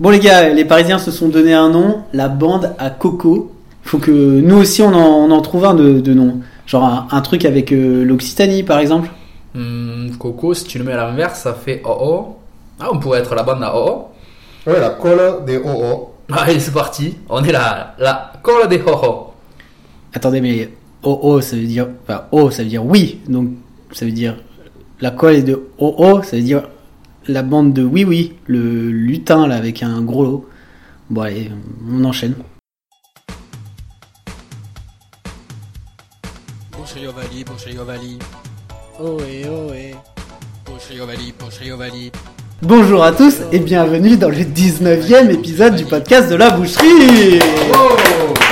Bon les gars, les Parisiens se sont donné un nom, la bande à Coco. Faut que nous aussi on en, on en trouve un de, de nom. Genre un, un truc avec euh, l'Occitanie par exemple. Hmm, Coco, si tu le mets à l'envers, ça fait OO. Ah, on pourrait être la bande à OO. Ouais, la colle des OO. Allez, c'est parti. On est la, la colle des OO. Attendez mais oh oh ça veut dire enfin oh ça veut dire oui donc ça veut dire la colle est de oh oh ça veut dire la bande de oui oui le lutin là avec un gros lot. Bon allez on enchaîne. Ohé ohé. Bonjour à tous et bienvenue dans le 19e épisode du podcast de la boucherie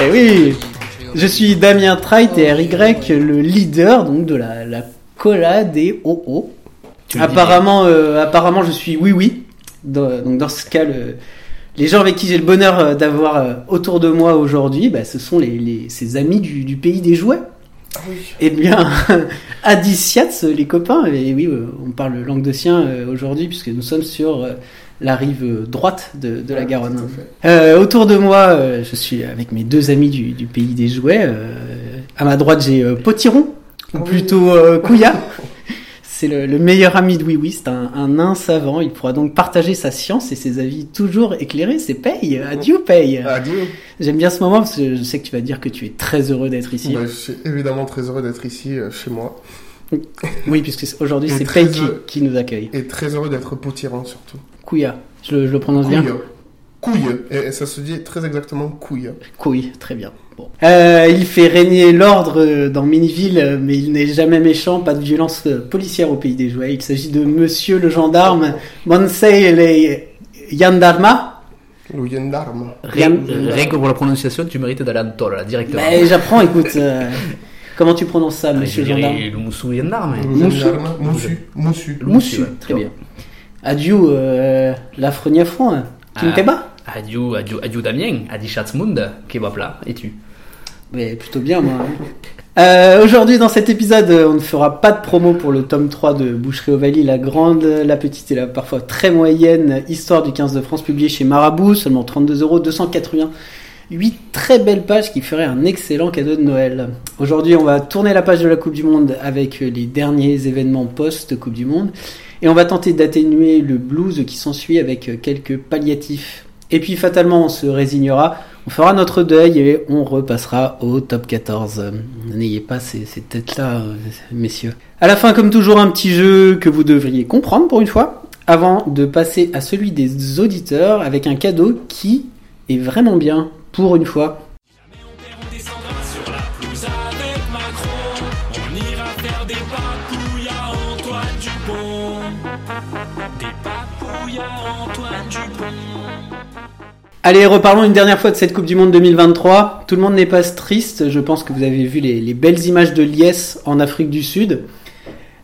Eh oui Je suis Damien Trait et RY, le leader donc de la, la cola des OO. Tu Apparemment, euh, apparemment je suis oui oui. Dans- donc dans ce cas, le- les gens avec qui j'ai le bonheur euh, d'avoir euh, autour de moi aujourd'hui, bah, ce sont les, les- ces amis du, du pays des jouets. Eh bien, Siatz, les copains, et oui, euh, on parle languedocien aujourd'hui puisque nous sommes sur la rive droite de, de la Ouais, Garonne. à. Euh, autour de moi, je suis avec mes deux amis du, du pays des jouets. euh, à ma droite, j'ai Potiron, ou Oui. plutôt euh, Couilla. C'est le, le meilleur ami de Oui, c'est un, un nain savant. Il pourra donc partager sa science et ses avis toujours éclairés. C'est Paye, adieu Paye. Adieu. J'aime bien ce moment parce que je sais que tu vas dire que tu es très heureux d'être ici. Bah, je suis évidemment très heureux d'être ici euh, chez moi. Oui, puisque aujourd'hui c'est Paye qui, nous accueille. Et très heureux d'être potirant surtout. Couilla, je le, je le prononce bien. Couille. Couille. Et, et ça se dit très exactement couille. Couille, très bien. Bon. Euh, il fait régner l'ordre euh, dans Miniville, euh, mais il n'est jamais méchant, pas de violence policière au pays des jouets. Il s'agit de Monsieur le gendarme Monsei le Yandarma. Rien, Rien- que pour la prononciation, tu mérites d'aller en tôle, là, directement. Mais j'apprends, écoute. euh, comment tu prononces ça, Ah, Monsieur je le gendarme Le moussou gendarme. Le Moussu. gendarme. Moussu. Moussu. Très bien. Adieu, euh, la front, hein. Ah. Kinkeba Adieu, adieu, adieu Damien, adi Schatzmund, kebab là, et tu. Mais plutôt bien, moi. Euh, Aujourd'hui, dans cet épisode, on ne fera pas de promo pour le tome 3 de Boucherie Ovalie, la grande, la petite et la parfois très moyenne histoire du 15 de France publiée chez Marabout, seulement 32 euros, 280. 8 très belles pages qui feraient un excellent cadeau de Noël. Aujourd'hui, on va tourner la page de la Coupe du Monde avec les derniers événements post-Coupe du Monde. Et on va tenter d'atténuer le blues qui s'ensuit avec quelques palliatifs. Et puis fatalement, on se résignera. On fera notre deuil et on repassera au top 14. Euh, N'ayez pas ces, têtes-là, euh, messieurs. À la fin, comme toujours, un petit jeu que vous devriez comprendre pour une fois, avant de passer à celui des auditeurs avec un cadeau qui est vraiment bien pour une fois. Antoine Dupont. Allez, reparlons une dernière fois de cette Coupe du Monde 2023. Tout le monde n'est pas triste. Je pense que vous avez vu les, les belles images de liesse en Afrique du Sud.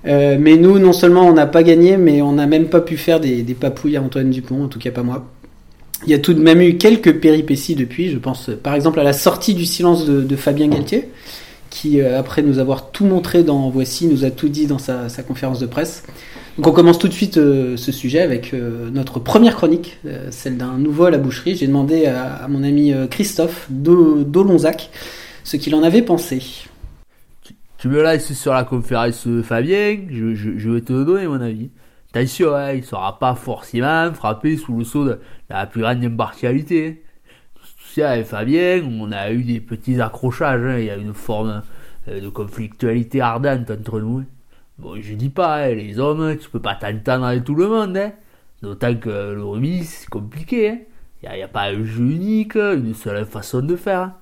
Euh, mais nous, non seulement on n'a pas gagné, mais on n'a même pas pu faire des, papouilles à Antoine Dupont, en tout cas pas moi. Il y a tout de même eu quelques péripéties depuis. Je pense par exemple à la sortie du silence de, Fabien Galtier, qui, euh, après nous avoir tout montré dans Voici, nous a tout dit dans sa conférence de presse. Donc on commence tout de suite euh, ce sujet avec euh, notre première chronique, euh, celle d'un nouveau à la boucherie. J'ai demandé à, mon ami Christophe d'O- d'Olonzac ce qu'il en avait pensé. Tu me laisses sur la conférence Fabien, je, vais te donner mon avis. Attention, hein, il ne sera pas forcément frappé sous le sceau de la plus grande impartialité. Tu sais, avec Fabien, on a eu des petits accrochages, hein, il y a une forme de conflictualité ardente entre nous. Hein. Bon, je dis pas, hein, les hommes, tu peux pas t'entendre avec tout le monde, hein. D'autant que le rugby, c'est compliqué, hein. Il n'y a, pas un jeu unique, une seule façon de faire. hein.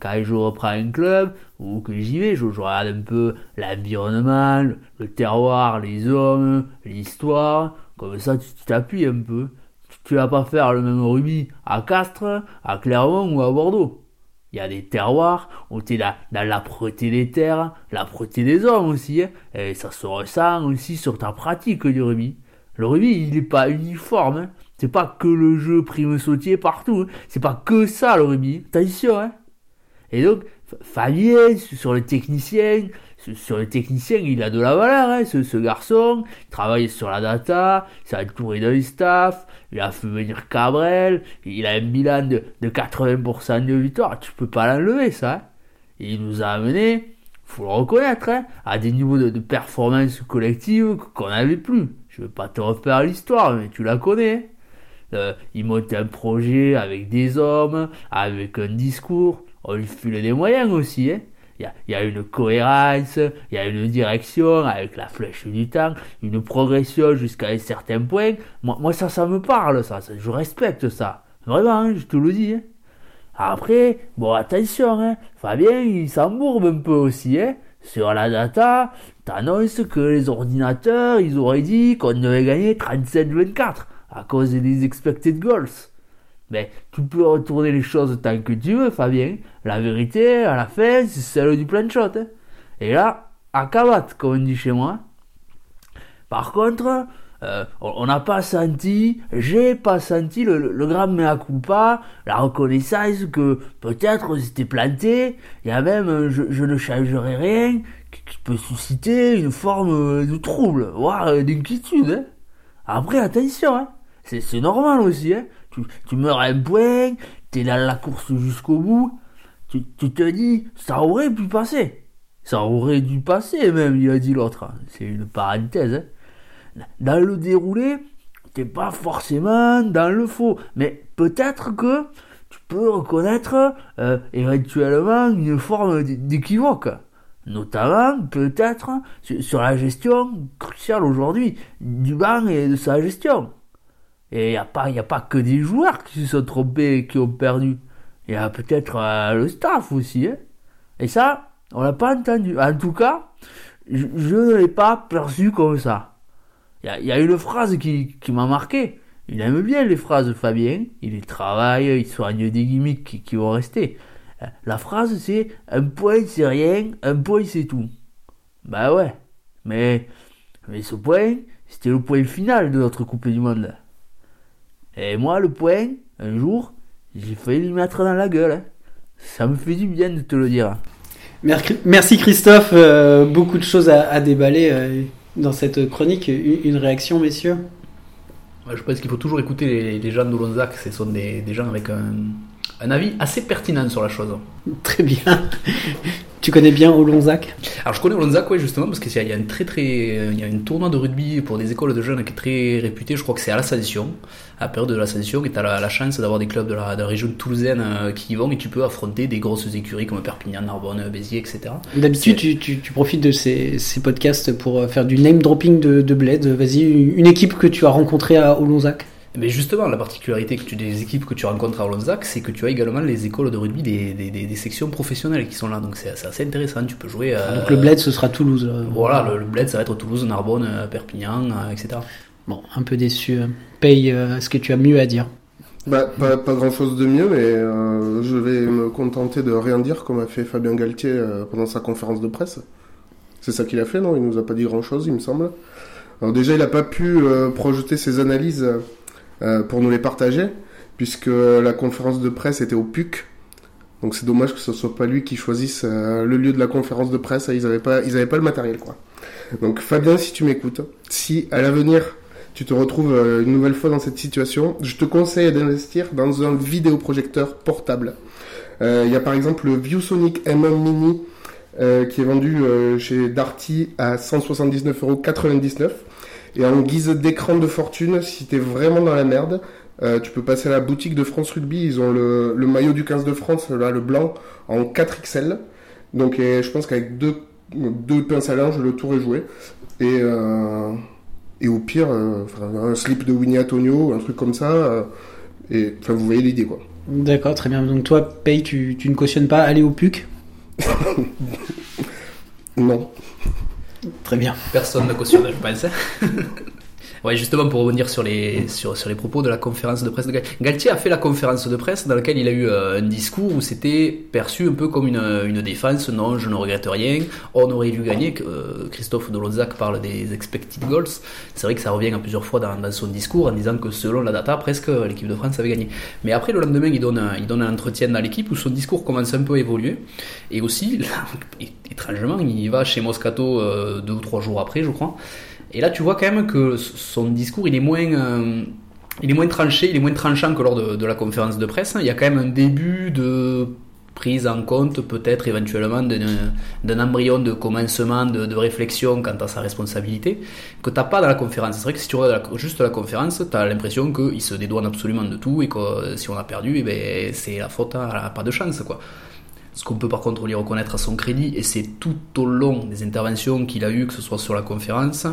Quand je reprends un club, ou que j'y vais, je, regarde un peu l'environnement, le, terroir, les hommes, l'histoire. Comme ça, tu tu t'appuies un peu. Tu, tu vas pas faire le même rugby à Castres, à Clermont ou à Bordeaux. Il y a des terroirs où tu es dans, dans l'âpreté des terres, l'âpreté des hommes aussi. hein. Et ça se ressent aussi sur ta pratique du rugby. Le rugby, il n'est pas uniforme. Hein. C'est pas que le jeu prime sautier partout. hein. C'est pas que ça le rugby. Attention, hein. Et donc, F- Fabien, sur le technicien, sur- le technicien, il a de la valeur, hein, ce, garçon. Il travaille sur la data, il s'est entouré d'un staff, il a fait venir Cabrel, il a un bilan de, de 80% de victoire. Tu peux pas l'enlever, ça. hein. Il nous a amené, faut le reconnaître, hein, à des niveaux de, performance collective qu'on n'avait plus. Je vais pas te refaire l'histoire, mais tu la connais. Euh, il monte un projet avec des hommes, avec un discours. On lui file des moyens aussi. Hein. Il y, a, une cohérence, il y a une direction avec la flèche du temps, une progression jusqu'à un certain point. Moi, ça, ça me parle, ça. je respecte ça. Vraiment, je te le dis. hein. Après, bon, attention, hein. Fabien, il s'embourbe un peu aussi, hein. Sur la data, t'annonces que les ordinateurs, ils auraient dit qu'on devait gagner 37-24 à cause des expected goals. Mais tu peux retourner les choses tant que tu veux, Fabien. La vérité, à la fin, c'est celle du de shot. hein. Et là, à cavate, comme on dit chez moi. Par contre, euh, on n'a pas senti, j'ai pas senti le, le, grand mea la reconnaissance que peut-être on s'était planté, il y a même un je, ne changerai rien qui, peut susciter une forme euh, de trouble, voire euh, d'inquiétude. hein. Après, attention, hein. c'est normal aussi. Tu, meurs un point, t'es dans la course jusqu'au bout, tu, te dis, ça aurait pu passer. Ça aurait dû passer même, il a dit l'autre. C'est une parenthèse. hein dans le déroulé, t'es pas forcément dans le faux. Mais peut-être que tu peux reconnaître euh, éventuellement une forme d'équivoque. Notamment, peut-être, sur, la gestion cruciale aujourd'hui du banc et de sa gestion. Et il n'y a, a pas que des joueurs qui se sont trompés et qui ont perdu. Il y a peut-être euh, le staff aussi. hein. Et ça, on l'a pas entendu. En tout cas, je, ne l'ai pas perçu comme ça. Il y a, une phrase qui, m'a marqué. Il aime bien les phrases, Fabien. Il les travaille, il soigne des gimmicks qui, vont rester. La phrase, c'est un point, c'est rien, un point, c'est tout. Bah ouais. Mais, mais ce point, c'était le point final de notre Coupe du Monde. Et moi, le point, un jour, j'ai failli lui mettre dans la gueule. hein. Ça me fait du bien de te le dire. Merci Christophe, Euh, beaucoup de choses à, à déballer euh, dans cette chronique. Une, une réaction, messieurs? Je pense qu'il faut toujours écouter les, les gens de Lonzac. Ce sont des, des gens avec un, un avis assez pertinent sur la chose. Très bien. tu connais bien Olonzac? Alors je connais Lonzac, ouais, justement, parce qu'il y a- il y a un très très, il y a une tournoi de rugby pour des écoles de jeunes qui est très réputée. Je crois que c'est à l'Ascension, à période de l'Ascension, et tu as la, la chance d'avoir des clubs de la, de la région toulousaine euh, qui y vont, et tu peux affronter des grosses écuries comme Perpignan, Narbonne, Béziers, etc. D'habitude, tu, tu, tu profites de ces, ces podcasts pour euh, faire du name dropping de, de Bled. Vas-y, une équipe que tu as rencontrée à Olonzac. Mais justement, la particularité que tu, des équipes que tu rencontres à Lonzac, c'est que tu as également les écoles de rugby des, des, des, des sections professionnelles qui sont là. Donc c'est assez intéressant. Tu peux jouer. euh, Donc le Bled, ce sera Toulouse. euh, Voilà, le, le bled, ça va être Toulouse, Narbonne, Perpignan, euh, etc. Bon, un peu déçu. Paye, euh, est-ce que tu as mieux à dire Bah, pas, grand chose de mieux, mais euh, je vais me contenter de rien dire comme a fait Fabien Galtier euh, pendant sa conférence de presse. C'est ça qu'il a fait, non? Il nous a pas dit grand chose, il me semble. Alors déjà, il a pas pu euh, projeter ses analyses pour nous les partager, puisque la conférence de presse était au PUC. Donc c'est dommage que ce soit pas lui qui choisisse le lieu de la conférence de presse. Ils avaient pas, pas le matériel, quoi. Donc Fabien, si tu m'écoutes, si à l'avenir tu te retrouves euh, une nouvelle fois dans cette situation, je te conseille d'investir dans un vidéoprojecteur portable. Euh, Il y a par exemple le ViewSonic M1 Mini euh, qui est vendu chez Darty à 179,99€ et en guise d'écran de fortune, si t'es vraiment dans la merde, tu peux passer à la boutique de France Rugby. Ils ont le, maillot du 15 de France, le blanc, en 4XL. Donc je pense qu'avec deux, deux pinces à linge, le tour est joué. Et, et au pire, euh, un slip de Winnie Antonio, un truc comme ça. euh, et enfin, vous voyez l'idée, quoi. D'accord, très bien. Donc toi, Paye, tu, tu ne cautionnes pas aller au PUC? Non. Très bien. Personne ne cautionne, je pense. Ouais, justement pour revenir sur les sur, sur les propos de la conférence de presse de Galtier. Galtier a fait la conférence de presse dans laquelle il a eu euh, un discours où c'était perçu un peu comme une, une défense. Non, je ne regrette rien. On aurait dû gagner. Euh, Christophe Dolozak parle des expected goals. C'est vrai que ça revient à plusieurs fois dans, dans son discours en disant que selon la data, presque l'équipe de France avait gagné. Mais après le lendemain, il donne un, il donne un entretien dans l'équipe où son discours commence un peu à évoluer. Et aussi, là, étrangement, il va chez Moscato euh, deux ou trois jours après, je crois. Et là, tu vois quand même que son discours, il est moins, euh, il est moins tranché, il est moins tranchant que lors de, la conférence de presse. Il y a quand même un début de prise en compte, peut-être éventuellement, d'un embryon de commencement de, réflexion quant à sa responsabilité, que t'as pas dans la conférence. C'est vrai que si tu regardes juste la conférence, tu as l'impression qu'il se dédouane absolument de tout et que euh, si on a perdu, eh ben, c'est la faute à, pas de chance, quoi. Ce qu'on peut par contre lui reconnaître à son crédit, et c'est tout au long des interventions qu'il a eues, que ce soit sur la conférence,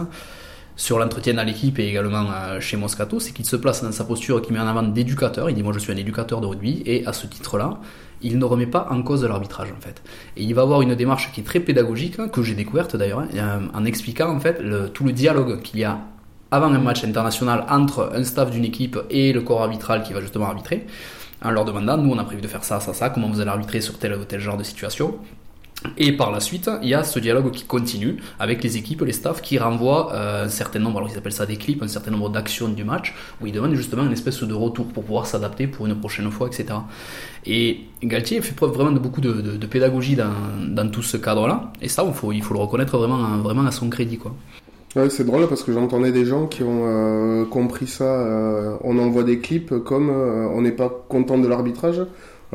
sur l'entretien dans l'équipe et également chez Moscato, c'est qu'il se place dans sa posture qui met en avant d'éducateur. Il dit Moi je suis un éducateur de rugby, et à ce titre-là, il ne remet pas en cause l'arbitrage en fait. Et il va avoir une démarche qui est très pédagogique, que j'ai découverte d'ailleurs, en expliquant en fait tout le dialogue qu'il y a avant un match international entre un staff d'une équipe et le corps arbitral qui va justement arbitrer en leur demandant, nous on a prévu de faire ça, ça, ça, comment vous allez arbitrer sur tel ou tel genre de situation. Et par la suite, il y a ce dialogue qui continue avec les équipes, les staffs qui renvoient euh, un certain nombre, alors ils appellent ça des clips, un certain nombre d'actions du match, où ils demandent justement une espèce de retour pour pouvoir s'adapter pour une prochaine fois, etc. Et Galtier fait preuve vraiment de beaucoup de, pédagogie dans, tout ce cadre-là, et ça, il faut, il faut le reconnaître vraiment, vraiment à son crédit. Quoi. Ouais, c'est drôle parce que j'entendais des gens qui ont euh, compris ça. Euh, on envoie des clips comme euh, on n'est pas content de l'arbitrage,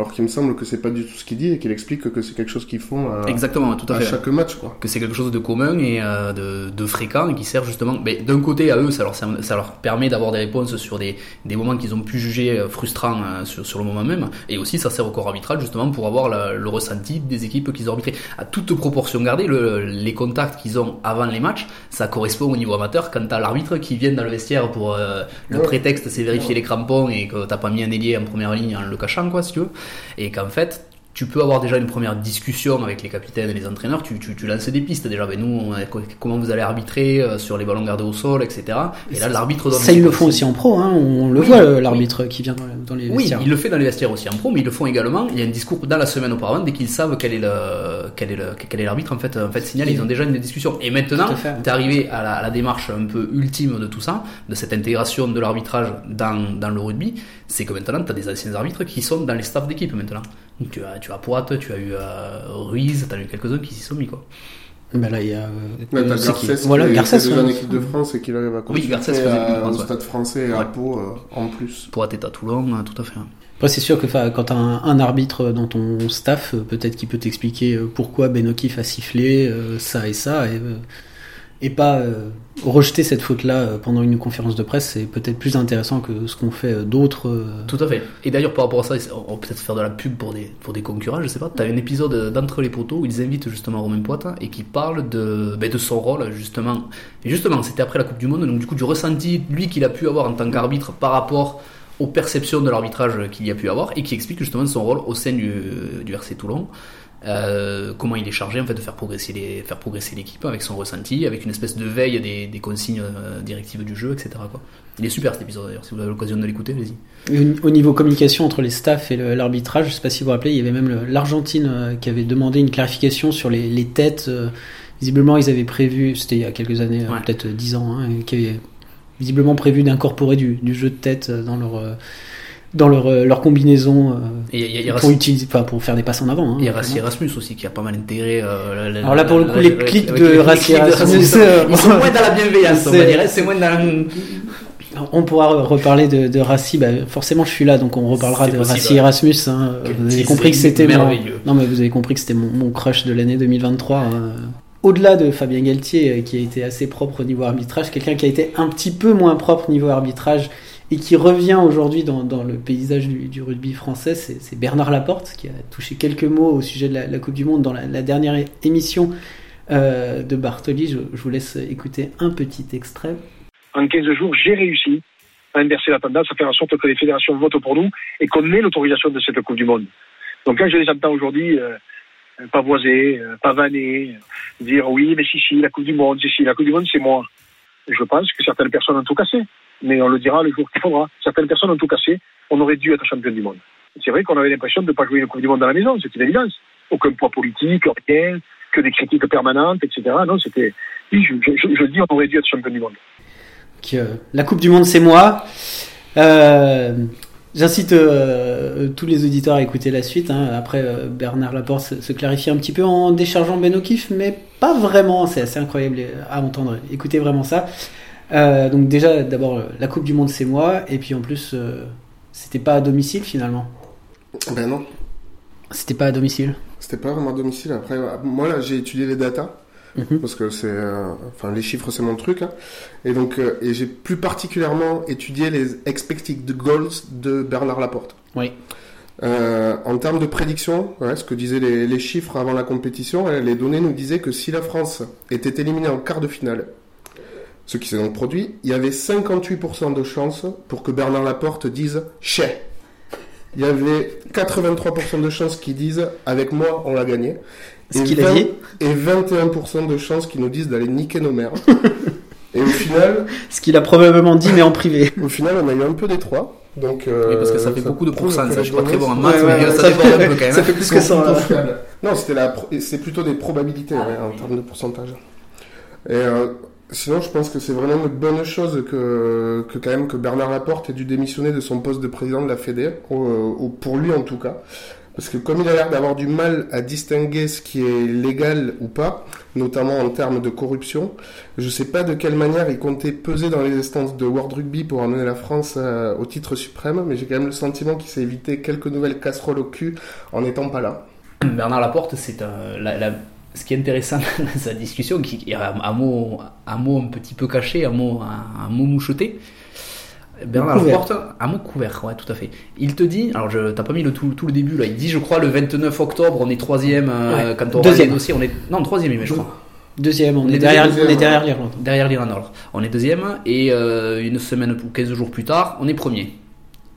alors qu'il me semble que c'est pas du tout ce qu'il dit et qu'il explique que c'est quelque chose qu'ils font à, Exactement, tout à, à fait. chaque match. Quoi. Que c'est quelque chose de commun et euh, de, de, fréquent et qui sert justement. Mais d'un côté à eux, ça leur, ça leur permet d'avoir des réponses sur des, des moments qu'ils ont pu juger frustrants euh, sur, sur le moment même, et aussi ça sert au corps arbitral justement pour avoir la, le ressenti des équipes qu'ils ont arbitrées. À toute proportion gardée, le, les contacts qu'ils ont avant les matchs, ça correspond au niveau amateur. Quand t'as l'arbitre qui vient dans le vestiaire pour euh, le ouais. prétexte, c'est vérifier ouais. les crampons et que t'as pas mis un ailier en première ligne en le cachant, quoi, si tu veux. Et qu'en fait, tu peux avoir déjà une première discussion avec les capitaines et les entraîneurs, tu, tu, tu lances des pistes déjà, ben nous, a, comment vous allez arbitrer euh, sur les ballons gardés au sol, etc. Et là, l'arbitre Ça, ils le font aussi en pro, hein, on le oui. voit, l'arbitre qui vient dans les vestiaires. Oui, il le fait dans les vestiaires aussi en pro, mais ils le font également, il y a un discours dans la semaine auparavant, dès qu'ils savent quel est le, quel est le, quel est l'arbitre, en fait, en fait, signal, ils ont déjà une discussion. Et maintenant, t'es arrivé à la, à la démarche un peu ultime de tout ça, de cette intégration de l'arbitrage dans, dans le rugby, c'est que maintenant, tu as des anciens arbitres qui sont dans les staffs d'équipe maintenant. Donc, tu as, tu as Poit, tu as eu euh, Ruiz, tu as eu quelques-uns qui s'y sont mis. Quoi. Ben là, il y a. Ouais, t'as Garcès, qui... voilà, Garcès, qui est déjà en équipe de France et qui arrive à oui, Garcès à, au stade français et à Pau euh, en plus. Poit est à Toulon, tout à fait. Après, c'est sûr que quand tu as un, un, arbitre dans ton staff, peut-être qu'il peut t'expliquer pourquoi Benokif a sifflé euh, ça et ça. Et, et pas euh, rejeter cette faute-là euh, pendant une conférence de presse, c'est peut-être plus intéressant que ce qu'ont fait d'autres. Euh... Tout à fait. Et d'ailleurs, par rapport à ça, on peut peut-être faire de la pub pour des, concurrents, je sais pas. Tu as un épisode d'Entre les poteaux où ils invitent justement Romain Poitin et qui parle de, ben, de son rôle, justement. Et justement, c'était après la Coupe du Monde, donc du coup, du ressenti, lui, qu'il a pu avoir en tant qu'arbitre par rapport aux perceptions de l'arbitrage qu'il y a pu avoir et qui explique justement son rôle au sein du, du RC Toulon. Euh, comment il est chargé en fait de faire progresser les, faire progresser l'équipe avec son ressenti, avec une espèce de veille des, des consignes euh, directives du jeu, etc. Quoi. Il est super cet épisode d'ailleurs. Si vous avez l'occasion de l'écouter, allez-y. Au niveau communication entre les staffs et l'arbitrage, je sais pas si vous vous rappelez, il y avait même l'Argentine euh, qui avait demandé une clarification sur les, les têtes. Visiblement, ils avaient prévu, c'était il y a quelques années, ouais. peut-être 10 ans, hein, qui avaient visiblement prévu d'incorporer du, du, jeu de tête dans leur dans leur, euh, leur combinaison euh, et y a, pour utiliser pour faire des passes en avant. Hein, il y a Rassi Erasmus aussi qui a pas mal intégré. Euh, la, Alors là pour le coup la, les clics de Rassi Erasmus, ils sont moins dans la bienveillance, on va. C'est moins dans on pourra reparler de, de Rassi, bah, forcément je suis là, donc on reparlera de possible, Rassi Erasmus. Hein. Vous avez compris que c'était mon... non mais vous avez compris que c'était mon, mon, crush de l'année 2023. Hein. Au-delà de Fabien Galtier, qui a été assez propre au niveau arbitrage, quelqu'un qui a été un petit peu moins propre niveau arbitrage et qui revient aujourd'hui dans, le paysage du, rugby français, c'est Bernard Laporte qui a touché quelques mots au sujet de la, Coupe du Monde dans la, dernière émission euh, de Bartoli. Je, je, vous laisse écouter un petit extrait. En 15 jours, j'ai réussi à inverser la tendance, à faire en sorte que les fédérations votent pour nous et qu'on ait l'autorisation de cette Coupe du Monde. Donc quand je les entends aujourd'hui euh, pavoiser, euh, pavaner, dire oui, mais si, si, la Coupe du Monde, si, si, la Coupe du Monde, c'est moi je pense que certaines personnes ont tout cassé. Mais on le dira le jour qu'il faudra. Certaines personnes ont tout cassé. On aurait dû être champion du monde. C'est vrai qu'on avait l'impression de ne pas jouer une Coupe du Monde à la maison, c'est une évidence. Aucun poids politique, rien, que des critiques permanentes, etc. Non, c'était. Oui, je, je, dis on aurait dû être champion du monde. euh, la Coupe du Monde c'est moi. Euh, J'incite euh, tous les auditeurs à écouter la suite. hein. Après, Bernard Laporte se, clarifie un petit peu en déchargeant Ben O'Keefe, mais pas vraiment. C'est assez incroyable à entendre. Écoutez vraiment ça. Euh, donc déjà, d'abord, euh, la Coupe du Monde c'est moi, et puis en plus, euh, c'était pas à domicile finalement. Ben non, C'était pas à domicile. c'était pas vraiment à domicile. Après, euh, moi là, j'ai étudié les datas. Mhm. parce que c'est euh, enfin les chiffres c'est mon truc hein. et donc et j'ai plus particulièrement étudié les expected goals de Bernard Laporte Oui. Euh, en termes de prédiction ouais, ce que disaient les, les chiffres avant la compétition les données nous disaient que si la France était éliminée en quart de finale ce qui s'est donc produit il y avait 58% de chances pour que Bernard Laporte dise chais il y avait 83% de chances qui disent avec moi on l'a gagné Ce Et qu'il a 20 dit, et 21% de chances qu'ils nous disent d'aller niquer nos mères. et au final, ce qu'il a probablement dit, mais en privé. au final, on a eu un peu des trois. Donc, euh, Oui, parce que ça fait beaucoup de les Je suis pas très bon en maths, Ouais, mais ouais, ça fait- un peu quand même. ça fait plus sont que ça. Non, c'était la, pro- c'est plutôt des probabilités ouais, en termes de pourcentage. Et euh, sinon, je pense que c'est vraiment une bonne chose que, que quand même que Bernard Laporte ait dû démissionner de son poste de président de la Fédé, au- pour lui en tout cas. Parce que comme il a l'air d'avoir du mal à distinguer ce qui est légal ou pas, notamment en termes de corruption, je sais pas de quelle manière il comptait peser dans les instances de World Rugby pour amener la France euh, au titre suprême, mais j'ai quand même le sentiment qu'il s'est évité quelques nouvelles casseroles au cul en n'étant pas là. Bernard Laporte, c'est la- la- ce qui est intéressant dans sa discussion, qui est un, mot, un mot un petit peu caché, un mot, un, un mot moucheté. Bernard. Laporte, un mot couvert, ouais, tout à fait. Il te dit, alors t'as pas mis le tout, tout le début là. Il dit, je crois, le 29 octobre, on est troisième euh, Ouais. quand on Deuxième. dossiers, on est non troisième, mais je crois. Deuxième, on, On est est derrière, deuxième, on est ouais. derrière l'Irlande. derrière l'Irlande. alors. On est deuxième et euh, une semaine ou 15 jours plus tard, on est premier.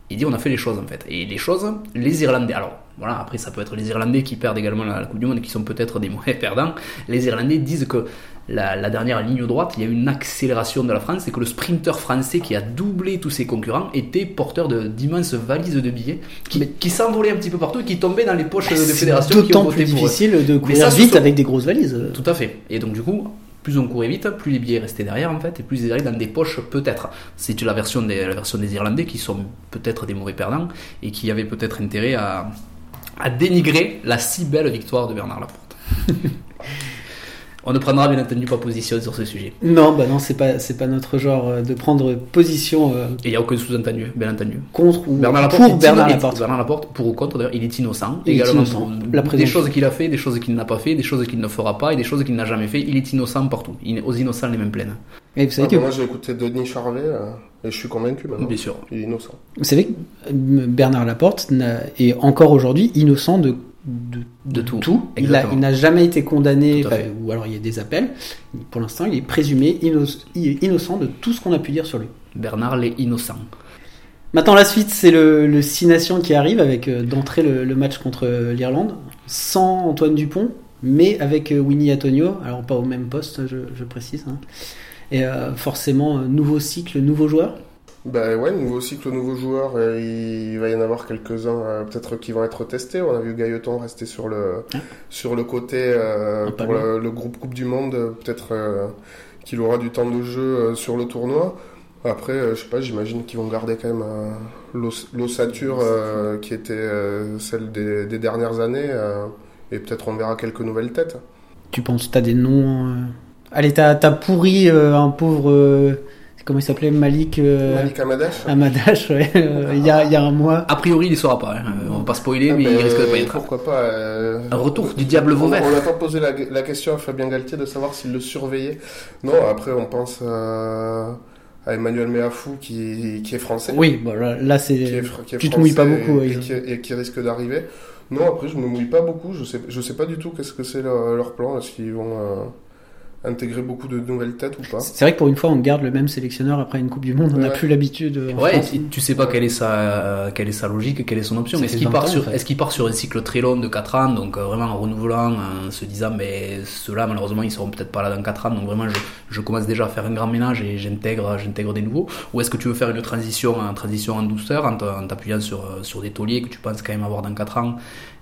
Il dit on a fait les choses en fait. Et les choses, les Irlandais. Alors voilà, après ça peut être les Irlandais qui perdent également la, la Coupe du Monde et qui sont peut-être des mauvais perdants. Les Irlandais disent que la, la dernière ligne droite, il y a une accélération de la France et que le sprinter français qui a doublé tous ses concurrents était porteur d'immenses valises de billets qui, qui s'envolaient un petit peu partout et qui tombaient dans les poches de fédérations qui ont voté plus eux. difficile de courir ça, vite sont- avec des grosses valises. Tout à fait. Et donc du coup, plus on courait vite, plus les billets restaient derrière en fait, et plus ils arrivent dans des poches peut-être. C'est la version des la version des Irlandais qui sont peut-être des mauvais perdants et qui avaient peut-être intérêt à à dénigrer la si belle victoire de Bernard Laporte. On ne prendra bien entendu pas position sur ce sujet. Non, bah non, c'est pas, c'est pas notre genre euh, de prendre position euh, Et il n'y a aucun sous-entendu, bien entendu. contre ou Bernard Laporte, pour est Bernard Laporte. Bernard Laporte, pour ou contre d'ailleurs, il est innocent. Il est également innocent. pour La des choses qu'il a fait, des choses qu'il n'a pas fait, des choses qu'il ne fera pas et des choses qu'il n'a jamais fait. Il est innocent partout. Il- aux innocents les mêmes plaines. Et vous savez Ah, que, bah, moi, j'ai écouté Denis Charvet euh, et je suis convaincu maintenant. Bien sûr. Il est innocent. vous savez que Bernard Laporte est encore aujourd'hui innocent de, de, De tout. Exactement. il n'a jamais été condamné, Tout enfin, ou alors il y a des appels. Pour l'instant, il est présumé inno- innocent de tout ce qu'on a pu dire sur lui. Bernard l'est innocent. Maintenant, la suite, c'est le, le Six Nations qui arrive avec euh, d'entrée le, le match contre euh, l'Irlande, sans Antoine Dupont, mais avec euh, Winnie Antonio, alors pas au même poste, je, je précise. hein. Et euh, forcément, euh, nouveau cycle, nouveau joueur. Bah ouais, nouveau cycle, nouveau joueur, il va y en avoir quelques-uns euh, peut-être qui vont être testés. On a vu Gailleton rester sur le, Ah. sur le côté euh, pour le, le groupe Coupe du Monde, peut-être euh, qu'il aura du temps de jeu euh, sur le tournoi. Après, je sais pas, j'imagine qu'ils vont garder quand même l'os- l'ossature qui était celle des, des dernières années. et peut-être on verra quelques nouvelles têtes. Tu penses, t'as des noms. Allez, t'as t'as pourri euh, un pauvre. euh, Comment il s'appelait Malik, euh, Malik Amadash Amadash, ouais, euh, il y, a, il y a un mois. A priori, il ne sera pas. hein. On va pas spoiler, Ah, mais il ben, risque de pas y être. Pourquoi pas euh, Un retour du diable Vauvert. on n'a pas posé la, la question à Fabien Galtier de savoir s'il le surveillait. Non, après on pense à, à Emmanuel Méafou qui, qui est français. Oui, bon, là, là, c'est. tu te mouilles pas beaucoup, et, et qui, et qui risque d'arriver. Non, après je me mouille pas beaucoup. Je sais, je sais pas du tout qu'est-ce que c'est leur, leur plan. Est-ce qu'ils vont, euh, intégrer beaucoup de nouvelles têtes ou pas. C'est vrai que pour une fois, on garde le même sélectionneur après une Coupe du Monde. On n'a Ouais. plus l'habitude. euh, Ouais, France. tu sais pas quelle est sa, euh, quelle est sa logique, quelle est son option. Est-ce qu'il 20 part sur, en fait. est-ce qu'il part sur un cycle très long de 4 ans, donc euh, vraiment en renouvelant, en se disant, mais ceux-là, malheureusement, ils seront peut-être pas là dans 4 ans, donc vraiment, je, je commence déjà à faire un grand ménage et j'intègre, j'intègre des nouveaux. Ou est-ce que tu veux faire une transition, en transition en douceur, en t'appuyant sur, euh, sur des tauliers que tu penses quand même avoir dans 4 ans,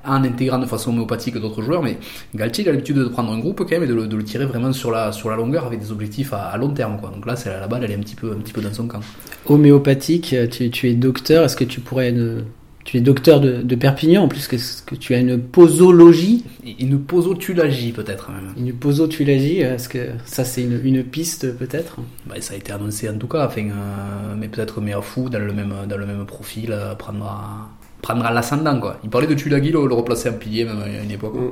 en intégrant de façon homéopathique d'autres joueurs, mais Galtier il a l'habitude de prendre un groupe quand même et de le, de le tirer vraiment sur la, sur la longueur avec des objectifs à, à long terme, quoi. Donc là, c'est la, la balle, elle est un petit peu, un petit peu dans son camp. Homéopathique, euh, tu, tu es docteur. Est-ce que tu pourrais. ne- Tu es docteur de, de Perpignan en plus. Est-ce que tu as une posologie? Une posotulagie peut-être. Une posotulagie Est-ce que ça, c'est une, une piste peut-être? Bah, ça a été annoncé en tout cas, enfin, euh, mais peut-être Meafou dans le même dans le même profil euh, prendra prendra l'ascendant quoi. Il parlait de Tulagi le, le replacer en pilier même à une époque. Mm.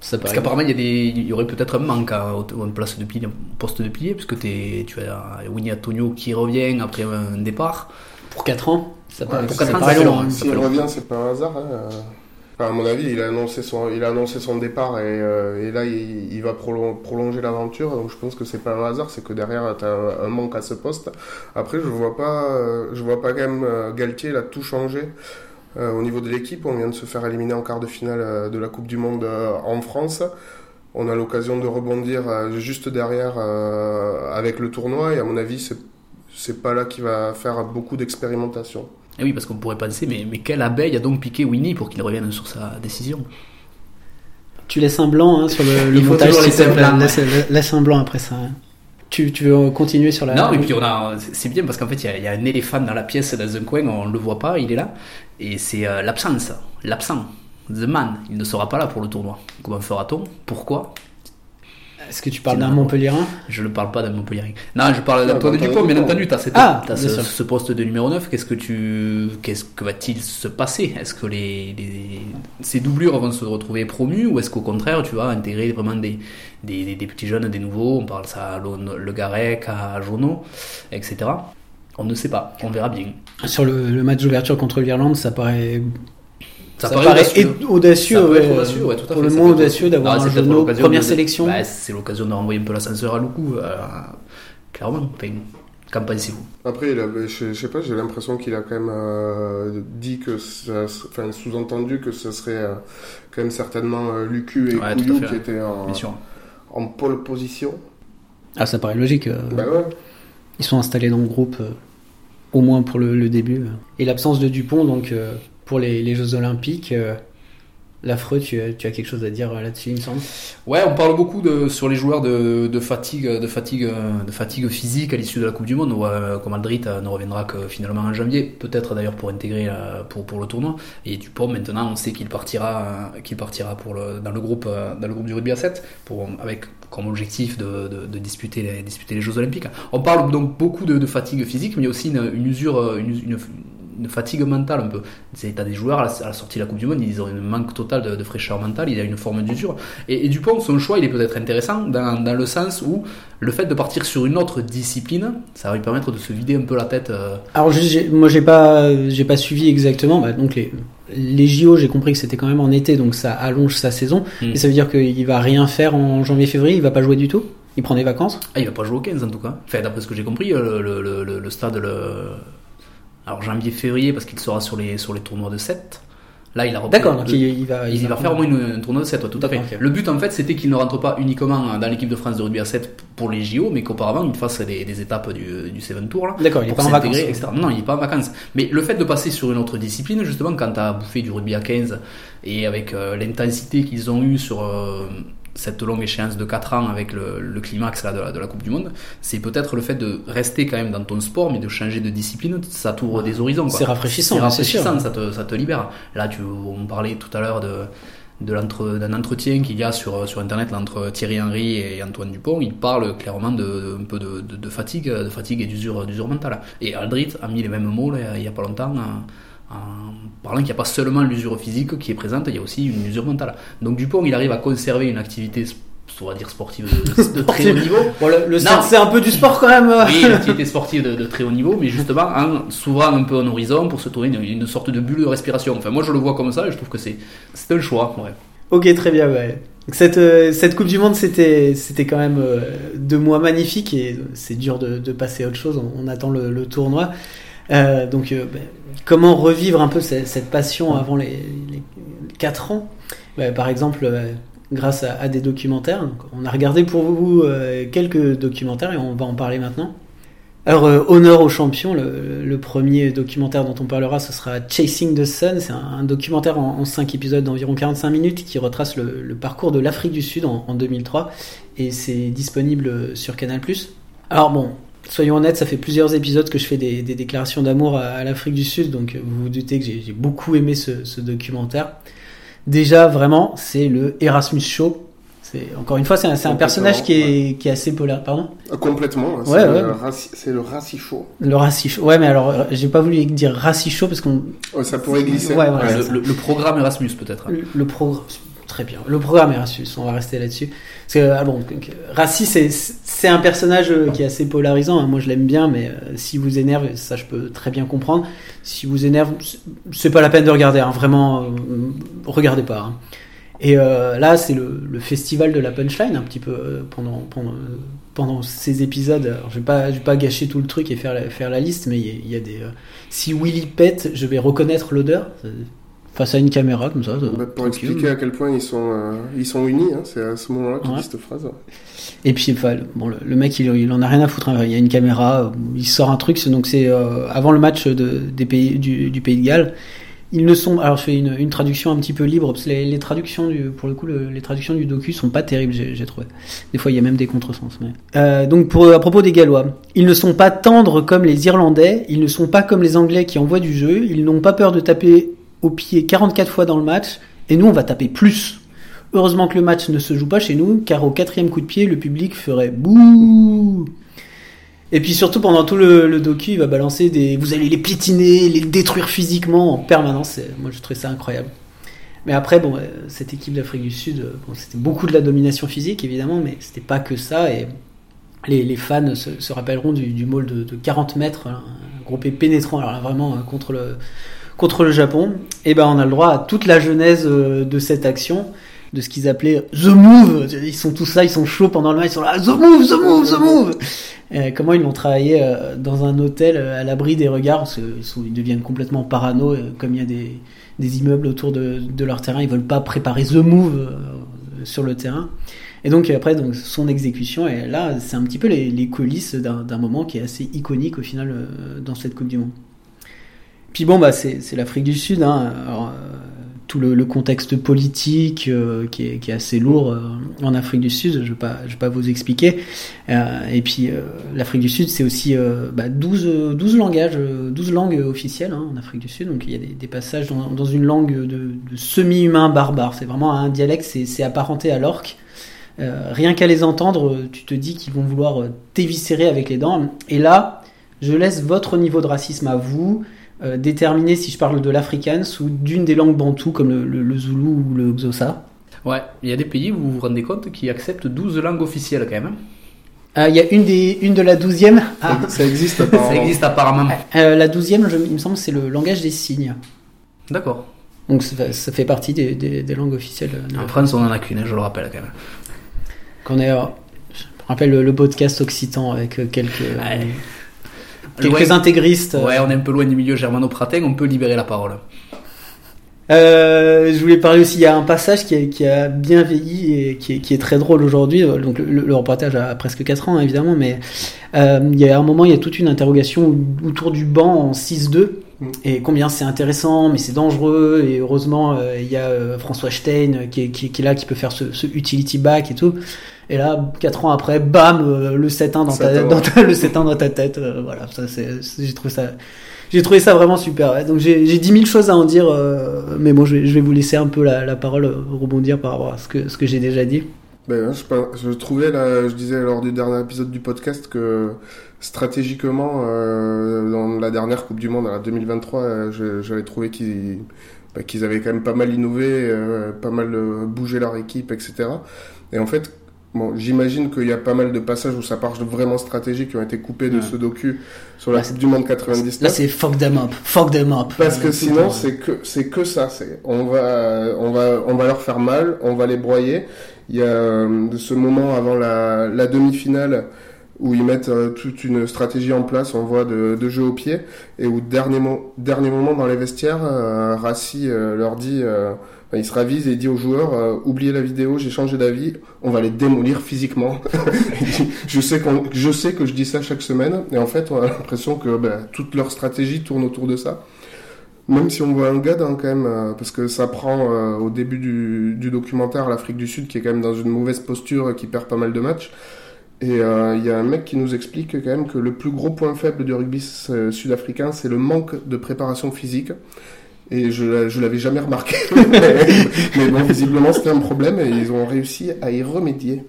Ça Parce qu'apparemment il y a des il y aurait peut-être un manque à, place de pilier, poste de pilier puisque t'es, tu as Winnie Antonio qui revient après un départ. Pour 4 ans Ça paraît, pour ça quatre ans, paraît ça long. long, hein. hein. S'il revient, c'est pas un hasard. hein. Enfin, à mon avis, il a annoncé son, il a annoncé son départ et, euh, et là, il, il va prolon- prolonger l'aventure. Donc, je pense que c'est pas un hasard, c'est que derrière, tu as un, un manque à ce poste. Après, je vois pas, euh, je vois pas quand même euh, Galtier, il a tout changé. Euh, au niveau de l'équipe, on vient de se faire éliminer en quart de finale euh, de la Coupe du Monde euh, en France. On a l'occasion de rebondir euh, juste derrière euh, avec le tournoi et à mon avis, c'est c'est pas là qu'il va faire beaucoup d'expérimentation. Et oui parce qu'on pourrait penser mais mais quelle abeille a donc piqué Winnie pour qu'il revienne sur sa décision? Tu laisses un blanc hein, sur le, le montage. laisser te un plaît. blanc, Laisse, laisse un blanc après ça. hein. Tu, tu veux continuer sur la. Non, et puis on a, c'est bien parce qu'en fait, il y, a, il y a un éléphant dans la pièce, dans un coin, on le voit pas, il est là. Et c'est euh, l'absence, l'absent, the man. Il ne sera pas là pour le tournoi. Comment fera-t-on? Pourquoi? Est-ce que tu parles d'un Montpellierin Je ne parle pas d'un Montpellier. Non, je parle d'Antoine d'Antoine Dupont, bien Dupont. entendu. Tu as, Ah, bien ce, poste de numéro 9. Qu'est-ce que tu, qu'est-ce que va-t-il se passer? Est-ce que les, les- ces doublures vont se retrouver promues ou est-ce qu'au contraire, tu vas intégrer vraiment des, des, des- des petits jeunes, des nouveaux? On parle ça à Le Garec, à Jono, etc. On ne sait pas. On verra bien. Sur le, le match d'ouverture contre l'Irlande, ça paraît. Ça, Ça, paraît paraît audacieux. audacieux, Ça peut être ouais, audacieux, ouais, tout à pour fait, le moins audacieux d'avoir un l'occasion première de- sélection. Bah, c'est l'occasion de renvoyer un peu l'ascenseur à Loukou, euh, clairement. Enfin, qu'en pensez-vous? Après, il a- je, je sais pas, j'ai l'impression qu'il a quand même euh, dit que, ça- enfin, sous-entendu que ce serait euh, quand même certainement euh, Lucu et Ouais, Couillou qui étaient en, en pole position. Ah, ça paraît logique. euh, Bah ouais. Ils sont installés dans le groupe, euh, au moins pour le, le début. Et l'absence de Dupont, donc euh, pour les, les Jeux Olympiques, euh, l'affreux, tu, as- quelque chose à dire euh, là-dessus, il me semble? Ouais, on parle beaucoup de, sur les joueurs de, de fatigue, de fatigue, de fatigue physique à l'issue de la Coupe du Monde. Euh, comme Aldrit euh, ne reviendra que finalement en janvier, peut-être d'ailleurs pour intégrer pour, pour le tournoi. Et Dupont, maintenant, on sait qu'il partira, qu'il partira pour le, dans le groupe, dans le groupe du rugby à 7 pour avec comme objectif de, de, de disputer, les, disputer les Jeux Olympiques. On parle donc beaucoup de, fatigue physique, mais aussi une, usure, une, une fatigue mentale un peu. C'est t'as des joueurs à la, à la sortie de la Coupe du Monde, ils ont un manque total de, de fraîcheur mentale, il a une forme d'usure. Et, et Dupont, son choix, il est peut-être intéressant dans, dans le sens où le fait de partir sur une autre discipline, ça va lui permettre de se vider un peu la tête. euh, Alors, juste, moi, j'ai pas, j'ai pas suivi exactement. Bah, donc, les, les JO, j'ai compris que c'était quand même en été, donc ça allonge sa saison. Mm. Et ça veut dire qu'il va rien faire en janvier-février, il va pas jouer du tout? Il prend des vacances? Ah, il va pas jouer au 15 en tout cas. Enfin, d'après ce que j'ai compris, le, le, le- le stade, le... alors janvier-février, parce qu'il sera sur les, sur les tournois de 7. Là, il a repris. D'accord, donc il, il va, Il va faire au moins une, un tournoi de 7, ouais, tout à fait. Le but, en fait, c'était qu'il ne rentre pas uniquement dans l'équipe de France de rugby à 7 pour les JO, mais qu'auparavant, il fasse des, des étapes du, du 7 Tour, là. D'accord, il est pour pas en vacances. etc. Non, il est pas en vacances. Mais le fait de passer sur une autre discipline, justement, quand tu as bouffé du rugby à 15 et avec euh, l'intensité qu'ils ont eu sur euh, cette longue échéance de 4 ans avec le, le climax là, de, la, de la Coupe du Monde, c'est peut-être le fait de rester quand même dans ton sport, mais de changer de discipline, ça t'ouvre des horizons. C'est rafraîchissant, C'est rafraîchissant, ça te, ça te libère. Là, tu, on parlait tout à l'heure de d'un entretien qu'il y a sur, sur internet là, entre Thierry Henry et Antoine Dupont, il parle clairement de, de- un peu de, de, fatigue, de fatigue et d'usure, mentale. Et Aldrit a mis les mêmes mots là, il y a pas longtemps en, en parlant qu'il n'y a pas seulement l'usure physique qui est présente, il y a aussi une usure mentale. Donc Dupont, il arrive à conserver une activité, on va dire sportive de, de très haut niveau. Bon, le, le Non. stade, c'est un peu du sport quand même. Oui, une activité sportive de, de très haut niveau, mais justement en s'ouvrant un peu un horizon pour se trouver une, une sorte de bulle de respiration. Enfin, moi je le vois comme ça et je trouve que c'est c'est un choix. Ouais. Ok, très bien. ouais. Donc cette, euh, cette Coupe du Monde, c'était, c'était quand même euh, deux mois magnifiques et c'est dur de, de passer à autre chose. On, on attend le, le tournoi. Euh, donc, ben, comment revivre un peu cette, cette passion avant les, les 4 ans? Ben, Par exemple, euh, grâce à, à des documentaires. On a regardé pour vous euh, quelques documentaires et on va en parler maintenant. Alors, euh, honneur aux champions, le, le premier documentaire dont on parlera, ce sera Chasing the Sun. C'est un, un documentaire en, en 5 épisodes d'environ 45 minutes qui retrace le, le parcours de l'Afrique du Sud en, en 2003 et c'est disponible sur Canal+. Alors bon, soyons honnêtes, ça fait plusieurs épisodes que je fais des, des déclarations d'amour à, à l'Afrique du Sud, donc vous vous doutez que j'ai beaucoup aimé ce, ce documentaire. Déjà, vraiment, c'est le Erasmus Show. C'est encore une fois, c'est un, personnage qui est, qui est assez polaire. Pardon? Ah, Complètement. Ouais, c'est ouais. le raci- c'est le racicho. Le. Ouais, mais alors, euh, j'ai pas voulu dire racisme parce qu'on Ouais, ça pourrait glisser. Ouais, le, le- le programme Erasmus peut-être. Le, le programme, très bien. Le programme Erasmus, on va rester là-dessus. Parce que, ah bon, euh, Rassi, c'est, un personnage euh, qui est assez polarisant. hein. Moi, je l'aime bien, mais euh, si vous énerve, ça, je peux très bien comprendre. Si vous énerve, c'est- pas la peine de regarder. hein. Vraiment, regardez pas. hein. Et là, c'est le, le festival de la punchline, un petit peu pendant pendant pendant ces épisodes. Je vais pas je vais pas gâcher tout le truc et faire la, faire la liste, mais il y y, a des. si Willy pète, je vais reconnaître l'odeur face à une caméra comme ça. Bah, pour expliquer à quel point ils sont, euh, ils sont unis, hein, c'est à ce moment-là qu'il Ouais. dit cette phrase. Et puis, enfin, le- bon, le, le mec, il, il en a rien à foutre. hein. Il y a une caméra, euh, il sort un truc. Donc, c'est euh, avant le match de, des pays, du, du Pays de Galles. Ils ne sont. Alors, je fais une, une traduction un petit peu libre parce que les, les traductions, du, pour le coup, le- les traductions du docu sont pas terribles. J'ai j'ai trouvé. Des fois, il y a même des contresens. mais- Euh, donc, pour à propos des Gallois, ils ne sont pas tendres comme les Irlandais. Ils ne sont pas comme les Anglais qui envoient du jeu. Ils n'ont pas peur de taper au pied 44 fois dans le match. Et nous, on va taper plus. Heureusement que le match ne se joue pas chez nous, car au quatrième coup de pied, le public ferait bouh. Et puis surtout pendant tout le, docu, il va balancer des, vous allez les piétiner, les détruire physiquement en permanence. Moi, je trouvais ça incroyable. Mais après, bon, cette équipe d'Afrique du Sud, bon, c'était beaucoup de la domination physique évidemment, mais c'était pas que ça. Et les, fans se, rappelleront du, du maul de, de 40 mètres, hein, un groupe pénétrant, alors là, vraiment contre le contre le Japon. Et ben, on a le droit à toute la genèse euh, de cette action de ce qu'ils appelaient The Move. Ils sont tous là, ils sont chauds pendant le match, ils sont là, The Move, The Move, The Move. Euh, comment ils l'ont travaillé euh, dans un hôtel à l'abri des regards, parce qu'ils deviennent complètement parano, comme il y a des, des immeubles autour de, de leur terrain, ils veulent pas préparer The Move sur le terrain. Et donc après, donc son exécution, et là, c'est un petit peu les, les coulisses d'un moment qui est assez iconique au final dans cette Coupe du Monde. Puis bon, bah c'est l'Afrique du Sud, hein. Alors, euh, tout le, le contexte politique euh, qui, est, qui est assez lourd euh, en Afrique du Sud, je vais pas, je vais pas vous expliquer. Euh, et puis euh, l'Afrique du Sud, c'est aussi euh, bah, 12, euh, 12 langages, euh, 12 langues officielles hein, en Afrique du Sud. Donc il y a des, des passages dans, dans une langue de, de semi-humain barbare. C'est vraiment un dialecte, c'est apparenté à l'orque. Rien qu'à les entendre, tu te dis qu'ils vont vouloir t'éviscérer avec les dents. Et là, je laisse votre niveau de racisme à vous euh, déterminer si je parle de l'afrikaans ou d'une des langues bantoues comme le, le- le zoulou ou le xhosa. Ouais, il y a des pays, vous vous rendez compte, qui acceptent 12 langues officielles quand même. hein. Ah, Il y a une, des, une de la douzième. Ah, Ça, ça existe Ça apparemment. existe apparemment. euh, la douzième, je- il me semble, c'est le langage des signes. D'accord. Donc ça, ça fait partie des, des- des langues officielles. de En France, on en a qu'une, hein, je le rappelle quand même. Qu'on est, euh, je me rappelle le, le podcast occitan avec euh, quelques, Ouais. Quelques Loin- intégristes. Ouais, on est un peu loin du milieu germano-pratin, on peut libérer la parole. Euh, je voulais parler aussi, il y a un passage qui a, qui a bien vieilli et qui est, qui est très drôle aujourd'hui. Donc le, le reportage a presque 4 ans hein, évidemment, mais euh, il y a un moment, il y a toute une interrogation autour du banc en 6-2 Mm. et combien c'est intéressant, mais c'est dangereux. Et heureusement, euh, il y a euh, François Stein qui est, qui, est- qui est là, qui peut faire ce, ce utility back et tout. Et là, 4 ans après, bam, euh, le 7-1 dans ta, 7-1. dans ta- le 7-1 dans ta tête. euh, voilà, ça c'est, j'ai trouvé ça. J'ai trouvé ça vraiment super. ouais. Donc j'ai j'ai 10 000 choses à en dire, euh, mais bon, je vais, je vais vous laisser un peu la, la parole rebondir par rapport à ce que, ce que j'ai déjà dit. Ben, je, trouvais, là, je disais lors du dernier épisode du podcast que stratégiquement, euh, dans la dernière Coupe du Monde, à 2023, euh, je- j'avais trouvé qu'ils bah, qu'ils avaient quand même pas mal innové, euh, pas mal bougé leur équipe, etc. Et en fait, bon, j'imagine qu'il y a pas mal de passages où ça part vraiment stratégiques qui ont été coupés de Ouais. ce docu sur la Là, Coupe du Monde 99. Là, c'est fuck them up, fuck them up. Parce que Euh, sinon, c'est que c'est que ça. C'est on va on va on va leur faire mal, on va les broyer. Il y a euh, de ce moment avant la, la demi-finale où ils mettent euh, toute une stratégie en place, on voit de, de jeu au pied, et où dernier mo- dernier moment dans les vestiaires, euh, Rassi euh, leur dit, euh, il se ravise et dit aux joueurs, euh, oubliez la vidéo, j'ai changé d'avis, on va les démolir physiquement. Je sais que je dis ça chaque semaine, et en fait, on a l'impression que ben, toute leur stratégie tourne autour de ça. Même si on voit un gars dans, quand même, euh, parce que ça prend euh, au début du, documentaire l'Afrique du Sud qui est quand même dans une mauvaise posture qui perd pas mal de matchs. Et il y a un mec qui nous explique quand même que le plus gros point faible du rugby sud-africain, c'est le manque de préparation physique. Et je, je l'avais jamais remarqué. mais, mais bon, visiblement, c'était un problème et ils ont réussi à y remédier.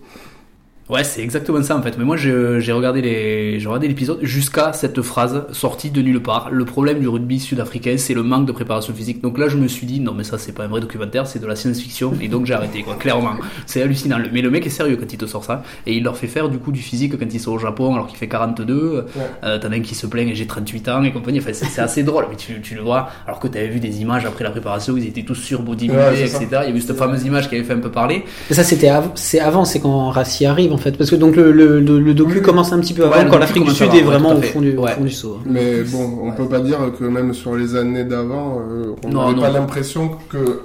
Ouais, c'est exactement ça en fait. Mais moi, je- j'ai regardé les, j'ai regardé l'épisode jusqu'à cette phrase sortie de nulle part. Le problème du rugby sud-africain, c'est le manque de préparation physique. Donc là, je me suis dit, non, mais ça, c'est pas un vrai documentaire, c'est de la science-fiction. Et donc, j'ai arrêté, quoi, clairement. C'est hallucinant. Mais le mec est sérieux quand il te sort ça. Et il leur fait faire du coup du physique quand ils sont au Japon, alors qu'il fait 42. Euh, T'en as un qui se plaint et j'ai 38 ans et compagnie. Enfin, c'est assez drôle. Mais tu, tu le vois, alors que t'avais vu des images après la préparation où ils étaient tous sur bodybuildés, Ouais, etc. ça. Il y a eu cette fameuse image qui avait fait un peu parler. Mais ça, c'était av- c'est avant, c'est quand Rassi arrive en fait. Parce que donc le, le, le, le docu Oui. commence un petit peu avant, Ouais, quand l'Afrique du Sud avant, est vraiment à au fond du, au fond du saut. Mais bon, on peut pas dire que même sur les années d'avant, euh, on n'avait pas l'impression que,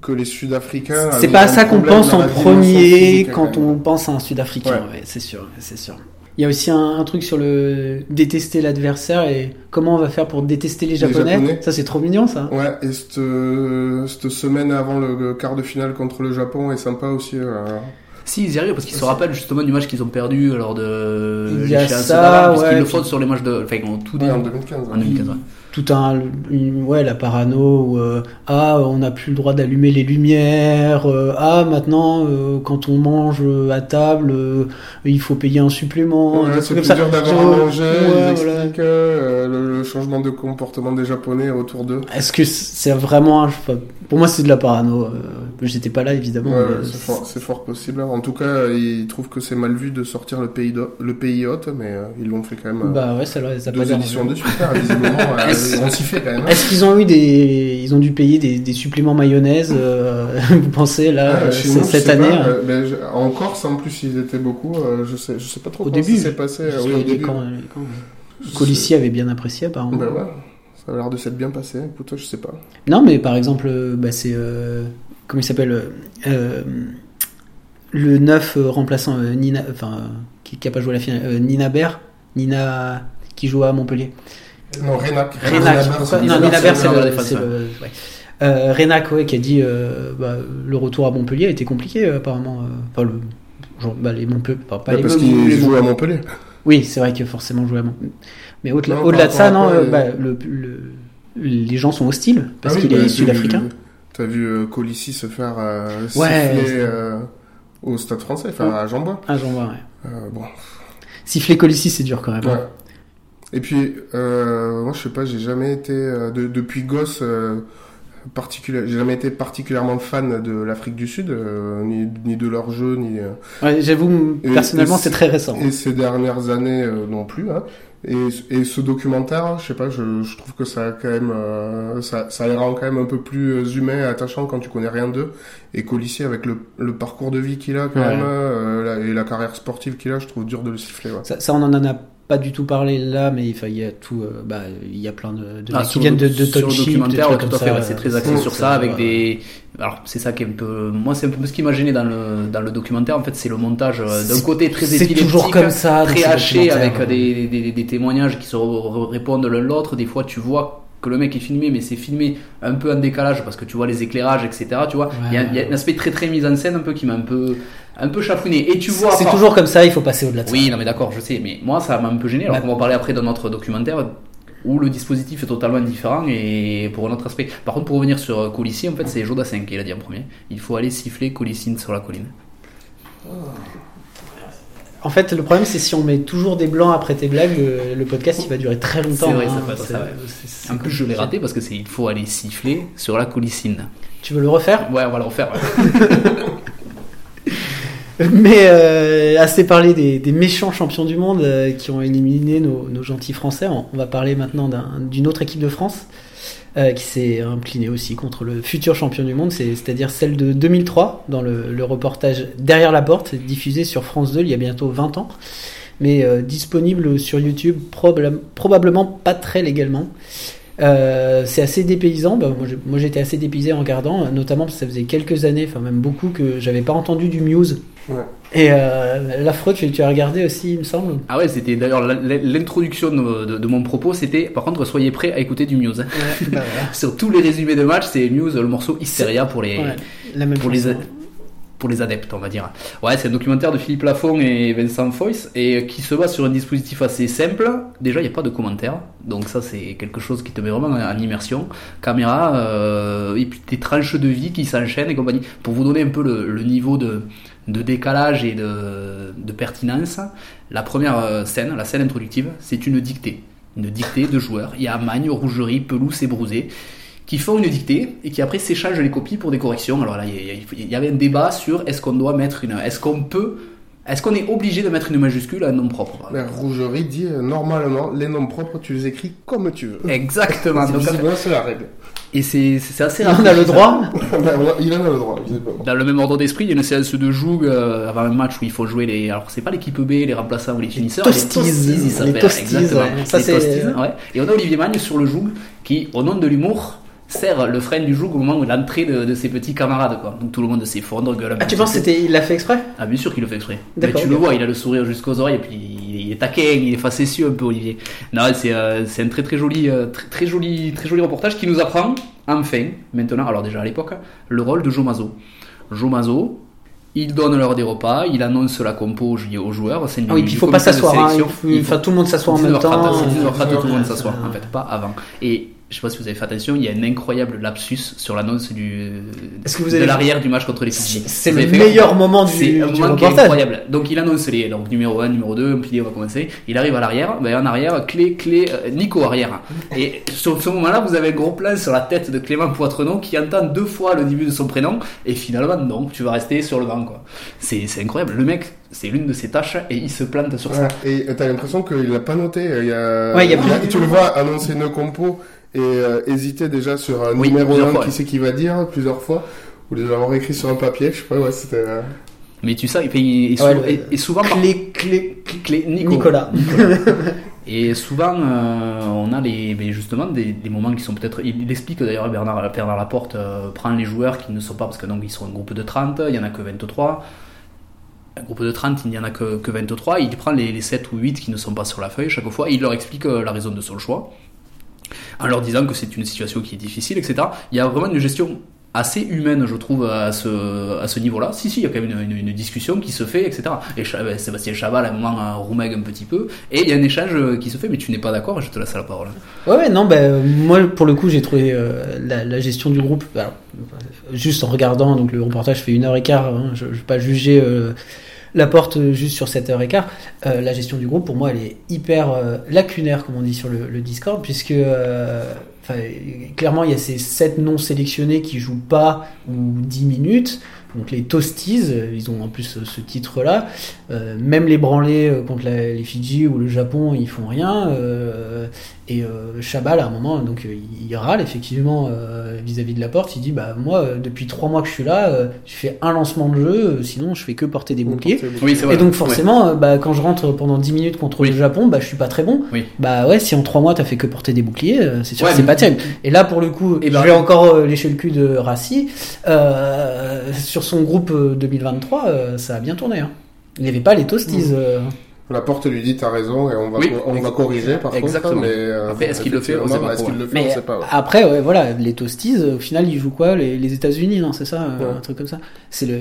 que les Sud-Africains. C'est pas un ça qu'on pense en premier quand on pense à un Sud-Africain. Ouais. Ouais, c'est sûr, c'est sûr. Il y a aussi un, un truc sur le détester l'adversaire et comment on va faire pour détester les Japonais. Japonais. Ça, c'est trop mignon, ça. Ouais, et cette, euh, cette semaine avant le quart de finale contre le Japon est sympa aussi. euh. Si, ils y arrivent parce qu'ils se rappellent justement du match qu'ils ont perdu lors de Il y a l'échéance ça, parce ouais, qu'ils le font sur les matchs de. Enfin, en tout Ouais, début. en 2015. En 2015, ouais. Tout un, une- ouais, la parano où, euh, ah, on n'a plus le droit d'allumer les lumières, euh, ah, maintenant, euh, quand on mange euh, à table, euh, il faut payer un supplément. Ouais, c'est plus ça. dur d'avoir à manger, ouais, ils voilà. expliquent euh, le, le changement de comportement des Japonais autour d'eux. Est-ce que c'est vraiment, pas, pour moi, c'est de la parano. euh, J'étais pas là, évidemment. Ouais, c'est fort, fort possible. En tout cas, ils trouvent que c'est mal vu de sortir le pays, le pays hôte, mais ils l'ont fait quand même. Bah ouais, ça, ça pas deux l'air- éditions de suite, visiblement. Est-ce- on s'y fait quand même. hein. Est-ce qu'ils ont eu des, ils ont dû payer des, des suppléments mayonnaise, euh, vous pensez là, Euh, euh, nous, cette année pas, hein euh, je- en Corse, en plus, ils étaient beaucoup. euh, je sais, je sais pas trop Au début, ça s'est passé. oui, au début. Colissi avait bien apprécié apparemment. Ben ouais, ça a l'air de s'être bien passé. Écoute, je sais pas. Non, mais par exemple, bah, c'est. comment il s'appelle Le neuf euh, remplaçant Nina. Enfin, qui n'a pas joué à la finale. Nina Ber. Nina. qui joue à Montpellier. Non, Renac. Renac. Non, Nina Nina Ber, Ber, c'est le- ouais. ouais. Euh, Renac, ouais, qui a dit euh, bah, le retour à Montpellier a été compliqué, euh, apparemment. euh, Enfin, le. Genre, bah, les Montpellier. pas les parce les jouent à Montpellier. Oui, c'est vrai que forcément jouer à Montpellier. Mais au-delà de ça, non, à bah, le, le- les gens sont hostiles parce Ah oui, qu'il est sud-africain. T'as vu Colissi se faire Ouais, siffler au Stade français, enfin à Jean-Bois. J'en vois, ouais. Bon, Siffler Colissi, c'est dur quand même. hein. Et puis, euh, moi, je sais pas, j'ai jamais été, euh, de- depuis gosse, euh, particulier, j'ai jamais été particulièrement fan de l'Afrique du Sud, euh, ni, ni de leur jeu, ni. euh, Ouais, J'avoue, personnellement, c'est très récent. Et ces dernières années euh, non plus. Hein. Et, et ce documentaire, je sais pas, je, je trouve que ça a quand même, euh, ça, ça les rend quand même un peu plus humains et attachants quand tu connais rien d'eux. Et Colissi avec le, le parcours de vie qu'il a quand Ouais. même euh, la- et la carrière sportive qu'il a, je trouve dur de le siffler. Ouais. Ça, ça, on en a pas du tout parlé là, mais il y a tout. euh, bah, il y a plein de, de Ah, qui viennent de, de sur le documentaire, trucs ouais, tout comme à fait, ça, ouais, c'est très axé euh, sur ça, avec ouais. des. Alors, c'est ça qui est un peu. Moi, c'est un peu ce qui m'a gêné dans le, dans le documentaire, en fait, c'est le montage euh, d'un côté très C'est épileptique. toujours comme ça. très haché avec des, des, des témoignages qui se répondent l'un l'autre. Des fois, tu vois que le mec est filmé, mais c'est filmé un peu en décalage parce que tu vois les éclairages, etc. Tu vois, il y, a- il y a un aspect très très mise en scène un peu qui m'a un peu un peu chafouiné. Et tu vois, C'est toujours comme ça, il faut passer au-delà de ça. oui, non mais d'accord, je sais, mais moi ça m'a un peu gêné. Alors Ouais. qu'on va parler après d'un autre documentaire où le dispositif est totalement différent et pour un autre aspect. Par contre, pour revenir sur euh, Colissi, en fait, c'est Jodassin qui l'a dit en premier. Il faut aller siffler Colissine sur la colline. En fait, le problème, c'est si on met toujours des blancs après tes blagues, le, le podcast, il va durer très longtemps. C'est vrai, hein. ça ouais. c'est En plus, je l'ai raté parce que c'est il faut aller siffler sur la colissine. Tu veux le refaire? Ouais, on va le refaire. ouais. Mais euh, assez parlé des, des méchants champions du monde euh, qui ont éliminé nos, nos gentils Français. On, va parler maintenant d'un- d'une autre équipe de France euh, qui s'est inclinée aussi contre le futur champion du monde, c'est- c'est-à-dire celle de 2003 dans le, reportage Derrière la porte, diffusé sur France 2 il y a bientôt 20 ans, mais euh, disponible sur YouTube probable- probablement pas très légalement. Euh, c'est assez dépaysant. Bah, moi, j'étais assez dépaysé en regardant, notamment parce que ça faisait quelques années, enfin même beaucoup, que j'avais pas entendu du Muse. Ouais. Et euh, l'affreux, tu, tu as regardé aussi, il me semble. Ah ouais, c'était d'ailleurs l'introduction de, de- de mon propos, c'était par contre soyez prêts à écouter du Muse. Ouais, bah. Sur tous les résumés de match, c'est Muse, le morceau Hysteria pour les, Ouais, la même pour les. Pour les adeptes, on va dire. Ouais, c'est un documentaire de Philippe Lafont et Vincent Foyce et qui se base sur un dispositif assez simple. Déjà, il n'y a pas de commentaires, donc ça c'est quelque chose qui te met vraiment en immersion. Caméra euh, et puis des tranches de vie qui s'enchaînent et compagnie. Pour vous donner un peu le, le niveau de, de décalage et de, de pertinence, la première euh, scène, la scène introductive, c'est une dictée. Une dictée de joueurs. Il y a Magne, Rougerie, Pelouse et Brousé qui font une dictée et qui après s'échangent les copies pour des corrections. Alors là, il y, avait un débat sur est-ce qu'on doit mettre une, est-ce qu'on peut, est-ce qu'on est obligé de mettre une majuscule à un nom propre? La rougerie dit euh, normalement les noms propres tu les écris comme tu veux. Exactement. C'est Donc, c'est la règle. et c'est c'est assez Il en a le droit. Ben, il en a le droit, visiblement. Dans le même ordre d'esprit, il y a une séance de joug euh, avant un match où il faut jouer les. Alors, c'est pas l'équipe B, les remplaçants ou les finisseurs. Toasties. Les toasties, ils Les s'appellent, toasties, exactement. Ça, Les c'est- toasties, ouais. Et on a Olivier Magne sur le joug qui, au nom de l'humour, serre le frein du joug au moment de l'entrée de, de ses petits camarades. Quoi. Donc tout le monde s'effondre, gueule Ah, tu penses peu. que c'était, il l'a fait exprès? Ah, bien sûr qu'il le fait exprès. Mais tu le vois, il a le sourire jusqu'aux oreilles et puis il est taquin, il est facétieux un peu, Olivier. Non, c'est euh, un très très joli, euh, très, très joli, très joli reportage qui nous apprend, enfin, maintenant, alors déjà à l'époque, le rôle de. Joe Mazzo, il donne l'heure des repas, il annonce la compo aux jou- aux joueurs. c'est Ah oui, puis il faut pas s'asseoir. hein, il faut- Enfin, tout le monde s'assoit en même 19h30, temps. c'est 19h30, tout le monde s'assoit, en fait, pas avant. Et je sais pas si vous avez fait attention, il y a un incroyable lapsus sur l'annonce du Est-ce que vous de l'arrière du match contre les Fidji. C'est le meilleur moment du, c'est du moment qui est reportage. incroyable. Donc il annonce les donc numéro 1, numéro 2, un pilier, on va commencer. Il arrive à l'arrière, ben en arrière, clé, clé, euh, Nico arrière. Et sur ce moment-là, vous avez un gros plan sur la tête de Clément Poitrenon qui entend deux fois le début de son prénom et finalement non, tu vas rester sur le banc quoi. C'est c'est incroyable. Le mec, c'est l'une de ses tâches et il se plante sur ça. Ouais, Et t'as l'impression qu'il l'a pas noté. Il y a... Ouais, il y a tu le vois annoncer une compo et euh, hésiter déjà sur un Oui, numéro plusieurs 1 fois, qui c'est qu'il va dire plusieurs fois. Ou déjà avoir écrit sur un papier, je sais pas, ouais, c'était. euh, Mais tu sais, et, puis- et, Ouais, sou- le- et- et souvent Clé, clé, clé, Nico. Nicolas. Et souvent, euh, on a les, mais justement des, des moments qui sont peut-être. Il, explique d'ailleurs, Bernard, Bernard Laporte euh, prend les joueurs qui ne sont pas, parce que donc ils sont un groupe de 30, il y en a que 23. Un groupe de 30, il n'y en a que, que 23. Il prend les, les 7 ou 8 qui ne sont pas sur la feuille chaque fois et il leur explique euh, la raison de son choix. En leur disant que c'est une situation qui est difficile, etc. Il y a vraiment une gestion assez humaine, je trouve, à ce, niveau-là. Si, si, il y a quand même une, discussion qui se fait, etc. Et ben, Sébastien Chaval, à un moment, euh, roumègue un petit peu. Et il y a un échange euh, qui se fait, mais tu n'es pas d'accord, je te laisse la parole. Ouais, ouais, non, ben moi, pour le coup, j'ai trouvé euh, la, gestion du groupe, juste en regardant, donc le reportage fait une heure et quart, hein, je ne vais pas juger euh, la porte euh, juste sur cette heure et quart. Euh, la gestion du groupe, pour moi, elle est hyper euh, lacunaire, comme on dit sur le, Discord, puisque clairement, il y a ces sept non sélectionnés qui jouent pas ou 10 minutes. Donc les Toasties, ils ont en plus ce titre-là. Même les branlés contre les Fidji ou le Japon, ils font rien. Et euh, Chabal, à un moment, donc euh, il râle effectivement euh, vis-à-vis de la porte. Il dit bah moi, depuis trois mois que je suis là, euh, je fais un lancement de jeu, euh, sinon je fais que porter des boucliers. Oui, c'est vrai. Et donc forcément, bah, quand je rentre pendant 10 minutes contre Oui. le Japon, bah, je suis pas très bon. Oui. Bah ouais, si en 3 mois t'as fait que porter des boucliers, euh, c'est sûr Ouais, que c'est mais- pas terrible. Et là pour le coup, Et je ben- vais encore euh, lécher le cul de Rassi. Euh, sur son groupe euh, 2023, euh, ça a bien tourné. Hein. Il n'y avait pas les toasties. euh. La porte lui dit t'as raison et on va, Oui, on va corriger par exactement. contre. Mais, euh, Après, est-ce qu'il le fait On sait pas Est-ce qu'il le fait Mais On sait pas. ouais. après, ouais, voilà, les toasties, euh, au final, ils jouent quoi Les, les États-Unis, non C'est ça, euh, Ouais. un truc comme ça. C'est le,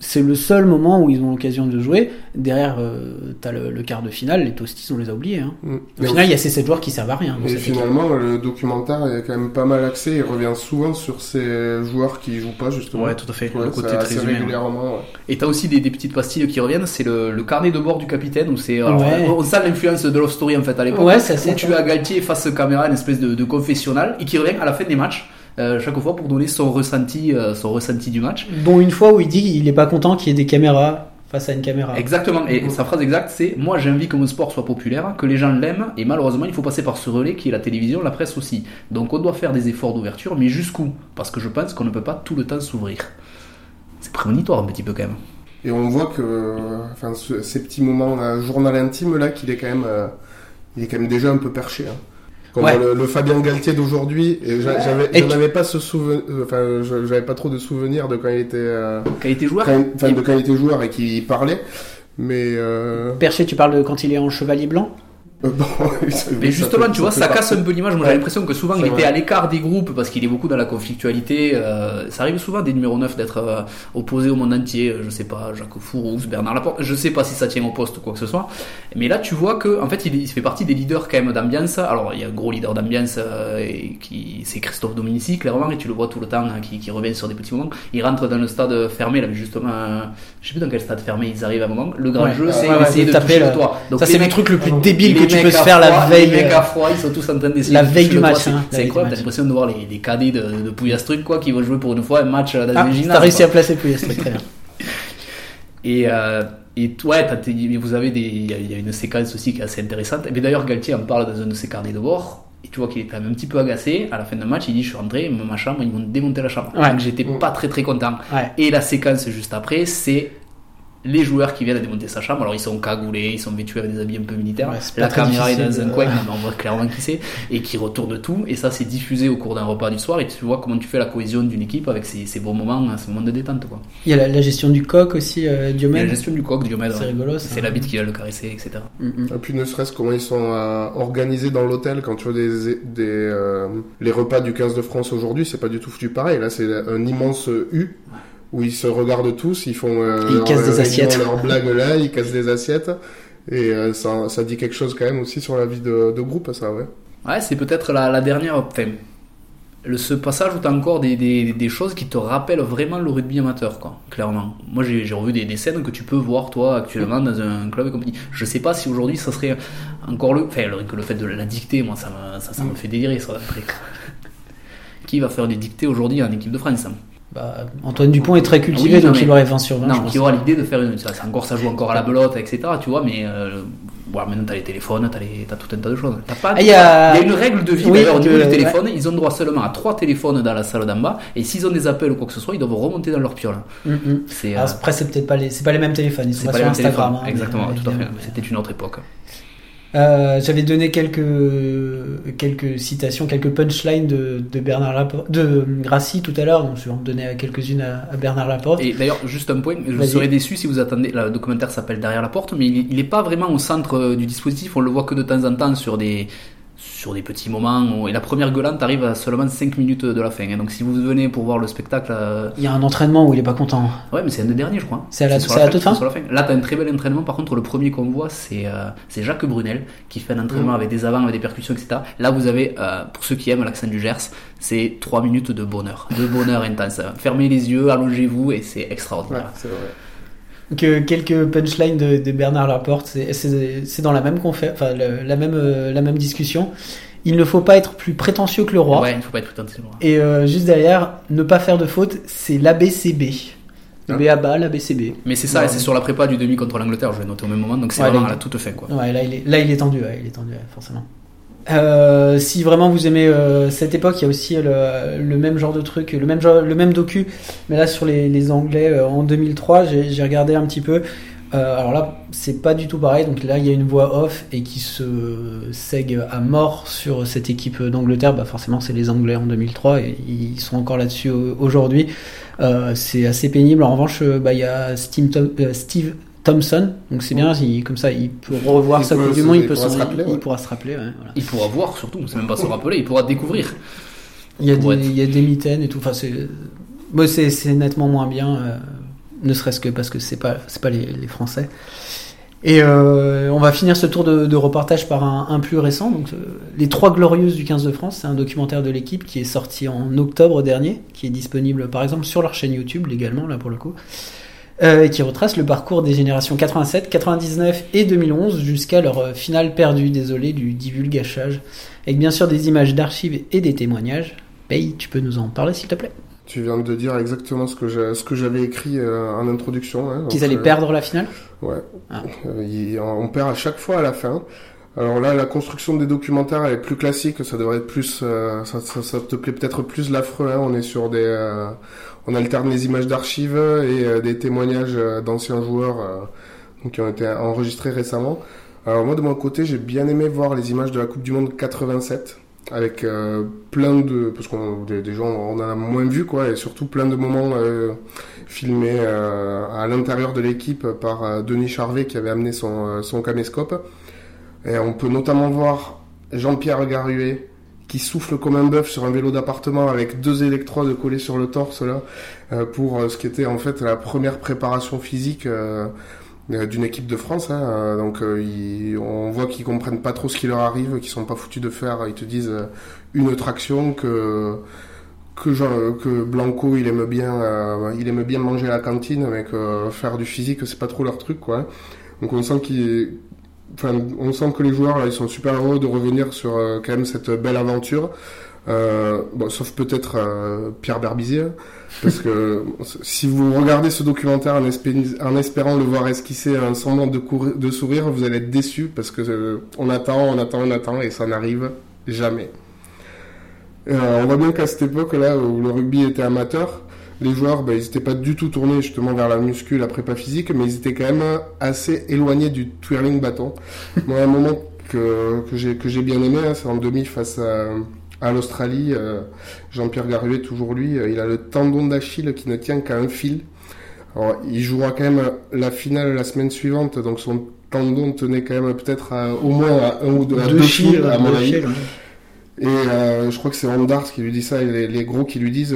c'est le seul moment où ils ont l'occasion de jouer. Derrière, euh, t'as le, le quart de finale, les toasties, on les a oubliés. Hein. Mm. Au Mais final, il y a ces 7 joueurs qui servent à rien. Et finalement, le documentaire est quand même pas mal axé. Il revient souvent sur ces joueurs qui jouent pas, justement. Ouais, tout à fait. Ouais, le côté très régulièrement. ouais. Et t'as aussi des, des petites pastilles qui reviennent, c'est le, le carnet de bord du capitaine, où c'est. alors, Ouais. On sent l'influence de Love Story en fait à l'époque. Ouais, Où tu as Galtier face caméra, une espèce de, de confessionnal, et qui revient à la fin des matchs, euh, chaque fois pour donner son ressenti, euh, son ressenti du match. Dont une fois où il dit qu'il est pas content qu'il y ait des caméras face à une caméra. Exactement, et sa phrase exacte c'est Moi j'ai envie que mon sport soit populaire, que les gens l'aiment, et malheureusement il faut passer par ce relais qui est la télévision, la presse aussi. Donc on doit faire des efforts d'ouverture, mais jusqu'où? Parce que je pense qu'on ne peut pas tout le temps s'ouvrir. C'est prémonitoire un petit peu quand même. Et on voit que, euh, enfin, ce- ces petits moments là, journal intime là, qu'il est quand même, euh, il est quand même déjà un peu perché. Hein. Comme Ouais. le, le Fabien Galtier d'aujourd'hui, j'avais, j'en avais pas ce souvenir, enfin, je- j'avais pas trop de souvenirs de quand il était, euh, Qualité joueur quand- enfin, de quand il était joueur et qu'il parlait, mais euh, Perché, tu parles de quand il est en chevalier blanc? euh, bon, Mais justement, tu vois, ça casse un peu l'image. Moi, j'ai l'impression que souvent, il était vrai. à l'écart des groupes parce qu'il est beaucoup dans la conflictualité. euh, ça arrive souvent des numéros 9 d'être euh, opposés au monde entier. euh, Je sais pas, Jacques Fouroux, Bernard Laporte. Je sais pas si ça tient au poste ou quoi que ce soit. Mais là, tu vois que, en fait, il, il fait partie des leaders quand même d'ambiance. Alors, il y a un gros leader d'ambiance euh, qui, c'est Christophe Dominici, clairement, et tu le vois tout le temps, hein, qui, qui revient sur des petits moments. Il rentre dans le stade fermé, là, justement, euh, je sais plus dans quel stade fermé ils arrivent à un moment. Le grand Ouais. jeu, c'est ouais, essayer de de, taper toucher le- le toit. Donc, Ça, c'est le truc le plus les débile que tu peux se faire la veille. Les mecs euh, à froid, ils sont tous en train d'essayer. La de veille du match, hein, C'est match. t'as l'impression de voir les, les cadets de, de Pouillastruc, quoi, qui vont jouer pour une fois un match dans Ah, t'as réussi quoi. à placer Pouillet, c'est très bien. Et, euh, et ouais, vous avez des, il y, a- il y a une séquence aussi qui est assez intéressante. Et bien d'ailleurs, Galtier en parle dans un de ses carnets de bord. Et tu vois qu'il est quand même un petit peu agacé. À la fin du match, il dit Je suis rentré, ma chambre, ils m'ont démonté la chambre. Ouais. Donc j'étais Mm. pas très très content. Ouais. Et la séquence juste après, c'est les joueurs qui viennent à démonter sa chambre. Alors ils sont cagoulés, ils sont vêtus avec des habits un peu militaires. Ouais, la très caméra est dans un euh, coin, mais on voit clairement qui c'est. Et qui retourne tout. Et ça, c'est diffusé au cours d'un repas du soir. Et tu vois comment tu fais la cohésion d'une équipe avec ces, ces beaux moments, hein, ces moments de détente. Quoi. Il y a la, la gestion du coq aussi, euh, Et la Diomède. gestion du coq, Diomède. C'est ouais. rigolo. C'est la bite qui va le caresser, etc. Mm, mm. Et puis ne serait-ce comment ils sont euh, organisés dans l'hôtel quand tu vois des, des euh, les repas du 15 de France aujourd'hui, c'est pas du tout foutu pareil. Là, c'est un immense U où ils se regardent tous, ils font euh, Ils leur- cassent des réunion, assiettes. leurs blagues là, ils cassent des assiettes. Et euh, ça, ça dit quelque chose quand même aussi sur la vie de, de groupe, ça, ouais. Ouais, c'est peut-être la, la dernière. Enfin, le, ce passage où tu as encore des, des, des choses qui te rappellent vraiment le rugby amateur, quoi, clairement. Moi, j'ai revu des, des scènes que tu peux voir, toi, actuellement, dans un club et compagnie. Je sais pas si aujourd'hui ça serait encore le. Enfin, le, que le fait de la dicter, moi, ça me, ça, ça me fait délirer, ça. Après. Qui va faire des dictées aujourd'hui en équipe de France hein? Bah, Antoine Dupont est très cultivé, Oui, non, donc mais- il aurait 20 sur 20. je Non, qui aura l'idée de faire une. Ça, encore, ça joue encore à la belote, etc., tu vois, mais. Euh, maintenant, t'as les téléphones, t'as, les, t'as tout un tas de choses. T'as pas, Ah, il y a- il y a une règle de vie Oui, d'ailleurs au niveau du téléphone. Ils ont droit seulement à trois téléphones dans la salle d'en bas. Et s'ils ont des appels ou quoi que ce soit, ils doivent remonter dans leur piole. Mm, mm. C'est, euh, après, c'est peut-être pas les, c'est pas les mêmes téléphones, ils sont pas, pas sur Instagram. hein, Exactement, mais, tout à fait. évidemment. C'était une autre époque. Euh, J'avais donné quelques quelques citations, quelques punchlines de, de Bernard Laporte, de Grassi tout à l'heure, donc je vais en donner quelques-unes à, à Bernard Laporte. Et d'ailleurs, juste un point, je serais déçu si vous attendez. Le documentaire s'appelle Derrière la porte, mais il n'est pas vraiment au centre euh, du dispositif. On le voit que de temps en temps sur des sur des petits moments. où- Et la première gueulante arrive à seulement 5 minutes de la fin. hein. Donc si vous venez pour voir le spectacle, euh, Il y a un entraînement où il est pas content. ouais, mais c'est un des derniers, je crois. C'est à la- sur c'est à la toute fin sur la fin. Là, t'as un très bel entraînement. Par contre, le premier qu'on voit, c'est euh, c'est Jacques Brunel qui fait un entraînement Mhm. avec des avants, avec des percussions, etc. Là, vous avez, euh, pour ceux qui aiment l'accent du Gers, c'est 3 minutes de bonheur, de bonheur intense. Fermez les yeux, allongez-vous et c'est Ouais, extraordinaire. c'est vrai. Que quelques punchlines de, de Bernard Laporte, c'est- dans la même confé- enfin le- la même euh, la même discussion. Il ne faut pas être plus prétentieux que le roi. Ouais, il faut pas être prétentieux. Et euh, juste derrière, ne pas faire de faute, c'est l'ABCB. Le Ah. BABA, l'ABCB. Mais c'est ça, Ouais. et c'est sur la prépa du demi contre l'Angleterre, je vais noter au même moment, donc c'est Ouais, vraiment à la toute fin, quoi. Ouais, là il est, là, il est tendu, ouais, il est tendu, ouais, forcément. Euh, si vraiment vous aimez euh, cette époque, il y a aussi le, le même genre de truc, le même, le même docu, mais là sur les, Anglais euh, en 2003, j'ai regardé un petit peu. Euh, alors là, c'est pas du tout pareil. Donc là, il y a une voix off et qui se sègue à mort sur cette équipe d'Angleterre. Bah forcément, c'est les Anglais en 2003 et ils sont encore là-dessus au- aujourd'hui. Euh, c'est assez pénible. En revanche, euh, bah, il y a euh, Steve Thompson. Donc c'est bien, il- comme ça, il peut revoir Il sa Coupe se- du Monde, il peut pourra se rappeler, il ouais. pourra se rappeler. ouais, voilà. Il pourra voir surtout, c'est même pas se rappeler, il pourra découvrir. Il y a des, être- il y a des mitaines et tout. Enfin, c'est, bon, c'est, c'est nettement moins bien, euh, ne serait-ce que parce que c'est pas, c'est pas les, les Français. Et euh, on va finir ce tour de, de reportage par un, un plus récent. Donc, euh, les trois glorieuses du 15 de France, c'est un documentaire de l'équipe qui est sorti en octobre dernier, qui est disponible par exemple sur leur chaîne YouTube légalement là pour le coup, euh, qui retrace le parcours des générations 87, 99 et 2011 jusqu'à leur euh, finale perdue, désolé du divulgachage, avec bien sûr des images d'archives et des témoignages. Paye, tu peux nous en parler s'il te plaît? Tu viens de dire exactement ce que j'avais écrit euh, en introduction. hein. Qu'ils allaient euh, perdre la finale? Ouais. Ah. Euh, on perd à chaque fois à la fin. Alors là, la construction des documentaires elle est plus classique. Ça devrait être plus, euh, ça, ça, ça te plaît peut-être plus l'affreux. Hein. On est sur des, on alterne les images d'archives et euh, des témoignages euh, d'anciens joueurs euh, donc, qui ont été enregistrés récemment. Alors moi, de mon côté, j'ai bien aimé voir les images de la Coupe du Monde 87 avec euh, plein de, parce qu'on des, gens, on en a moins vu quoi, et surtout plein de moments euh, filmé euh, à l'intérieur de l'équipe par euh, Denis Charvet qui avait amené son, euh, son caméscope. Et on peut notamment voir Jean-Pierre Garuet qui souffle comme un bœuf sur un vélo d'appartement avec deux électrodes collées sur le torse là euh, pour euh, ce qui était en fait la première préparation physique euh, d'une équipe de France. hein. Donc on voit qu'ils comprennent pas trop ce qui leur arrive, qu'ils sont pas foutus de faire. Ils te disent une traction que que, que Blanco il aime bien il aime bien manger à la cantine mais faire du physique c'est pas trop leur truc quoi donc on sent qu'il on sent que les joueurs là ils sont super heureux de revenir sur euh, quand même cette belle aventure. Euh, sauf peut-être euh, Pierre Berbizier parce que si vous regardez ce documentaire en, espé- en espérant le voir esquisser un semblant de, de sourire vous allez être déçu parce que on attend on attend on attend et ça n'arrive jamais. On voit bien qu'à cette époque-là, où le rugby était amateur, les joueurs, ben, ils n'étaient pas du tout tournés justement vers la muscu, la prépa physique, mais ils étaient quand même assez éloignés du twirling bâton. Moi, un moment que, que j'ai que j'ai bien aimé, hein, c'est en demi face à, à l'Australie. euh, Jean-Pierre Garuet, toujours lui, euh, il a le tendon d'Achille qui ne tient qu'à un fil. Alors, il jouera quand même la finale la semaine suivante, donc son tendon tenait quand même peut-être au moins à un ou deux, à deux fils, à mon avis. Et euh, je crois que c'est Ondars qui lui dit ça, et les, les gros qui lui disent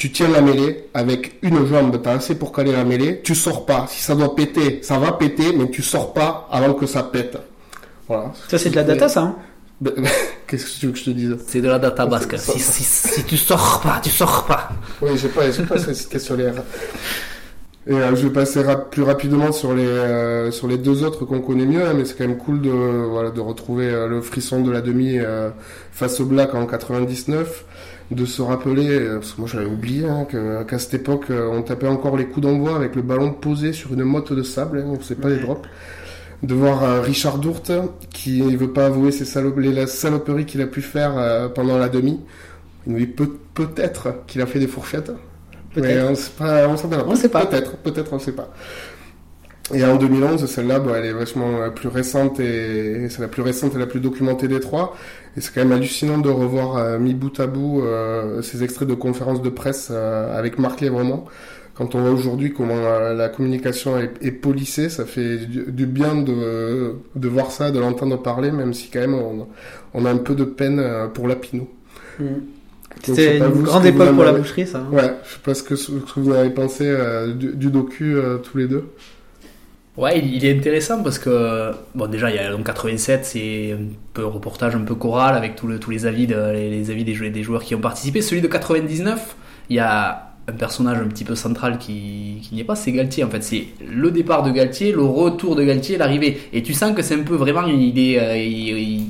Tu tiens la mêlée avec une jambe, t'as assez pour caler la mêlée, tu sors pas. Si ça doit péter, ça va péter, mais tu sors pas avant que ça pète. Voilà. Ça, c'est de la data, ça. hein Qu'est-ce que tu veux que je te dise? C'est de la data basque. Si, si, si tu sors pas, tu sors pas. Oui, j'ai pas, j'ai pas les R. Et euh, je vais passer rap- plus rapidement sur les euh, sur les deux autres qu'on connaît mieux, hein, mais c'est quand même cool de voilà de retrouver euh, le frisson de la demi euh, face au Black en 99, de se rappeler euh, parce que moi j'avais oublié hein, que- qu'à cette époque euh, on tapait encore les coups d'envoi avec le ballon posé sur une motte de sable, hein, faisait pas les drops. De voir euh, Richard Dourte qui ne veut pas avouer ses salop- les saloperies qu'il a pu faire euh, pendant la demi. Il nous dit peut- peut-être qu'il a fait des fourchettes. Peut-être. Mais on sait pas, on sait pas. On sait pas. Peut-être, peut-être, on sait pas. Et en 2011, celle-là, bon, elle est vachement la plus récente et c'est la plus récente et la plus documentée des trois. Et c'est quand même hallucinant de revoir euh, mis bout à bout euh, ces extraits de conférences de presse euh, avec Marc Lévremont. Quand on voit aujourd'hui comment euh, la communication est, est polissée, ça fait du, du bien de, de voir ça, de l'entendre parler, même si quand même on, on a un peu de peine euh, pour je sais C'était une grande époque pour la boucherie, ça. hein. Ouais, je sais pas ce que, ce que vous avez pensé euh, du, du docu euh, tous les deux. Ouais, il, est intéressant parce que, bon, déjà, il y a donc 87, c'est un peu reportage un peu choral avec tout le- tous les avis, de, les, avis des, joueurs, des joueurs qui ont participé. Celui de 99, il y a un personnage un petit peu central qui, n'y est pas, c'est Galtier en fait. C'est le départ de Galtier, le retour de Galtier, l'arrivée. Et tu sens que c'est un peu vraiment, il est. euh,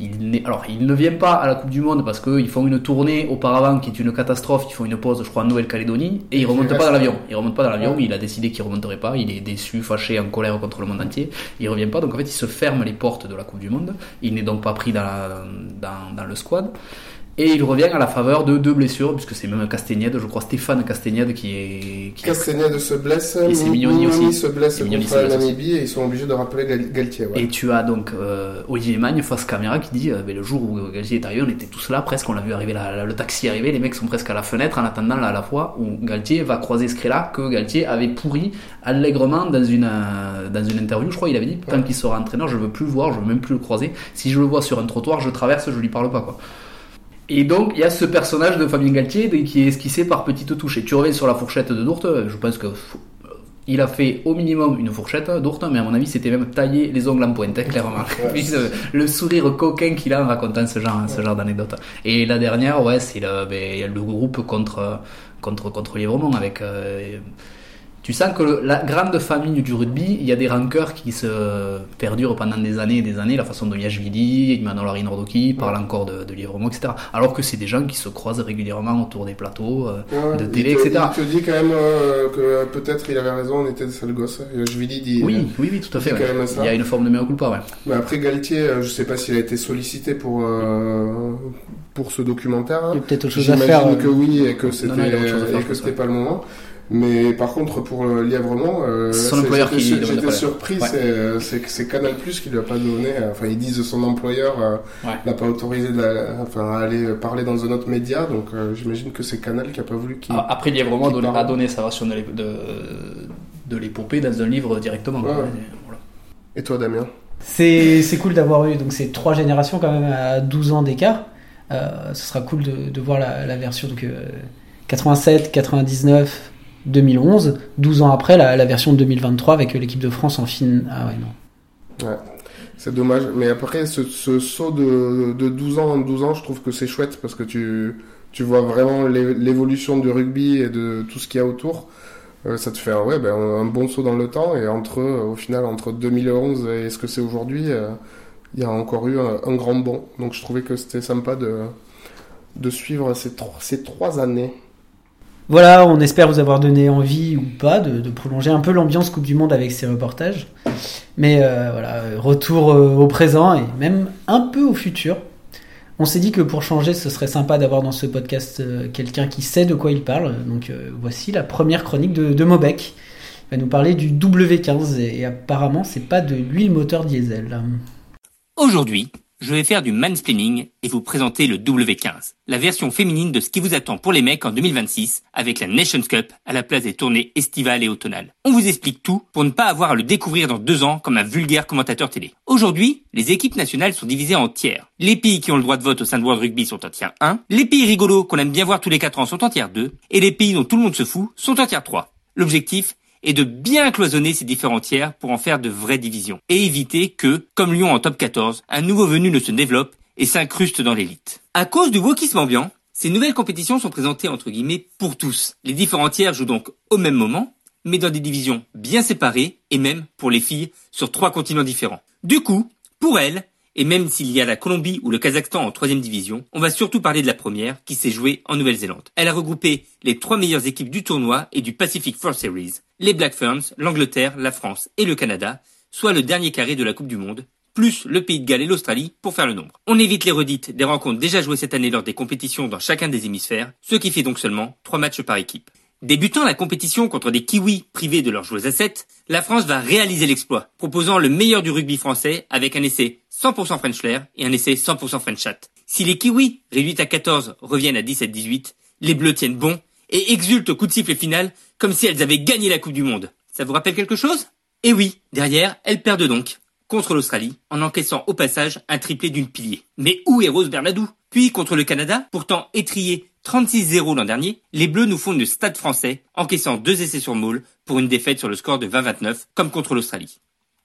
il n'est- alors, il ne vient pas à la Coupe du Monde parce qu'ils font une tournée auparavant qui est une catastrophe. Ils font une pause, je crois, en Nouvelle-Calédonie et ils remontent pas dans l'avion. Il remonte pas dans l'avion. Il a décidé qu'il remonterait pas. Il est déçu, fâché, en colère contre le monde entier. Il revient pas. Donc en fait, il se ferme les portes de la Coupe du Monde. Il n'est donc pas pris dans, la- dans, dans le squad. Et il revient à la faveur de deux blessures, puisque c'est même Castagnède, je crois Stéphane Castagnède qui est. Qui Castagnède se blesse, Et c'est Mi- Mignoni aussi. se blesse Et Mignoni contre se blesse. Namibie et ils sont obligés de rappeler Gal- Galtier. Ouais. Et tu as donc euh, Olivier Magne face caméra qui dit euh, ben, le jour où Galtier est arrivé, on était tous là presque, on l'a vu arriver, la- la- le taxi arriver, les mecs sont presque à la fenêtre en attendant là, à la fois où Galtier va croiser ce là que Galtier avait pourri allègrement dans une, euh, dans une interview, je crois, il avait dit tant qu'il sera entraîneur, je veux plus le voir, je veux même plus le croiser. Si je le vois sur un trottoir, je traverse, je lui parle pas quoi. Et donc, il y a ce personnage de Fabien Galtier qui est esquissé par petites touches. Et tu reviens sur la fourchette de Dourte, je pense que faut- il a fait au minimum une fourchette Dourte, mais à mon avis, c'était même taillé les ongles en pointe, hein, clairement. Euh, le sourire coquin qu'il a en racontant ce genre, ce genre d'anecdote. Et la dernière, ouais, c'est le, ben, le groupe contre, contre, contre avec. euh, tu sens que le- la grande famille du rugby, il y a des rancœurs qui se perdurent pendant des années et des années, la façon dont Yashvili, Manolari Nordoki parlent encore de, de livrement, etc. Alors que c'est des gens qui se croisent régulièrement autour des plateaux, euh, Ouais, de il télé, te- etc. Te dit quand même euh, que peut-être il avait raison, on était des sales gosses. Lui dis, dit, Oui, oui, oui, tout à fait. ouais. Il y a une forme de mea culpa, ouais. Mais après Galtier, euh, je sais pas s'il a été sollicité pour euh, pour ce documentaire. hein. Il y a peut-être autre chose à J'imagine faire. euh. que oui et que c'était pas le moment. Mais par contre pour le lièvrement, euh, c'est- employeur j'étais qui surpris. Ouais. C'est euh, c'est que c'est Canal Plus qui lui a pas donné. euh, Enfin ils disent son employeur euh, Ouais. n'a pas autorisé la- enfin à aller parler dans un autre média. Donc euh, j'imagine que c'est Canal qui a pas voulu qu'il. Ah, Après, Lièvrement qui donné- a donné sa version de de, de l'épopée dans un livre directement. Ouais. Et voilà. Et toi Damien? C'est c'est cool d'avoir eu donc ces trois générations quand même à 12 ans d'écart. Euh, ce sera cool de, de voir la, la version donc, euh, 87, 99, 2011. 12 ans après, la, version de 2023 avec euh, l'équipe de France en fin. Ah ouais, non. C'est dommage, mais après ce, saut de, de 12 ans en 12 ans, je trouve que c'est chouette parce que tu, tu vois vraiment l'é- l'évolution du rugby et de tout ce qu'il y a autour. Euh, ça te fait un, ouais, ben, un bon saut dans le temps et entre, euh, au final, entre 2011 et ce que c'est aujourd'hui, il y a encore eu un, grand bond. Donc je trouvais que c'était sympa de, de suivre ces, trois- ces trois années. Voilà, on espère vous avoir donné envie ou pas de, prolonger un peu l'ambiance Coupe du Monde avec ces reportages. Mais euh, voilà, retour euh, au présent et même un peu au futur. On s'est dit que pour changer, ce serait sympa d'avoir dans ce podcast euh, quelqu'un qui sait de quoi il parle. Donc voici la première chronique de, de. Il va nous parler du W15 et, et apparemment c'est pas de l'huile moteur diesel. Aujourd'hui, je vais faire du mansplaining et vous présenter le W15, la version féminine de ce qui vous attend pour les mecs en 2026 avec la Nations Cup à la place des tournées estivales et automnales. On vous explique tout pour ne pas avoir à le découvrir dans deux ans comme un vulgaire commentateur télé. Aujourd'hui, les équipes nationales sont divisées en tiers. Les pays qui ont le droit de vote au sein de World Rugby sont en tiers 1, les pays rigolos qu'on aime bien voir tous les 4 ans sont en tiers 2, et les pays dont tout le monde se fout sont en tiers 3. L'objectif est de bien cloisonner ces différents tiers pour en faire de vraies divisions et éviter que, comme Lyon en top 14, un nouveau venu ne se développe et s'incruste dans l'élite. À cause du wokisme ambiant, ces nouvelles compétitions sont présentées entre guillemets pour tous. Les différents tiers jouent donc au même moment, mais dans des divisions bien séparées et même pour les filles sur trois continents différents. Du coup, pour elles, et même s'il y a la Colombie ou le Kazakhstan en troisième division, on va surtout parler de la première qui s'est jouée en Nouvelle-Zélande. Elle a regroupé les trois meilleures équipes du tournoi et du Pacific Four Series, les Black Ferns, l'Angleterre, la France et le Canada, soit le dernier carré de la Coupe du Monde, plus le Pays de Galles et l'Australie pour faire le nombre. On évite les redites des rencontres déjà jouées cette année lors des compétitions dans chacun des hémisphères, ce qui fait donc seulement trois matchs par équipe. Débutant la compétition contre des Kiwis privés de leurs joueuses à 7, la France va réaliser l'exploit, proposant le meilleur du rugby français avec un essai 100% French Flair et un essai 100% French Chat. Si les Kiwis, réduits à 14, reviennent à 17-18, les Bleus tiennent bon et exultent au coup de sifflet final comme si elles avaient gagné la Coupe du Monde. Ça vous rappelle quelque chose? Eh oui, derrière, elles perdent donc contre l'Australie en encaissant au passage un triplé d'une pilier. Mais où est Rose Bernadou? Puis contre le Canada, pourtant étrié 36-0 l'an dernier, les Bleus nous font une stade français, encaissant deux essais sur maul pour une défaite sur le score de 20-29, comme contre l'Australie.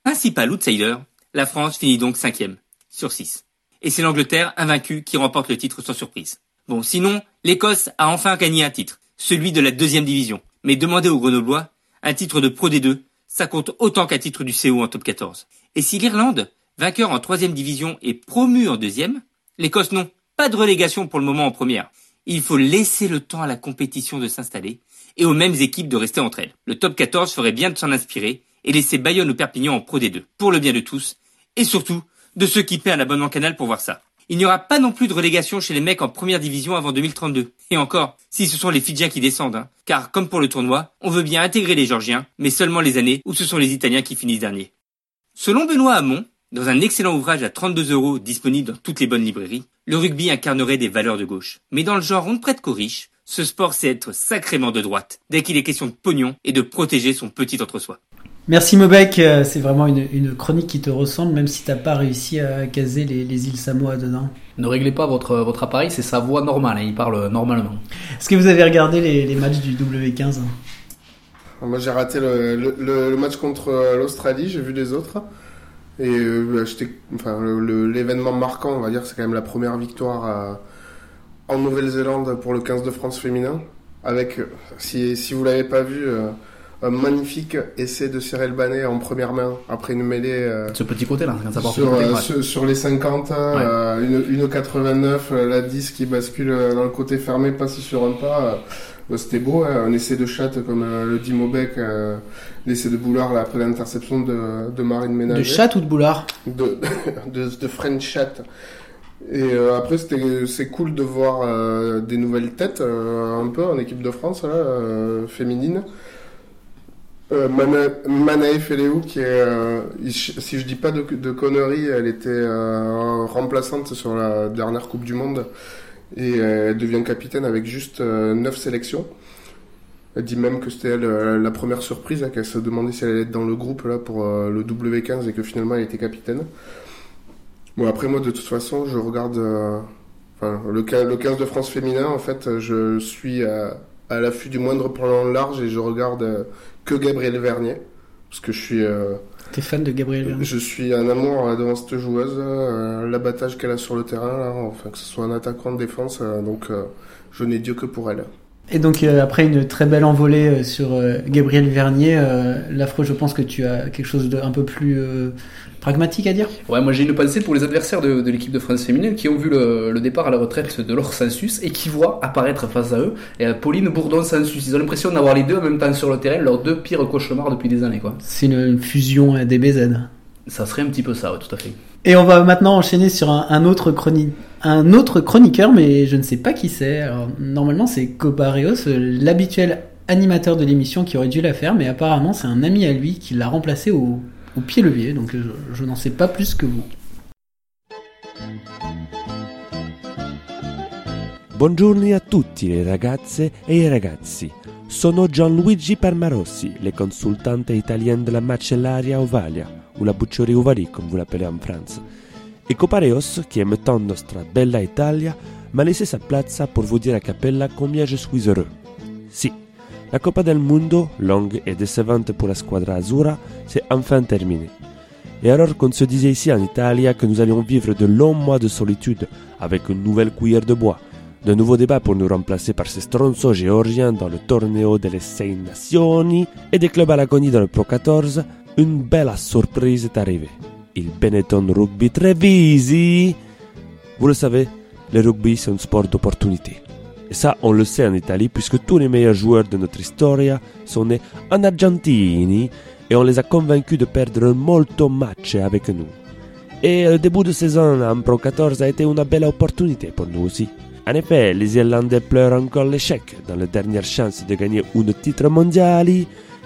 Principal outsider, la France finit donc cinquième, sur 6. Et c'est l'Angleterre, invaincue, qui remporte le titre sans surprise. Bon, sinon, l'Écosse a enfin gagné un titre, celui de la deuxième division. Mais demandez aux Grenoblois, un titre de Pro D2, ça compte autant qu'un titre du CO en top 14. Et si l'Irlande, vainqueur en troisième division, est promue en deuxième, l'Écosse non. Pas de relégation pour le moment en première. Il faut laisser le temps à la compétition de s'installer et aux mêmes équipes de rester entre elles. Le top 14 ferait bien de s'en inspirer et laisser Bayonne ou Perpignan en Pro D2, pour le bien de tous, et surtout de ceux qui paient un abonnement canal pour voir ça. Il n'y aura pas non plus de relégation chez les mecs en première division avant 2032. Et encore, si ce sont les Fidjiens qui descendent, hein. car comme pour le tournoi, on veut bien intégrer les Georgiens, mais seulement les années où ce sont les Italiens qui finissent derniers. Selon Benoît Hamon, dans un excellent ouvrage à 32 euros disponible dans toutes les bonnes librairies, le rugby incarnerait des valeurs de gauche. Mais dans le genre on ne prête qu'aux riches, ce sport c'est être sacrément de droite, dès qu'il est question de pognon et de protéger son petit entre-soi. Merci Mobec, euh, c'est vraiment une, une chronique qui te ressemble, même si t'as pas réussi à caser les, les îles Samoa dedans. Ne réglez pas votre, votre appareil, c'est sa voix normale, hein, il parle normalement. Est-ce que vous avez regardé les, les matchs du W15 Moi j'ai raté le, le- le- le match contre euh, l'Australie, j'ai vu les autres. Et euh, enfin, le- l'événement marquant, on va dire, c'est quand même la première victoire à- en Nouvelle-Zélande pour le 15 de France féminin. Avec, euh, si, si vous l'avez pas vu, euh, un magnifique essai de Cyril Banet en première main après une mêlée euh, Ce petit côté là, quand ça part sur, côté, euh, ouais. sur, sur les 50, euh, une, une 89, euh, la 10 qui bascule euh, dans le côté fermé, passe sur un pas. euh, bah, C'était beau, hein, un essai de chatte comme euh, le dit Maubec, euh, l'essai de Boulard là, après l'interception de, de Marine Ménager. De chat ou de boulard de, de, de French Chat. Et euh, après, c'était, c'est cool de voir euh, des nouvelles têtes, euh, un peu en équipe de France, là, euh, féminine. Euh, Mana, Manae Feleu, qui est, euh, si je dis pas de, conneries, elle était euh, remplaçante sur la dernière Coupe du Monde et elle devient capitaine avec juste euh, 9 sélections. Elle dit même que c'était la première surprise, là, qu'elle se demandait si elle allait être dans le groupe là pour le W15 et que finalement elle était capitaine. Bon après moi de toute façon je regarde le, le 15 de France féminin en fait je suis à l'affût du moindre plan large et je regarde euh, que Gabriel Vernier parce que je suis euh, T'es fan de Gabriel Vernier? je suis un amour euh, devant cette joueuse l'abattage qu'elle a sur le terrain là, enfin que ce soit un attaquant de défense donc je n'ai Dieu que pour elle. Et donc euh, après une très belle envolée euh, sur euh, Gabriel Vernier, euh, l'afro, je pense que tu as quelque chose de un peu plus euh, pragmatique à dire? Ouais, moi j'ai une pensée pour les adversaires de, de l'équipe de France féminine qui ont vu le, le départ à la retraite de leur census et qui voient apparaître face à eux et, Pauline Bourdon census. Ils ont l'impression d'avoir les deux en même temps sur le terrain, leurs deux pires cauchemars depuis des années, quoi. C'est une, une fusion euh, des BZ. Ça serait un petit peu ça, ouais, tout à fait. Et on va maintenant enchaîner sur un, un autre chroni- un autre chroniqueur, mais je ne sais pas qui c'est. Normalement, c'est Copareos, euh, l'habituel animateur de l'émission qui aurait dû la faire, mais apparemment, c'est un ami à lui qui l'a remplacé au, au pied levier, donc je, je n'en sais pas plus que vous. Buongiorno a tutti le ragazze e i ragazzi. Sono Gianluigi Parmarossi, le consultante italien de la macellaria Ovalia, ou la boucherie Ovalie comme vous l'appelez en France. Et Copareos, qui aime tant nostra bella Italia, m'a laissé sa plaza pour vous dire a cappella combien je suis heureux. Si, la Coppa del Mundo, longue et décevante pour la squadra azzurra, c'est enfin terminée. Et alors qu'on se disait ici en Italie que nous allions vivre de longs mois de solitude avec une nouvelle cuillère de bois, de nouveaux débats pour nous remplacer par ces stronzos géorgiens dans le torneo delle Sei Nazioni et des clubs à l'agonie dans le Pro 14, une belle surprise est arrivée. Il Benetton Rugby Trevisi. Vous le savez, le rugby c'est un sport d'opportunité. Et ça, on le sait en Italie puisque tous les meilleurs joueurs de notre histoire sont nés en Argentine et on les a convaincus de perdre molto match avec nous. Et le début de saison en Pro 14 a été une belle opportunité pour nous aussi. En effet, les Irlandais pleurent encore l'échec dans la dernière chance de gagner un titre mondial.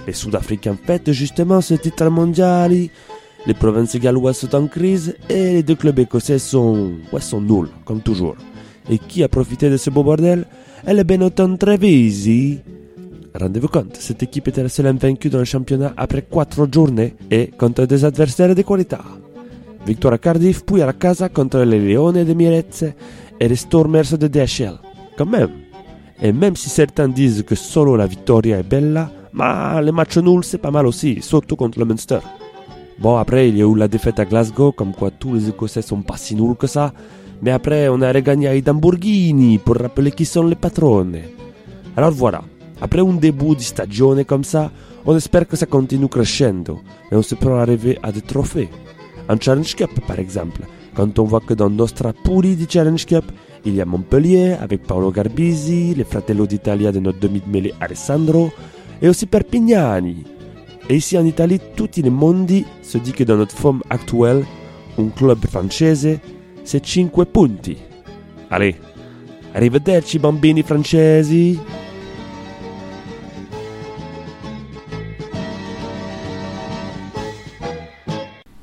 Les Sud-Africains fêtent justement ce titre mondial. Les provinces galloises sont en crise et les deux clubs écossais sont, ouais, sont nuls, comme toujours. Et qui a profité de ce beau bordel? Et le Benetton Trevisi. Rendez-vous compte, cette équipe était la seule invaincue dans le championnat après quatre journées et contre des adversaires de qualité? Victoire à Cardiff, puis à la casa contre les Leone de Mirezze et les Stormers de DHL. Quand même. Et même si certains disent que solo la vittoria est bella, mais les matchs nuls c'est pas mal aussi, surtout contre le Munster. Bon, après, il y a eu la défaite à Glasgow, comme quoi tous les Écossais sont pas si nuls que ça. Mais après, on a regagné ai Lamborghini pour rappeler qui sont les patrons. Alors voilà, après un début di stagione comme ça, on espère que ça continue crescendo et on se pourra arriver à des trophées. En Challenge Cup, par exemple, quand on voit que dans Nostra Puri di Challenge Cup, il y a Montpellier avec Paolo Garbisi, les Fratello d'Italia de notre demi de mêlée Alessandro, et aussi Perpignani. Et ici en Italie, tout le monde se dit que dans notre forme actuelle, un club francese, c'est 5 punti. Allez, arrivederci bambini francesi!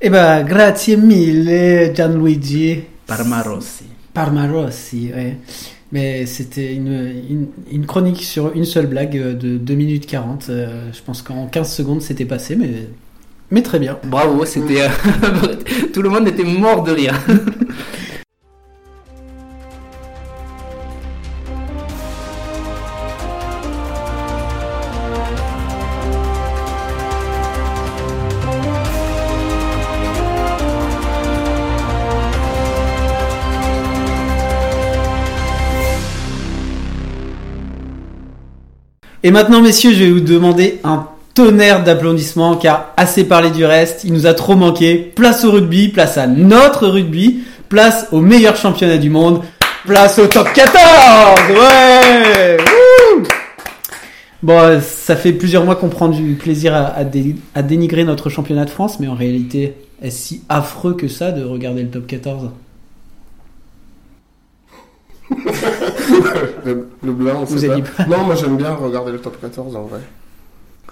Eh ben, grazie mille Gianluigi Parmarossi. Parmarossi, ouais. Mais c'était une, une, une chronique sur une seule blague euh, de 2 minutes 40. euh, je pense qu'en 15 secondes c'était passé, mais, mais très bien. Bravo, c'était. euh, Tout le monde était mort de rire. Et maintenant, messieurs, je vais vous demander un tonnerre d'applaudissements car assez parlé du reste, il nous a trop manqué. Place au rugby, place à notre rugby, place au meilleur championnat du monde, place au top 14 Ouais. Bon, euh, ça fait plusieurs mois qu'on prend du plaisir à, à dénigrer notre championnat de France, mais en réalité, est-ce si affreux que ça de regarder le top 14 Le, le blanc, on Vous sait avez pas. Non, moi j'aime bien regarder le top 14 en vrai.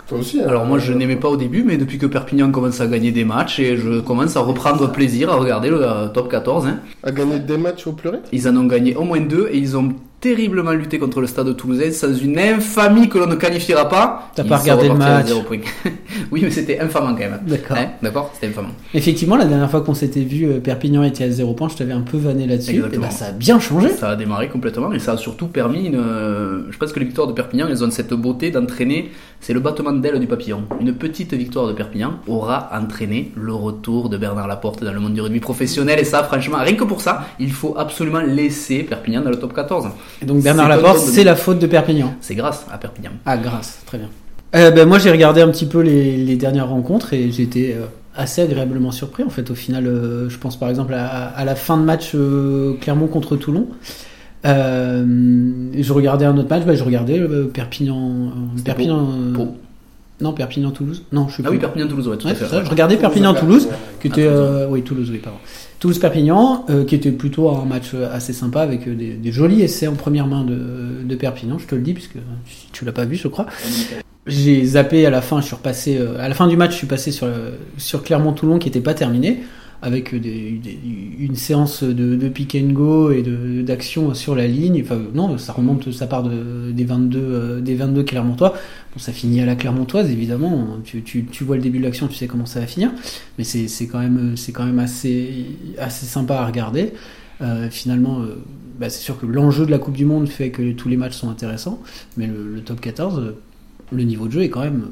Toi aussi hein Alors moi je n'aimais pas au début, mais depuis que Perpignan commence à gagner des matchs, et je commence à reprendre plaisir à regarder le euh, top 14. hein. À gagner des matchs au pleurer? Ils en ont gagné au moins deux et ils ont terriblement lutté contre le stade toulousain sans une infamie que l'on ne qualifiera pas. T'as pas regardé le match. oui, mais c'était infamant quand même. D'accord. Hein, D'accord C'était infamant. Effectivement, la dernière fois qu'on s'était vu, euh, Perpignan était à 0 points, je t'avais un peu vanné là-dessus. Et Exactement. ben, ça a bien changé. Ça a démarré complètement et ça a surtout permis une. euh, Je pense que les victoires de Perpignan, elles ont cette beauté d'entraîner. C'est le battement d'aile du papillon. Une petite victoire de Perpignan aura entraîné le retour de Bernard Laporte dans le monde du rugby professionnel et ça, franchement, rien que pour ça, il faut absolument laisser Perpignan dans le top 14. Et donc Bernard Laporte, c'est la faute de Perpignan. C'est grâce à Perpignan. Ah, grâce, très bien. Euh, ben, moi, j'ai regardé un petit peu les, les dernières rencontres et j'étais euh, assez agréablement surpris. En fait, au final, euh, je pense par exemple à, à la fin de match Clermont contre Toulon. Euh, je regardais un autre match, ben, je regardais euh, Perpignan. euh, Perpignan. Non, Perpignan-Toulouse. Non, je sais Ah plus. oui, Perpignan-Toulouse, ouais, tout Ouais, à fait. ça. Je regardais Perpignan-Toulouse, qui était, euh, oui, Toulouse, oui, pardon. Toulouse-Perpignan, euh, qui était plutôt un match assez sympa avec des, des jolis essais en première main de, de Perpignan, je te le dis, puisque tu, l'as pas vu, je crois. J'ai zappé à la fin, je suis repassé, euh, à la fin du match, je suis passé sur, sur Clermont-Toulon qui n'était pas terminé, avec des, une séance de, de pick and go et d'action sur la ligne. Enfin, non, ça remonte, ça part de, des 22, euh, des 22 Clermontois. Bon, ça finit à la Clermontoise, évidemment. Tu, tu, tu vois le début de l'action, tu sais comment ça va finir. Mais c'est quand même, c'est quand même assez, assez sympa à regarder. Euh, finalement, euh, bah, c'est sûr que l'enjeu de la Coupe du Monde fait que tous les matchs sont intéressants. Mais le, le top 14, euh, le niveau de jeu est quand même,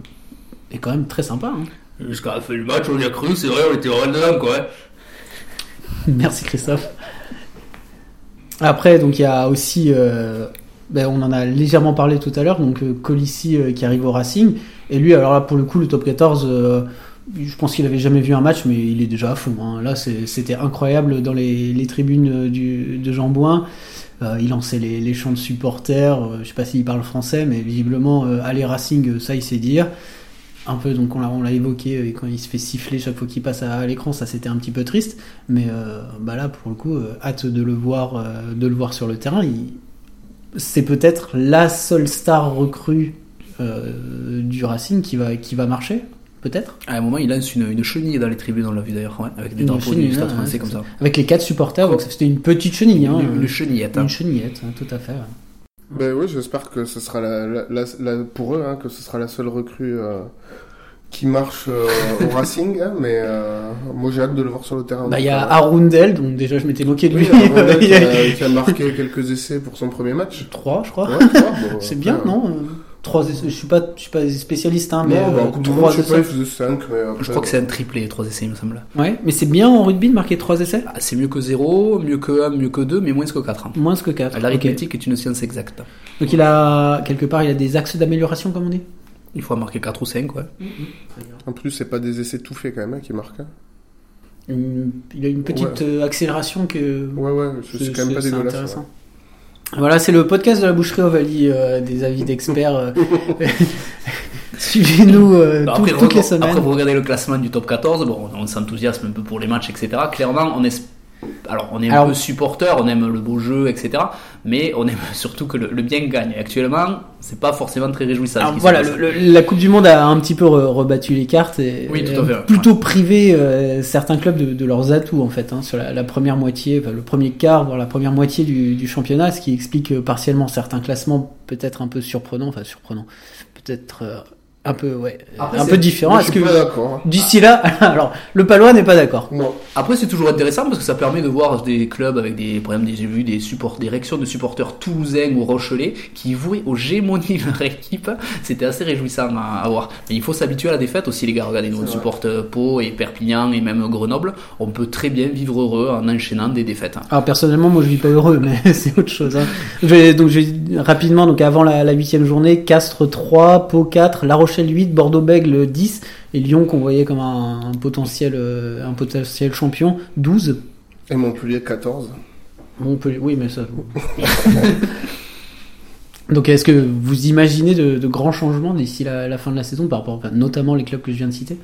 est quand même très sympa. hein. Jusqu'à la fin du match, on y a cru, c'est vrai, on était vraiment dedans, quoi. Merci Christophe. Après, donc il y a aussi, euh, ben, on en a légèrement parlé tout à l'heure, donc euh, Colissi euh, qui arrive au Racing. Et lui, alors là pour le coup, le top 14, euh, je pense qu'il avait jamais vu un match, mais il est déjà à fond. hein. Là, c'était incroyable dans les, tribunes de Jean Bouin. Il lançait les, les chants de supporters. je sais pas s'il parle français, mais visiblement, aller Racing, ça il sait dire. Un peu, donc on l'a, on l'a évoqué, euh, quand il se fait siffler chaque fois qu'il passe à, à l'écran, ça c'était un petit peu triste. Mais euh, bah là, pour le coup, euh, hâte de le voir, euh, de le voir sur le terrain. Il- C'est peut-être la seule star recrue du Racing qui va, qui va marcher, peut-être. À un moment, il lance une, une chenille dans les tribunes, on l'a vu d'ailleurs, ouais, avec des Une drapeaux chenille, du stade hein, français comme ça. Avec les quatre supporters, donc c'était une petite chenille. Hein, Une, une chenillette. hein. Une chenillette, hein, tout à fait. ouais. Ben oui, j'espère que ce sera la, la- la- la- pour eux, hein, que ce sera la seule recrue euh, qui marche euh, au Racing. hein, mais euh, moi, j'ai hâte de le voir sur le terrain. Bah, il y a euh, Arundel, donc déjà je m'étais moqué de oui, lui. Arundel Il qui, a- a, qui a marqué quelques essais pour son premier match. Trois, je crois. Ouais, trois, bon, C'est bien, euh, non euh, Trois, essais- je suis pas, je suis pas spécialiste, hein, mais Non, bah, euh, trois je sais pas, il essais. faisait 5, mais après, Je crois que c'est un triplé, trois essais, il me semble. Ouais, mais c'est bien en rugby de marquer trois essais? Ah, c'est mieux que 0, mieux que 1, mieux que 2, mais moins que 4. Moins que quatre. L'arithmétique est une science exacte. Donc il a quelque part, il a des axes d'amélioration, comme on dit? Il faut en marquer 4 ou 5, ouais. En plus, c'est pas des essais tout faits quand même hein, qui marquent. hein. Il a une petite Ouais. euh, accélération que. Ouais, ouais, c'est quand même pas c'est dégueulasse. intéressant. Voilà, c'est le podcast de la boucherie Ovalie, euh, des avis d'experts. euh. Suivez-nous euh, tout- après, toutes les semaines. après, vous regardez le classement du top 14, bon, on s'enthousiasme un peu pour les matchs, etc. Clairement, on est, alors, on est un peu supporter, on aime le beau jeu, etc. Mais on aime surtout que le, le bien gagne. Actuellement, c'est pas forcément très réjouissant. Alors, voilà, le- la Coupe du Monde a un petit peu re- rebattu les cartes et, Oui, tout et à a fait, ouais. plutôt privé euh, certains clubs de, de leurs atouts en fait hein, sur la, la première moitié, enfin, le premier quart, voire la première moitié du, du championnat, ce qui explique euh, partiellement certains classements peut-être un peu surprenants, enfin surprenants, peut-être euh, un peu ouais, Après, un peu différent. Moi, Est-ce je suis que pas d'accord. hein. d'ici là, alors le Palois n'est pas d'accord. Non. Après, c'est toujours intéressant parce que ça permet de voir des clubs avec des, exemple, des- j'ai vu des supports, des réactions de supporters toulousains ou rochelais qui vouaient aux gémonies de leur équipe. C'était assez réjouissant à, à voir. Mais il faut s'habituer à la défaite aussi, les gars. Regardez, nous, on supporte euh, Pau et Perpignan et même Grenoble. On peut très bien vivre heureux en enchaînant des défaites. hein. Alors personnellement, moi je vis pas heureux, mais c'est autre chose. Hein. Je vais, donc je vais rapidement, donc avant la la huitième journée, Castres 3, Pau 4, La Rochelle Rochelle 8, Bordeaux-Bègle 10 et Lyon qu'on voyait comme un, un potentiel, euh, un potentiel champion 12. Et Montpellier 14. Montpellier, oui, mais ça. Donc, est-ce que vous imaginez de, de grands changements d'ici la, la fin de la saison par rapport, enfin, notamment les clubs que je viens de citer?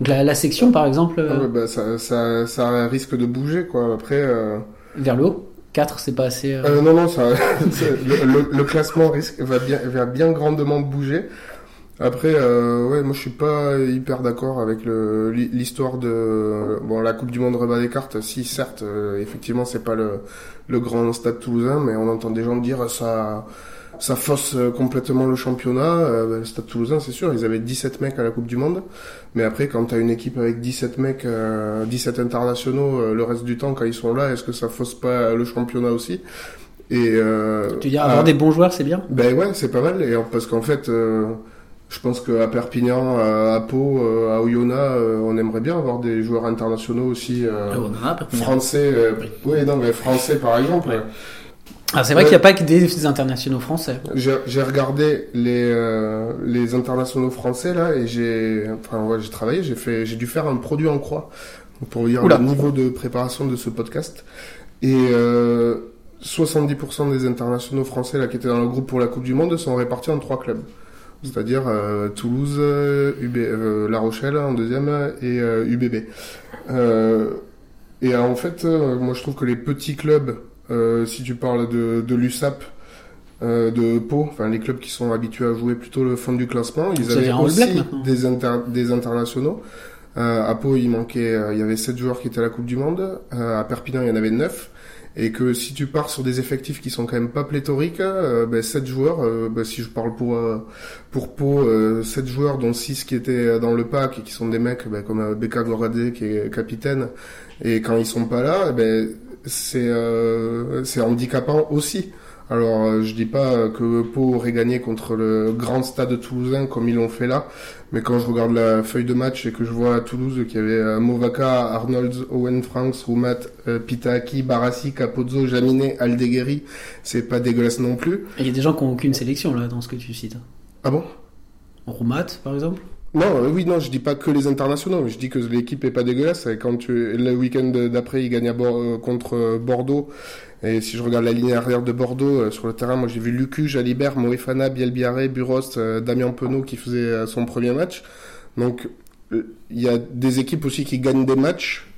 Donc, la, la section, par exemple, euh, Ah bah, ça, ça, ça risque de bouger, quoi. Après, euh, vers le haut? 4, c'est pas assez. euh, non, non, ça, le- le classement risque, va bien, va bien grandement bouger. Après, euh, ouais, moi je suis pas hyper d'accord avec le- l'histoire de bon la Coupe du Monde rebat des cartes. Si certes, euh, effectivement, c'est pas le, le grand stade toulousain, mais on entend des gens dire ça ça fausse euh, complètement le championnat. Euh, ben, le stade toulousain, c'est sûr, ils avaient 17 mecs à la Coupe du Monde, mais après quand t'as une équipe avec 17 mecs, euh, 17 internationaux, euh, le reste du temps quand ils sont là, est-ce que ça fausse pas le championnat aussi? Et euh, tu veux dire, avoir ah, des bons joueurs, c'est bien? Ben ouais, c'est pas mal. Et parce qu'en fait, euh, je pense qu'à Perpignan, à, à Pau, euh, à Oyonnax, euh, on aimerait bien avoir des joueurs internationaux aussi euh, Ah, français. Euh, oui, non, mais français par exemple. Ah, c'est vrai Ouais. qu'il n'y a pas que des internationaux français. J'ai regardé les euh, les internationaux français là et j'ai enfin ouais, j'ai travaillé, j'ai fait j'ai dû faire un produit en croix pour dire Oula. le niveau de préparation de ce podcast et euh, 70% des internationaux français là qui étaient dans le groupe pour la Coupe du Monde sont répartis en trois clubs. C'est-à-dire euh, Toulouse, euh, UB, euh, La Rochelle en deuxième et euh, UBB. Euh, et euh, en fait, euh, moi je trouve que les petits clubs, euh, si tu parles de, de l'USAP, euh, de Pau, enfin les clubs qui sont habitués à jouer plutôt le fond du classement, ils avaient aussi des, inter- des internationaux. Euh, à Pau, il manquait, euh, il y avait 7 joueurs qui étaient à la Coupe du Monde. Euh, à Perpignan, il y en avait 9. Et que si tu pars sur des effectifs qui sont quand même pas pléthoriques, euh, ben, 7 joueurs, euh, ben, si je parle pour euh, pour Pau, euh, 7 joueurs dont 6 qui étaient dans le pack et qui sont des mecs ben, comme euh, Beka Goradze qui est capitaine, et quand ils sont pas là, ben, c'est euh, c'est handicapant aussi. Alors euh, je dis pas que Pau aurait gagné contre le grand stade toulousain comme ils l'ont fait là, mais quand je regarde la feuille de match et que je vois à Toulouse qu'il y avait euh, Movaka, Arnold, Owen Franks, Roumat, euh, Pitaki, Barassi, Capozzo, Jaminet, Aldeguerri, c'est pas dégueulasse non plus. Il y a des gens qui n'ont aucune sélection là dans ce que tu cites. Ah bon? Roumat, par exemple? Non, euh, oui, non, je dis pas que les internationaux, je dis que l'équipe est pas dégueulasse. Et quand le week-end d'après, ils gagnent à euh, contre euh, Bordeaux. Et si je regarde la ligne arrière de Bordeaux, sur le terrain, moi j'ai vu Lucu, Jalibert, Moefana, Bielbiaré, Buros, Damien Penaud qui faisait son premier match. Donc, il y a des équipes aussi qui gagnent des matchs.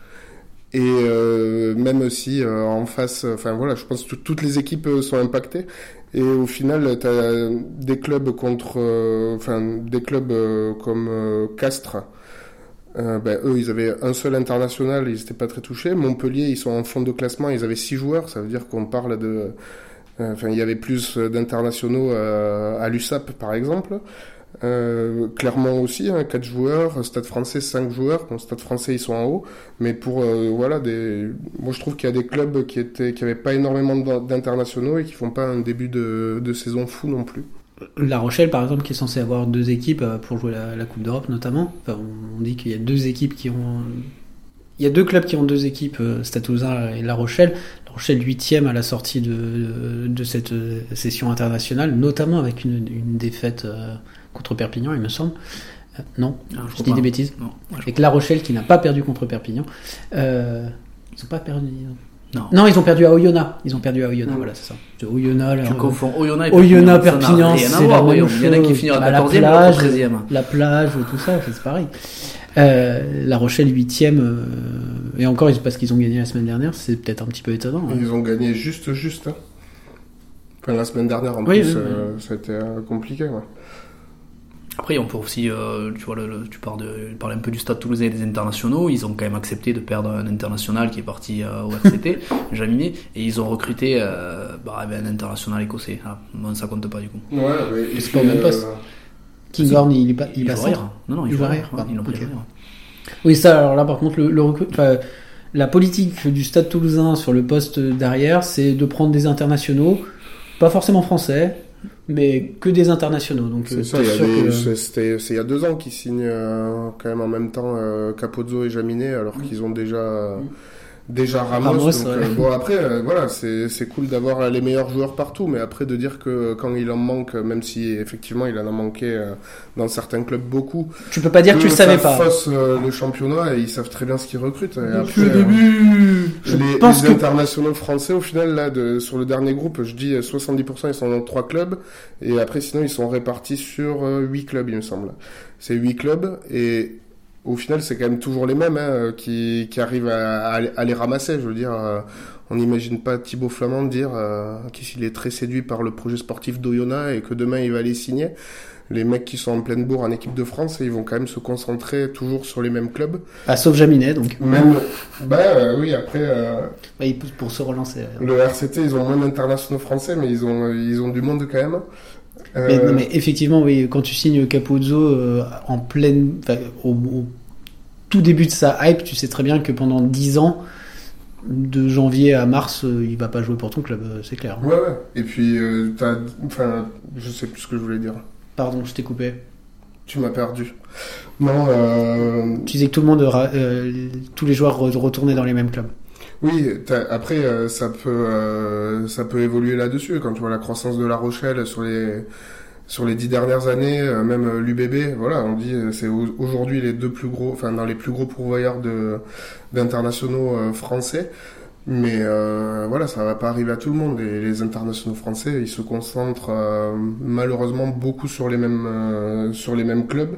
Et même si en face, enfin voilà, je pense que toutes les équipes sont impactées. Et au final, tu as des clubs contre, euh, enfin des clubs euh, comme euh, Castres. Ben, eux, ils avaient un seul international, ils n'étaient pas très touchés. Montpellier, ils sont en fond de classement, ils avaient six joueurs. Ça veut dire qu'on parle de, enfin, il y avait plus d'internationaux à l'USAP, par exemple. Euh, Clermont aussi, hein, 4 joueurs, Stade français 5 joueurs, bon, Stade français ils sont en haut, mais pour euh, voilà des, moi je trouve qu'il y a des clubs qui étaient, qui avaient pas énormément d'in- d'internationaux et qui font pas un début de, saison fou non plus. La Rochelle, par exemple, qui est censée avoir deux équipes euh, pour jouer la, Coupe d'Europe, notamment. On, dit qu'il y a deux équipes qui ont. Il y a deux clubs qui ont deux équipes, euh, Stade et La Rochelle. La Rochelle huitième à la sortie de, cette session internationale, notamment avec une, défaite contre Perpignan, il me semble. Euh, non, Ah, je dis pas. des bêtises. Non, moi, je Avec La Rochelle qui n'a pas perdu contre Perpignan. Euh, ils ont pas perdu. Non. Non, ils ont perdu à Oyonnax. Ils ont perdu à Oyonnax, voilà, c'est ça. Oyonnax. Tu leur- confonds Oyonnax et Oyonnax, Perpignan. À c'est la même voyons. Il y en a qui chose. finira Bah, la 14e, l'autre plage, 13e. La plage, tout ça, c'est pareil. Euh, la Rochelle 8ème, euh, et encore parce qu'ils ont gagné la semaine dernière, c'est peut-être un petit peu étonnant. hein. Ils ont gagné juste, juste. hein. Enfin, la semaine dernière en Oui, plus, oui, euh, ça a été euh, compliqué. Ouais. Après, on peut aussi, euh, tu vois, le, le- tu parles, de, tu parles un peu du Stade Toulousain et des internationaux. Ils ont quand même accepté de perdre un international qui est parti euh, au RCT, Jaminet, et ils ont recruté euh, bah, ben, un international écossais. Ah, bon, ça compte pas du coup. Ouais, mais C'est et pas au même poste. euh, Kinghorn, il est pas, il pas jouent centre. rien. Non, non, jouent rien. rien. Ouais, Ils l'ont pris. Oui, ça, alors là, par contre, le, le la politique du Stade Toulousain sur le poste derrière, c'est de prendre des internationaux, pas forcément français, mais que des internationaux. Donc, euh, C'est ça, t'es il y a sûr des- que- c'est- c'était c'est il y a deux ans qu'ils signent euh, quand même en même temps euh, Capozzo et Jaminet, alors qu'ils ont déjà euh, déjà Ramos. Ramos, donc, ouais. euh, bon après, euh, voilà, c'est c'est cool d'avoir les meilleurs joueurs partout, mais après de dire que quand il en manque, même si effectivement il en a manqué euh, dans certains clubs beaucoup, Tu peux pas dire que tu le savais pas. euh, le championnat et ils savent très bien ce qu'ils recrutent. Et après, Depuis le euh, début. Je les, pense les que- internationaux français, au final, là, de, sur le dernier groupe, je dis euh, 70% ils sont dans trois clubs, et après, sinon, ils sont répartis sur euh, huit clubs, il me semble. C'est huit clubs, et au final, c'est quand même toujours les mêmes hein, qui, qui arrivent à, à, les- à les ramasser. Je veux dire, euh, on n'imagine pas Thibaut Flamand dire euh, qu'il est très séduit par le projet sportif d'Oyonnax et que demain, il va aller signer. Les mecs qui sont en pleine bourre en équipe de France, ils vont quand même se concentrer toujours sur les mêmes clubs. Ah, sauf Jaminet, donc. Même, bah euh, oui, après, euh, Bah, il pousse pour se relancer. le RCT, ils ont moins d'internationaux français, mais ils ont, ils ont du monde quand même. Euh, Mais, non, mais effectivement, oui, quand tu signes Capozzo euh, en pleine, au, au tout début de sa hype, tu sais très bien que pendant 10 ans, de janvier à mars, euh, il va pas jouer pour ton club, euh, c'est clair. Ouais, ouais. Et puis, euh, t'as, enfin, je sais plus ce que je voulais dire. Pardon, je t'ai coupé. Tu m'as perdu. Non, euh, Tu disais que tout le monde, ra- tous les joueurs re- retournaient dans les mêmes clubs. Oui, après, euh, ça peut, euh, ça peut évoluer là-dessus. Quand tu vois la croissance de La Rochelle sur les, sur les dix dernières années, euh, même euh, l'UBB, voilà, on dit, euh, c'est au- aujourd'hui les deux plus gros, enfin, dans les plus gros pourvoyeurs de, d'internationaux français. Mais euh, voilà, ça va pas arriver à tout le monde. Et les internationaux français, ils se concentrent euh, malheureusement beaucoup sur les mêmes euh, sur les mêmes clubs.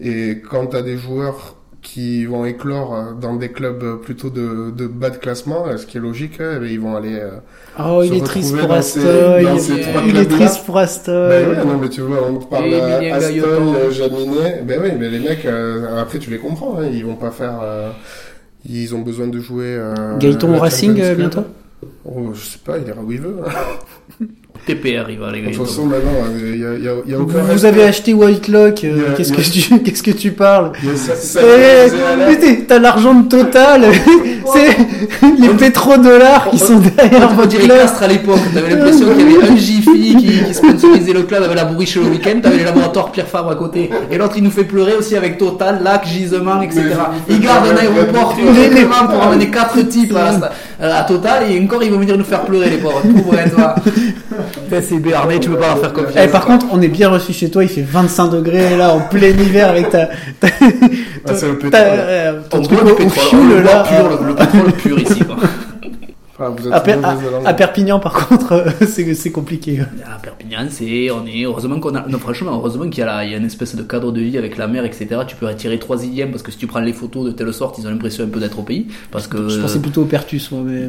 Et quand t'as des joueurs qui vont éclore euh, dans des clubs plutôt de, de bas de classement, euh, ce qui est logique, euh, eh ben, ils vont aller. euh, Oh, il Se est triste retrouver pour dans Astoy. ces- Il est triste pour Astoy. Ben ouais, non, mais tu vois, on parle euh, Jaminet. Ben oui, mais les mecs, euh, après tu les comprends, hein, ils vont pas faire. euh, ils ont besoin de jouer. Euh, Gaëton au Racing euh, bientôt? Oh, je sais pas, il ira où il veut. TPR, il va les De gars. toute façon, maintenant, il y a, y a, y a Vous, aucun vous respect. avez acheté Whitelock, euh, Il y a- qu'est-ce que tu, qu'est-ce que tu parles Il y a ça- ça- Eh, T'as l'argent de Total, c'est les pétrodollars qui sont derrière On votre dirait club. Castres à l'époque, t'avais l'impression qu'il y avait un Jiffy qui, qui sponsorisait le club avec la bourriche le week-end, t'avais les laboratoires Pierre Fabre à côté, et l'autre il nous fait pleurer aussi avec Total, Lac, Gisement, etc. Il garde un aéroport pour amener quatre types à, la- à Total, et encore ils vont venir nous faire pleurer les pauvres, pauvres toi. C'est Béarnais, tu peux pas leur faire confiance. Eh, par contre, on est bien reçu chez toi, il fait 25 degrés là en plein hiver avec ta, ta, Ah, c'est le pétrole. ta- euh, ton on truc au, fioul, là. pur, le, le pétrole pur ici. Quoi. Ah, vous êtes À, Per- mauvaise langue. à- à Perpignan, par contre, euh, c'est compliqué. À Perpignan, c'est, on est, heureusement qu'on a, non, franchement, heureusement qu'il y a, la- il y a une espèce de cadre de vie avec la mer, etc. Tu peux retirer trois parce que si tu prends les photos de telle sorte, ils ont l'impression un peu d'être au pays. Parce que, Je pensais plutôt au Pertus, moi, mais.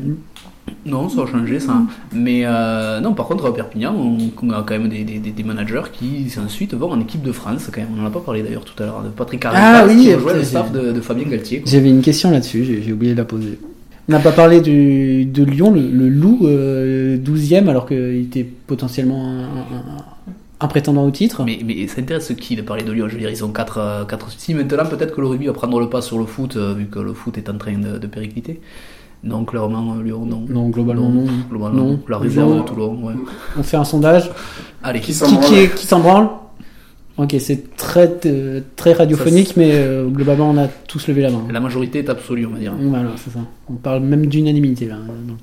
Non, ça a changé, ça. Mais, euh, non, par contre, à Perpignan, on, a quand même des, des, des- managers qui, ensuite, vont en équipe de France, quand même. On en a pas parlé d'ailleurs tout à l'heure, de Patrick Arnaud, Ah oui, qui rejoint le staff de, de Fabien Galtier. J'avais une question là-dessus, j'ai oublié de la poser. On n'a pas parlé du, de Lyon, le, le loup euh, 12e, alors qu'il était potentiellement un, un- un prétendant au titre. Mais, mais ça intéresse qui de parler de Lyon? Je veux dire, ils ont 4 quatre Si maintenant, peut-être que le rugby va prendre le pas sur le foot, euh, vu que le foot est en train de, de péricliter. Non, clairement, euh, Lyon, non. Non, globalement, non. Globalement, Non. non. La réserve Non. de Toulon, ouais. On fait un sondage. Allez, Qui Qui, s'en qui, branle qui s'en branle Ok, c'est très, très radiophonique, mais euh, globalement, on a tous levé la main. la majorité est absolue, on va dire. Voilà, c'est ça. On parle même d'unanimité là. donc.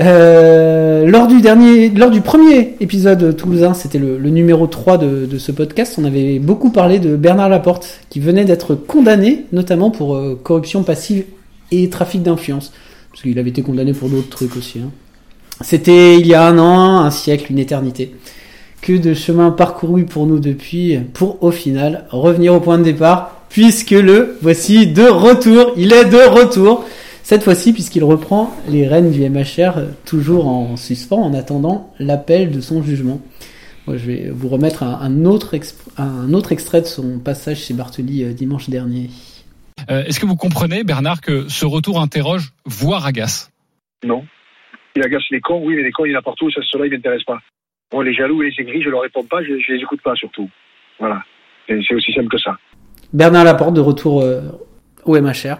Euh, lors du dernier, lors du premier épisode toulousain, c'était le, le numéro 3 de, de ce podcast, on avait beaucoup parlé de Bernard Laporte, qui venait d'être condamné, notamment pour euh, corruption passive et trafic d'influence. Parce qu'il avait été condamné pour d'autres trucs aussi. hein. C'était il y a un an, un siècle, une éternité. Que de chemin parcouru pour nous depuis, pour au final revenir au point de départ, puisque le voici de retour. Il est de retour. Cette fois-ci, puisqu'il reprend les rênes du MHR, toujours en suspens, en attendant l'appel de son jugement. Moi, je vais vous remettre un, autre, un autre extrait de son passage chez Bartoli euh, dimanche dernier. Euh, Est-ce que vous comprenez, Bernard, que ce retour interroge, voire agace? Non. Il agace les cons, oui, mais les cons, il y en a partout, ça, ceux-là, ils m'intéressent pas. Moi, les jaloux et les aigris, je leur réponds pas, je, je les écoute pas, surtout. Voilà. Et C'est aussi simple que ça. Bernard Laporte de retour euh, au MHR.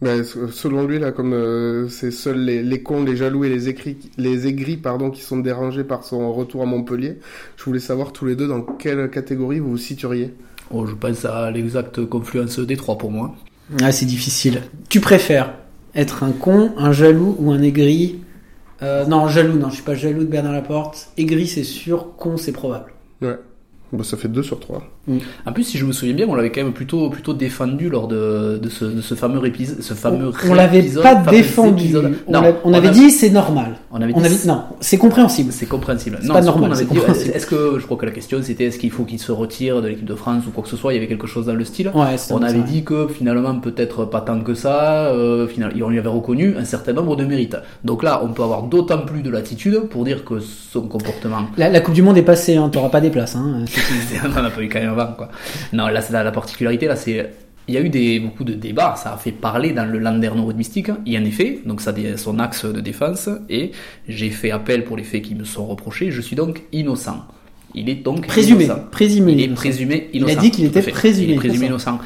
Ben, selon lui, là, comme euh, c'est seuls les, les cons, les jaloux et les, écrits, les aigris pardon, qui sont dérangés par son retour à Montpellier, je voulais savoir tous les deux dans quelle catégorie vous vous situeriez. Oh, je pense à l'exacte confluence des trois pour moi. Ah, c'est difficile. Tu préfères être un con, un jaloux ou un aigri? Euh, non, jaloux, non, je suis pas jaloux de Bernard Laporte. Aigri, c'est sûr. Con, c'est probable. Ouais. Bah, ça fait 2 sur 3. En plus, si je me souviens bien, on l'avait quand même plutôt, plutôt défendu lors de, de, ce, de ce fameux épisode. Ce fameux On l'avait pas défendu. épisode. On, Non, on avait dit c'est normal. On avait On dit avait non, c'est compréhensible. C'est compréhensible. C'est pas normal. Est-ce que je crois que la question c'était est-ce qu'il faut qu'il se retire de l'équipe de France ou quoi que ce soit Il y avait quelque chose dans le style. Ouais, on avait dit que finalement peut-être pas tant que ça. Euh, final, et on lui avait reconnu un certain nombre de mérites. Donc là, on peut avoir d'autant plus de latitude pour dire que son comportement La, la Coupe du Monde est passée, hein, t'auras pas des places. Hein, on en a pas eu quand même avant quoi. Non, là c'est la, la particularité là, c'est il y a eu des, beaucoup de débats, ça a fait parler dans le landerneau rugbyistique, et en effet, donc ça a son axe de défense, et j'ai fait appel pour les faits qui me sont reprochés, je suis donc innocent. Il est donc Présumé, innocent. présumé Il est innocent. présumé Il a dit qu'il était fait. présumé Il est présumé innocent. innocent.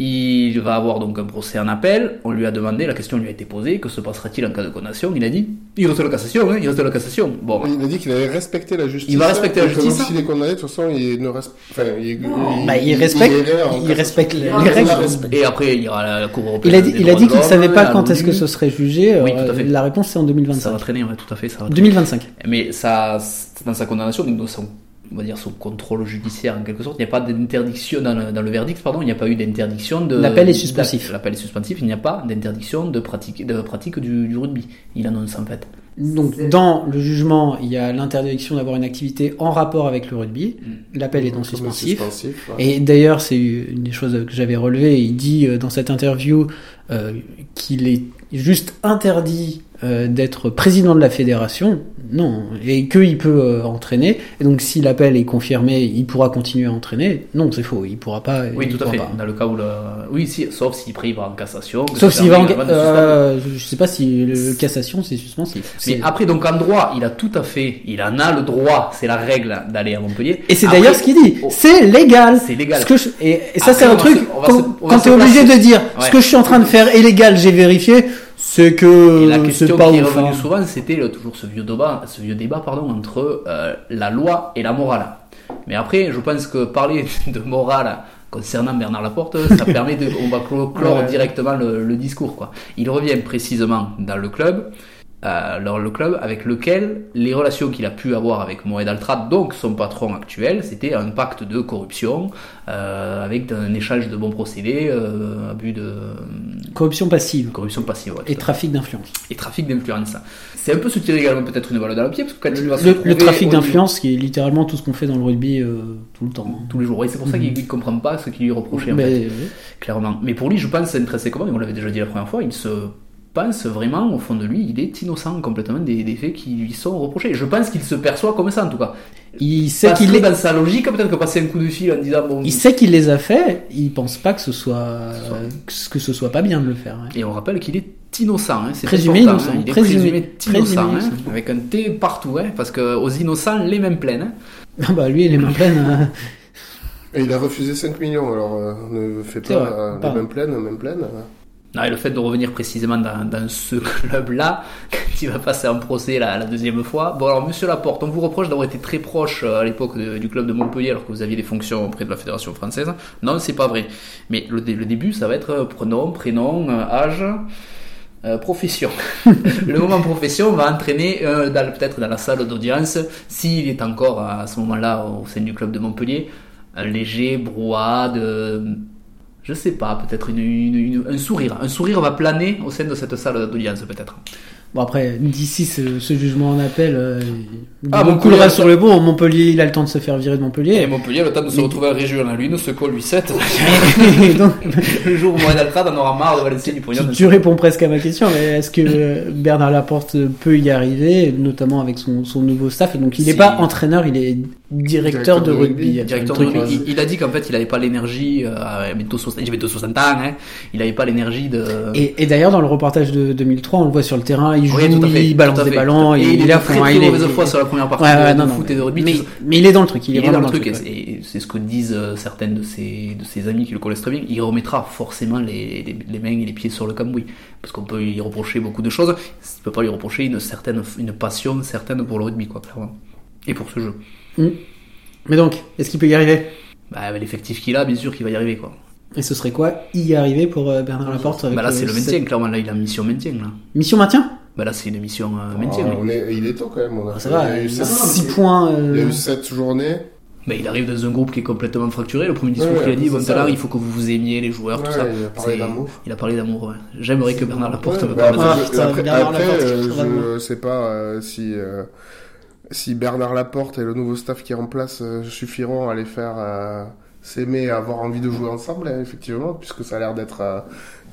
Il va avoir donc un procès en appel. On lui a demandé, la question lui a été posée, que se passera-t-il en cas de condamnation? Il a dit, il reste la cassation, hein, il reste la cassation. Bon, Il a dit qu'il allait respecter la justice. Il va respecter la justice. S'il est condamné, de toute façon, il ne reste. Enfin, il, Bah, il respecte, irait en il cassation. respecte les, Il les règles. respecte. Et après, il y aura la, Cour européenne. Il a dit, il a dit qu'il savait l'homme, pas quand est-ce que ce serait jugé. Oui, euh, tout à fait. La réponse c'est en Ça 2025. va traîner, ouais, tout à fait. Ça va traîner. 2025. Mais ça, c'est dans sa condamnation, donc dans son, on va dire son contrôle judiciaire en quelque sorte, il n'y a pas d'interdiction dans le, dans le verdict, pardon, il n'y a pas eu d'interdiction de. L'appel est suspensif. L'appel est suspensif, il n'y a pas d'interdiction de pratique, de pratique du, du rugby. Il annonce en fait. Donc dans le jugement, il y a l'interdiction d'avoir une activité en rapport avec le rugby. L'appel est donc suspensif. suspensif, ouais. Et d'ailleurs, c'est une des choses que j'avais relevées. Il dit euh, dans cette interview euh, qu'il est juste interdit euh, d'être président de la fédération. Non, et qu'il peut euh, entraîner. Et donc, si l'appel est confirmé, il pourra continuer à entraîner. Non, c'est faux. Il pourra pas. Oui, il tout à fait. pas. Dans le cas où le. Oui, si, sauf s'il prie va en cassation. Sauf s'il va en. Euh, je sais pas si le cassation c'est suspensif. Mais après, donc en droit, il a tout à fait, il en a le droit, c'est la règle d'aller à Montpellier. Et c'est Après, d'ailleurs ce qu'il dit. oh, C'est légal. C'est légal. Ce que je- et, et ça, c'est un truc. se- quand se- quand se t'es obligé de dire ce que je suis en train de faire est légal, j'ai vérifié, c'est que Et la question pas qui est revenue hein. souvent, c'était toujours ce vieux débat, ce vieux débat pardon, entre euh, la loi et la morale. Mais après, je pense que parler de morale concernant Bernard Laporte, ça permet de, on va clo- clore Ouais. directement le, le discours. Quoi. Il revient précisément dans le club, euh, dans le club avec lequel les relations qu'il a pu avoir avec Moed Altrad, donc son patron actuel, c'était un pacte de corruption euh, avec un échange de bons procédés, euh, abus de Corruption passive corruption passive. ouais, et trafic d'influence. et trafic d'influence. C'est un peu se tirer également peut-être une balle dans le pied, parce que quand il va se Le, le trafic d'influence qui est littéralement tout ce qu'on fait dans le rugby euh, tout le temps. hein. tous les jours, oui, c'est pour ça qu'il ne comprend pas ce qui lui reproché, en Mais, fait, oui. clairement. Mais pour lui, je pense intrinsèquement, et on l'avait déjà dit la première fois, il se pense vraiment, au fond de lui, il est innocent complètement des, des faits qui lui sont reprochés. Je pense qu'il se perçoit comme ça, en tout cas. il sait qu'il les, dans sa logique, peut-être que passer un coup de fil en disant, bon... il sait qu'il les a fait. Il pense pas que ce soit euh, que ce soit pas bien de le faire. hein. Et on rappelle qu'il est innocent, hein, c'est Présumé important, innocent, hein, il est présumé- présumé, innocent, présumé hein, innocent. avec un T partout, hein, parce que aux innocents, les mêmes plaines. hein. Ah bah lui, il est mains pleines. hein. Et il a refusé 5 millions, alors euh, ne fait pas vrai, euh, pas. les mêmes plaines, mêmes plaines. euh. Non, et le fait de revenir précisément dans, ce club-là, quand il va passer en procès la, deuxième fois. Bon, alors, monsieur Laporte, on vous reproche d'avoir été très proche euh, à l'époque de- du club de Montpellier alors que vous aviez des fonctions auprès de la Fédération française. Non, c'est pas vrai. Mais le, dé- le début, ça va être euh, prénom, prénom, euh, âge. euh, profession. le moment profession va entraîner euh, peut-être dans la salle d'audience, s'il est encore à ce moment-là au sein du club de Montpellier, un léger brouhaha de, je sais pas, peut-être une, un sourire. Un sourire va planer au sein de cette salle d'audience, peut-être. Bon après, d'ici ce, ce jugement en appel, euh, Ah, on coulera sur le bon. Montpellier, il a le temps de se faire virer de Montpellier. Et Montpellier, le temps de se retrouver en région la Lune, se colle 8-7. Et donc, le jour où Mohamed Altrad en aura marre de Valenciennes du pognon. tu, tu réponds presque à ma question, mais est-ce que Bernard Laporte peut y arriver, notamment avec son, son nouveau staff? Et donc, il n'est Si. pas entraîneur, il est directeur, Directeur de rugby. rugby. Directeur Le de truc, rugby. il, il a dit qu'en fait, il n'avait pas l'énergie, euh, à bientôt 60, j'ai bientôt 60 ans, hein, il n'avait pas l'énergie de. Et, et d'ailleurs, dans le reportage de 2003, on le voit sur le terrain, il joue, Oui, tout à fait, il balance tout à des ballons, et il, il là de très très il est- mauvaise foi sur la première partie Ouais, de, de non, non, foot et de rugby. mais, mais il est dans le truc, il, Il, est dans le truc, ouais. et c'est- ce que disent euh, certaines de ses, de ses amis qui le connaissent très bien. Il remettra forcément les, les, les mains et les pieds sur le cambouis. Parce qu'on peut lui reprocher beaucoup de choses. On peut pas lui reprocher une certaine une passion certaine pour le rugby, quoi, clairement. Et pour ce jeu. Mais donc, est-ce qu'il peut y arriver? Bah, l'effectif qu'il a, bien sûr qu'il va y arriver, quoi. Et ce serait quoi y arriver pour euh, Bernard Laporte avec Bah là, c'est le maintien, clairement. Là, il a mission maintien. Là. Mission maintien? Bah là, c'est une mission euh, maintien. Ah, on est, il est temps quand même. On a Ah, Ça fait- va, il y a eu sept- 6 points. Il y a euh, eu 7 journées. Mais il arrive dans un groupe qui est complètement fracturé. Le premier discours Ouais, qu'il a dit, bon, ça, là, ouais. il faut que vous vous aimiez, les joueurs, tout ça. il a parlé d'amour. Il a parlé d'amour, ouais. J'aimerais que Bernard Laporte Ouais, me bah, parle Ah, après, après, Bernard après, Laporte, euh, je sais pas euh, si euh, si Bernard Laporte et le nouveau staff qui est en place euh, suffiront à les faire euh, s'aimer et avoir envie de jouer ensemble, hein, effectivement, puisque ça a l'air d'être euh,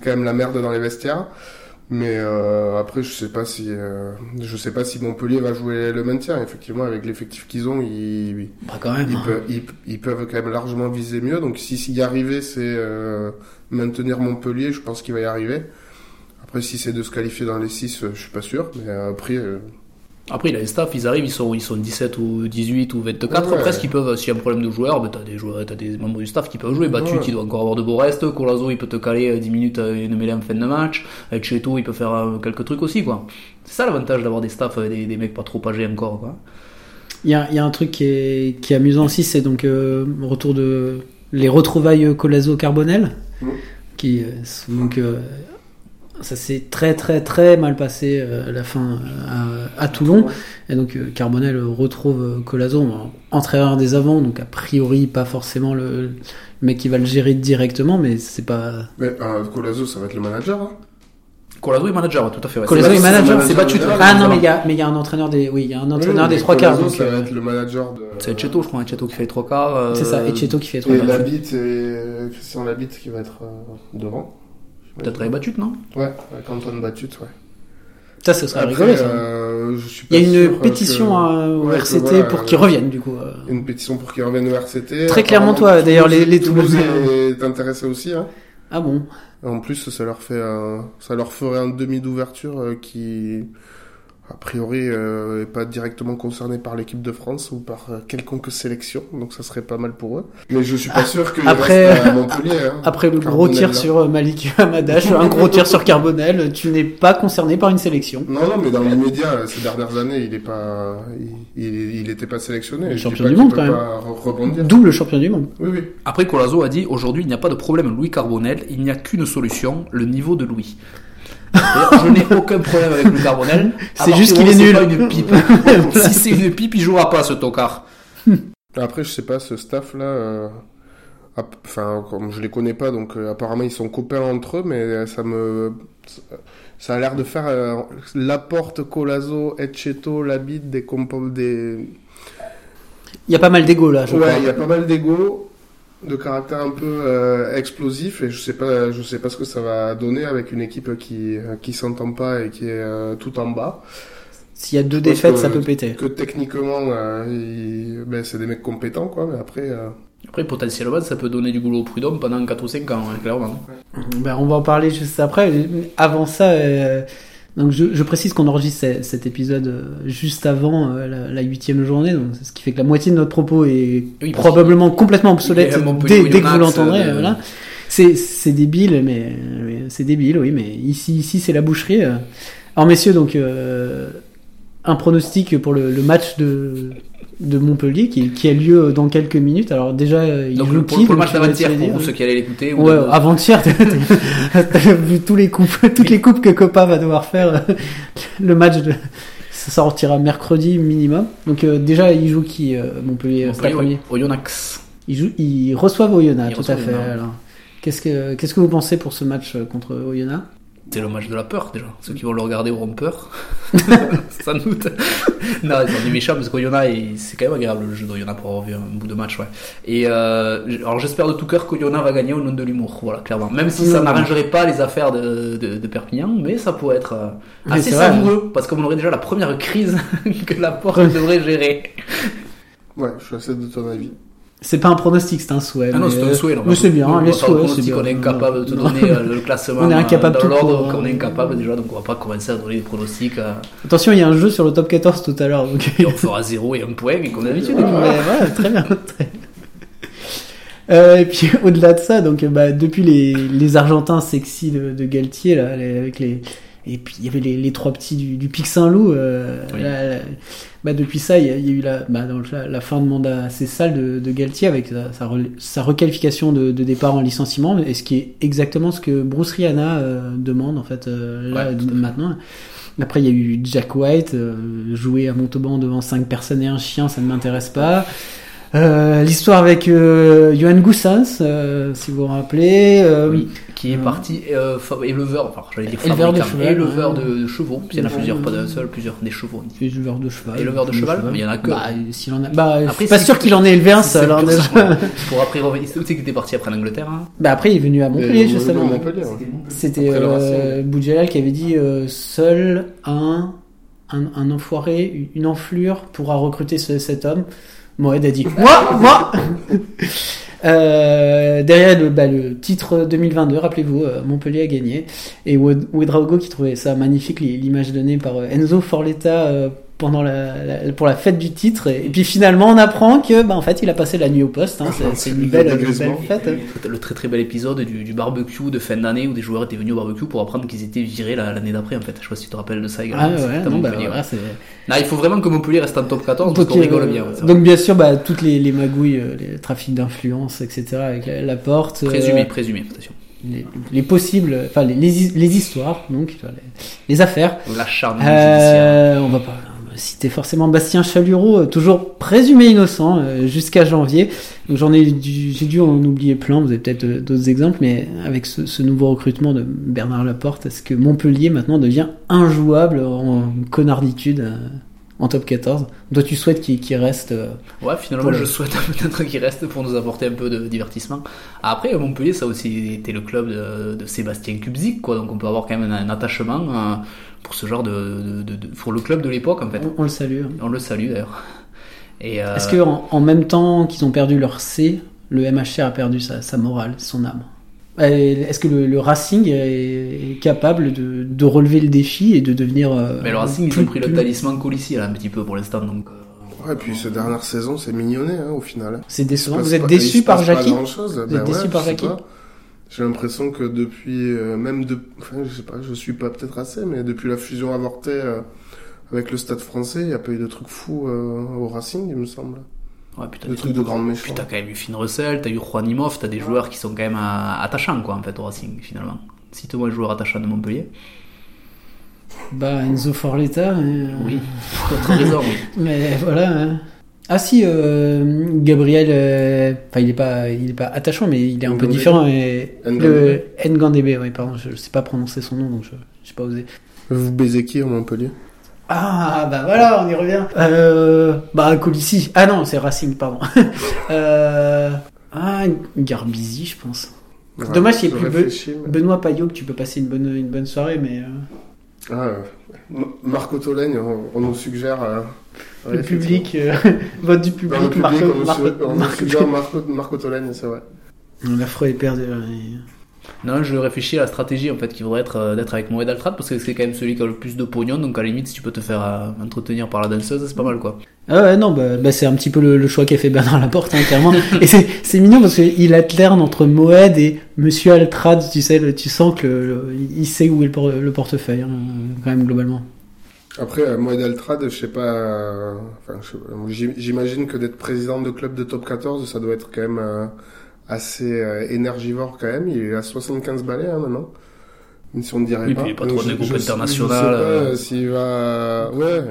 quand même la merde dans les vestiaires. Mais euh, après, je sais pas si euh, je sais pas si Montpellier va jouer le maintien. Effectivement, avec l'effectif qu'ils ont, ils, Bah, quand même. ils, peuvent, ils, ils peuvent quand même largement viser mieux. Donc si s'y arriver, c'est euh, maintenir Montpellier, je pense qu'il va y arriver. Après, si c'est de se qualifier dans les 6, je suis pas sûr. Mais euh, après, euh, Après, il a un staff, ils arrivent, ils sont, ils sont 17 ou 18 ou 24. Ouais, ouais. Presque, ils peuvent, s'il y a un problème de joueur, ben, t'as des joueurs, t'as des membres du staff qui peuvent jouer. Batut, Ouais. il doit encore avoir de beaux restes. Colazo, il peut te caler euh, 10 minutes à une mêlée en fin de match. Avec Cheto, il peut faire euh, quelques trucs aussi, quoi. C'est ça l'avantage d'avoir des staffs, euh, des, des mecs pas trop âgés encore, quoi. Il y a, il y a un truc qui est, qui est amusant aussi, c'est donc euh, retour de les retrouvailles Colazo Carbonel, Mm. qui euh, sont donc euh, ça s'est très très très mal passé euh, la fin euh, à, à Toulon, et donc euh, Carbonel retrouve euh, Colazo, en entraîneur des avants, donc a priori pas forcément le, le mec qui va le gérer directement, mais c'est pas mais, euh, Colazo, ça va être le manager. Hein Colazo est manager, tout à fait. ouais. Colazo est pas- manager, C'est Batut. manager. ah non mais il y a mais il y a un entraîneur des oui il y a un entraîneur Oui, des trois quarts, ça va euh, être le manager de. C'est Cheto, je crois, hein, Cheto qui fait les trois quarts. euh, c'est ça, et Cheto qui fait trois Et quarts. Labitte et Christian Labitte qui va être euh, devant. Peut-être avec Batut, non? Ouais, avec Antoine Batut, ouais. Ça, ce serait Après, rigolo ça. euh, je suis Il y a une sûr pétition que- au Ouais, RCT voilà, pour euh, qu'ils reviennent du coup. euh. Une pétition pour qu'ils reviennent au RCT. Très clairement, toi, d'ailleurs, les- Toulouse- les Toulouse Toulousains- intéressé aussi. Hein. Ah bon? En plus, ça leur fait un, ça leur ferait un demi d'ouverture euh, qui, a priori, euh, est pas directement concerné par l'équipe de France ou par euh, quelconque sélection, donc ça serait pas mal pour eux. Mais je suis pas sûr qu'ils après- restent à Montpellier. Hein. Après le gros tir là. sur euh, Malik Hamadash, un gros tir sur Carbonel, tu n'es pas concerné par une sélection. Non, non, mais dans les médias, ces dernières années, il est pas, il, il, il était pas sélectionné. Champion pas du monde, quand même. rebondir. Double champion du monde. Oui, oui. Après, Colazo a dit aujourd'hui, il n'y a pas de problème, Louis Carbonel, il n'y a qu'une solution, le niveau de Louis. Je n'ai aucun problème avec Louis Carbonel. C'est juste qu'il est nul. c'est pas une pipe. si c'est une pipe, il jouera pas ce tocard. Après, je sais pas, ce staff-là, euh, enfin, comme je les connais pas, donc euh, apparemment ils sont copains entre eux, mais euh, ça me, ça a l'air de faire euh, Laporte, Colazo, Etcheto, Labide, des compos, des, Il y a pas mal d'ego là, je ouais, crois. il y a pas mal d'ego, de caractère un peu euh, explosif, et je sais pas, je sais pas ce que ça va donner avec une équipe qui, euh, qui s'entend pas et qui est euh, tout en bas. S'il y a deux défaites, que- ça peut péter. Que techniquement, euh, ben, c'est des mecs compétents, quoi, mais après. euh, Après, potentiellement, ça peut donner du boulot au prud'homme pendant 4 ou 5 ans, hein, clairement. Ben, on va en parler juste après. Avant ça, euh, donc je, je précise qu'on enregistre ce- cet épisode euh, juste avant euh, la- huitième journée, donc ce qui fait que la moitié de notre propos est Oui, probablement complètement obsolète dès, dès que vous l'entendrez. euh, Voilà. C'est c'est débile, mais, mais c'est débile, oui. Mais ici, ici, c'est la boucherie. euh. Alors messieurs, donc euh, un pronostic pour le, le match de de Montpellier qui, qui a lieu dans quelques minutes. Alors déjà, euh, il Donc, joue pour, qui pour le donc match tu vas d'avant-hier, pour ceux qui allaient l'écouter. ou Ouais, de- avant-hier, t'as- vu tous les coupes, toutes les coupes que Copa va devoir faire. Le match de, ça sortira mercredi minimum. Donc euh, déjà, il joue qui euh, Montpellier, Montpellier, Oyonnax. Ils jouent, ils reçoivent Oyonnax, tout à fait. Qu'est-ce que qu'est-ce que vous pensez pour ce match euh, contre Oyonnax? C'est le match de la peur déjà. Ceux qui vont le regarder auront peur. Sans doute. non, ils sont des méchants parce qu'Oyonnax, il- c'est quand même agréable le jeu d'Oyonnax pour avoir vu un bout de match. Ouais. Et euh, alors j'espère de tout cœur qu'Oyonnax va gagner au nom de l'humour. Voilà, clairement. Même si ça n'arrangerait pas les affaires de, de, de Perpignan, mais ça pourrait être euh, assez vrai. savoureux parce qu'on aurait déjà la première crise que la porte devrait gérer. Ouais, je suis assez de ton avis. C'est pas un pronostic, c'est un souhait. Ah non, mais, c'est un euh, souhait. non, Mais c'est bien, les souhaits, c'est bien. On est incapable de te donner euh, le classement On est incapable tout dans l'ordre, qu'on est incapable déjà, donc on va pas commencer à donner des pronostics. euh, Attention, il y a un jeu sur le top 14 tout à l'heure. on fera 0 et 1 point, et comme d'habitude. Mais voilà, très bien. et puis au-delà de ça, donc bah, depuis les, les Argentins sexy de, de Galtier là, avec les, Et puis il y avait les, les trois petits du, du Pic Saint-Loup. euh, Oui. bah, depuis ça, il y, a, il y a eu la, bah, la, la fin de mandat assez sale de, de Galtier avec sa, sa, re- sa requalification de, de départ en licenciement, et ce qui est exactement ce que Bruce Rihanna euh, demande en fait euh, là, Ouais, maintenant. Après, il y a eu Jack White, euh, jouer à Montauban devant cinq personnes et un chien, ça ne m'intéresse pas. Euh, L'histoire avec euh, Johan Goussens, euh, si vous vous rappelez. euh, Oui, qui est euh, parti euh, éleveur, enfin j'allais dire Éleveur de éleveur ouais. de, de chevaux. Il y en a plusieurs, pas d'un seul, plusieurs, des chevaux. Éleveur de cheval. Éleveur de cheval, mais il y en a que. Bah, s'il en a. Bah, je Après, suis pas sûr qu'il en ait élevé un seul. c'est hein, pour après revenir, c'est où c'est qu'il était parti après l'Angleterre hein Bah après, il est venu à Montpellier justement. C'était euh. Boudjelal qui avait dit euh, seul un, un un enfoiré, une enflure pourra recruter ce- cet homme. Moed a dit moi moi. Euh, derrière le, bah, le titre 2022, rappelez-vous, euh, Montpellier a gagné. Et Oued- Ouedraogo qui trouvait ça magnifique, li- l'image donnée par euh, Enzo Forletta pendant la, la- pour la fête du titre. Et, et puis finalement, on apprend que, bah, en fait, il a passé la nuit au poste. Hein, c'est- c'est une une belle fête. Le très très bel épisode du, du barbecue de fin d'année où des joueurs étaient venus au barbecue pour apprendre qu'ils étaient virés la- l'année d'après en fait. Je sais pas si tu te rappelles de ça également. Ah ouais, non, bah, ouais. c'est- Là, il faut vraiment que Montpellier reste en top 14 parce Donc, qu'on rigole euh, bien. ouais, c'est donc bien sûr, bah, toutes les, les magouilles, euh, les trafics d'influence, etc. avec la, la porte. euh, Présumé, présumé, attention. les, les possibles, enfin les, les, his- les histoires, donc les, les affaires. La charme. Euh, on va pas citer forcément Bastien Chalureau, euh, toujours présumé innocent euh, jusqu'à janvier. J'en ai, j'ai dû en oublier plein. Vous avez peut-être euh, d'autres exemples, mais avec ce, ce nouveau recrutement de Bernard Laporte, est-ce que Montpellier maintenant devient injouable en connarditude en top 14 Toi, tu souhaites qu'il reste euh, Ouais, finalement, le- je souhaite peut-être qu'il reste pour nous apporter un peu de divertissement. Après, Montpellier, ça a aussi été le club de, de Sébastien Kubzik, quoi. Donc, on peut avoir quand même un, un attachement euh, pour ce genre de, de, de- de- pour le club de l'époque, en fait. on, on le salue. hein. On le salue d'ailleurs. Euh, Est-ce que en, en même temps qu'ils ont perdu leur C, le MHR a perdu sa, sa morale, son âme? Est-ce que le, le Racing est, capable de, de relever le défi et de devenir euh, mais le Racing, ils ont pris le plus- talisman Colissi, là, un petit peu pour l'instant. Donc, euh, Ouais, et puis cette dernière saison, c'est mignonné hein, au final. C'est décevant. Vous passe êtes déçu par Jackie. Vous Ben êtes déçu par Jackie. J'ai l'impression que depuis, euh, même de, enfin, je sais pas, je suis pas peut-être assez, mais depuis la fusion avortée euh, avec le Stade Français, il y a pas eu de trucs fous euh, au Racing, il me semble. Ouais, putain, De des trucs de grandes Puis t'as quand même eu Finn Russell, t'as eu Juan Imhoff, t'as des joueurs qui sont quand même euh, attachants, quoi, en fait, au Racing, finalement. Cite-moi un joueur attachant de Montpellier. Bah Enzo Forletta. euh, Oui, d'autres raisons, oui. Mais voilà. hein. Ah si, euh, Gabriel, euh, enfin il est pas, il est pas attachant, mais il est un peu Ngandebe. différent. Et le Ngandebe, oui, pardon, je, je sais pas prononcer son nom, donc je, j'ai pas osé. Vous baisez qui à Montpellier? Ah bah voilà, on y revient. Euh, bah Colissi. Ah non, c'est Racing, pardon. euh, ah Garbizi, je pense. Ouais, Dommage qu'il y ait plus Be- mais- Benoît Payot, que tu peux passer une bonne, une bonne soirée, mais euh, Ah, euh, Marco Tolègne, on, on nous suggère. euh, le ouais, public, euh, vote du public, le public, Marco- on, nous Marco- su- on nous Marco- suggère Marco, Marco Tolègne, c'est vrai. L'affreux est perdu. Non, je réfléchis à la stratégie en fait qui voudrait être euh, d'être avec Moed Altrad parce que c'est quand même celui qui a le plus de pognon donc à la limite si tu peux te faire euh, entretenir par la danseuse c'est pas mal quoi. Ah ouais, non, bah, bah, c'est un petit peu le, le choix qu'a fait Bernard Laporte, hein, clairement. et c'est, c'est mignon parce qu'il alterne entre Moed et Monsieur Altrad, tu sais, le- tu sens que le- le- il sait où est le, por- le portefeuille, hein, quand même, globalement. Après, euh, Moed Altrad, je sais pas. euh, Enfin, j'imagine que d'être président de club de top 14, ça doit être quand même euh, assez euh, énergivore quand même. Il est à 75 balais hein, maintenant. Même si on ne dirait Oui, pas. puis il est patron Donc, d'un je- groupe je Je sais pas euh. euh, s'il va. Ouais.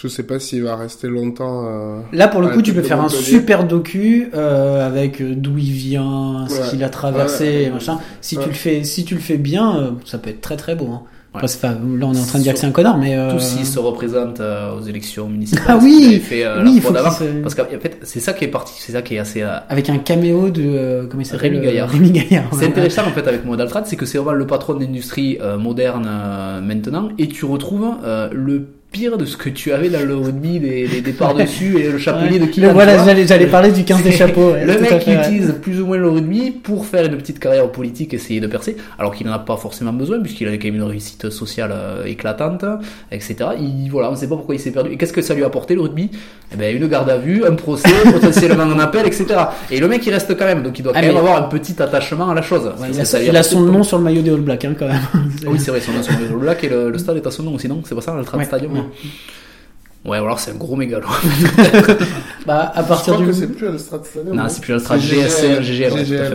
Je sais pas s'il va rester longtemps. euh, Là, pour le coup, tu peux de faire un super docu euh, avec d'où il vient, ce Ouais. qu'il a traversé, Ouais. et machin. Si Ouais. tu le fais, si tu le fais bien, euh, ça peut être très très beau. Hein. Ouais. Enfin, là, on est en train de dire que c'est un connard, mais euh, Tout s'il se représente euh, aux élections municipales. Ah oui, fait, euh, oui, il faut d'avant. se- Parce qu'en fait c'est ça qui est parti, c'est ça qui est assez euh, avec un caméo de euh, comment il s'appelle Rémi Gaillard. Rémi Gaillard. C'est intéressant en fait avec Moed Altrad, c'est que c'est vraiment le patron de l'industrie euh, moderne euh, maintenant, et tu retrouves euh, le pire de ce que tu avais dans le rugby des, des, des par-dessus et le chapelier Ouais. de Kylian. voilà, j'allais- parler du 15 des chapeaux, ouais, le mec qui utilise plus ou moins le rugby pour faire une petite carrière politique, essayer de percer, alors qu'il n'en a pas forcément besoin puisqu'il avait quand même une réussite sociale euh, éclatante, etc. Il, voilà, on ne sait pas pourquoi il s'est perdu. Et qu'est-ce que ça lui a apporté le rugby? Eh ben, une garde à vue, un procès, potentiellement un appel, etc. Et le mec il reste quand même, donc il doit Ah, quand même mais- avoir un petit attachement à la chose. Ouais, il a, ça lui il a apporté son de- nom sur le maillot des All Blacks, hein, quand même. Oui, c'est vrai, son nom sur le Black et le, le stade est à son nom aussi, non? C'est pas ça, le Trade Ouais, Stadium? Ouais. Ouais, ou alors c'est un gros mégalo. Bah, à Je partir crois du que c'est plus à l'Estrade Stadium. non, c'est plus C'est GSL, GGL, ouais. GGL,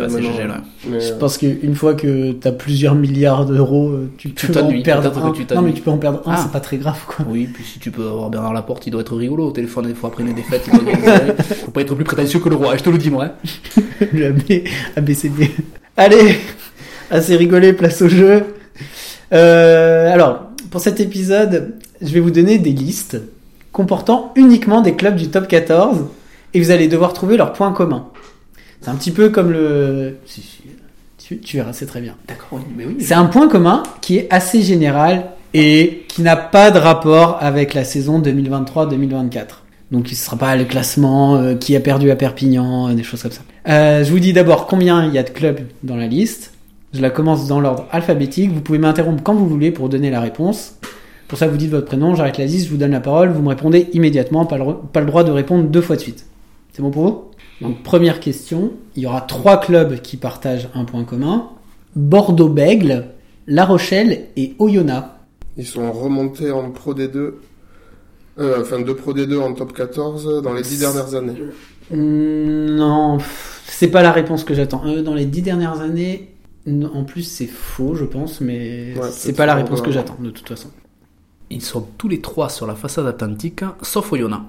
ouais. Mais, Je euh, pense qu'une fois que t'as plusieurs milliards d'euros, euh, tu Tu peux en perdre peut-être que un. tu non, mais tu peux en perdre un, Ah. c'est pas très grave, quoi. Oui, puis si tu peux avoir Bernard Laporte, il doit être rigolo au téléphone des fois après les défaites. Il doit. Faut pas être plus prétentieux que le roi, je te le dis moi. hein. Le AB, ABCD. Allez, assez rigolé, place au jeu. Euh, alors, pour cet épisode, je vais vous donner des listes comportant uniquement des clubs du top 14 et vous allez devoir trouver leurs points communs. C'est un petit peu comme le... si, si, Tu, tu verras, c'est très bien. D'accord, mais oui. C'est un point commun qui est assez général et qui n'a pas de rapport avec la saison 2023-2024. Donc il ne sera pas le classement euh, qui a perdu à Perpignan, euh, des choses comme ça. Euh, je vous dis d'abord combien il y a de clubs dans la liste. Je la commence dans l'ordre alphabétique. Vous pouvez m'interrompre quand vous voulez pour donner la réponse. Pour ça, vous dites votre prénom, j'arrête la liste, je vous donne la parole, vous me répondez immédiatement, pas le, pas le droit de répondre deux fois de suite. C'est bon pour vous? Donc première question, il y aura trois clubs qui partagent un point commun. Bordeaux-Bègle, La Rochelle et Oyonnax. Ils sont remontés en Pro D2, euh, enfin de Pro D2 en top 14 dans les dix dernières années. Hmm, Non, c'est pas la réponse que j'attends. Euh, dans les dix dernières années, en plus c'est faux, je pense, mais Ouais, c'est pas la réponse que j'attends de toute façon. Ils sont tous les trois sur la façade atlantique, sauf Oyonnax.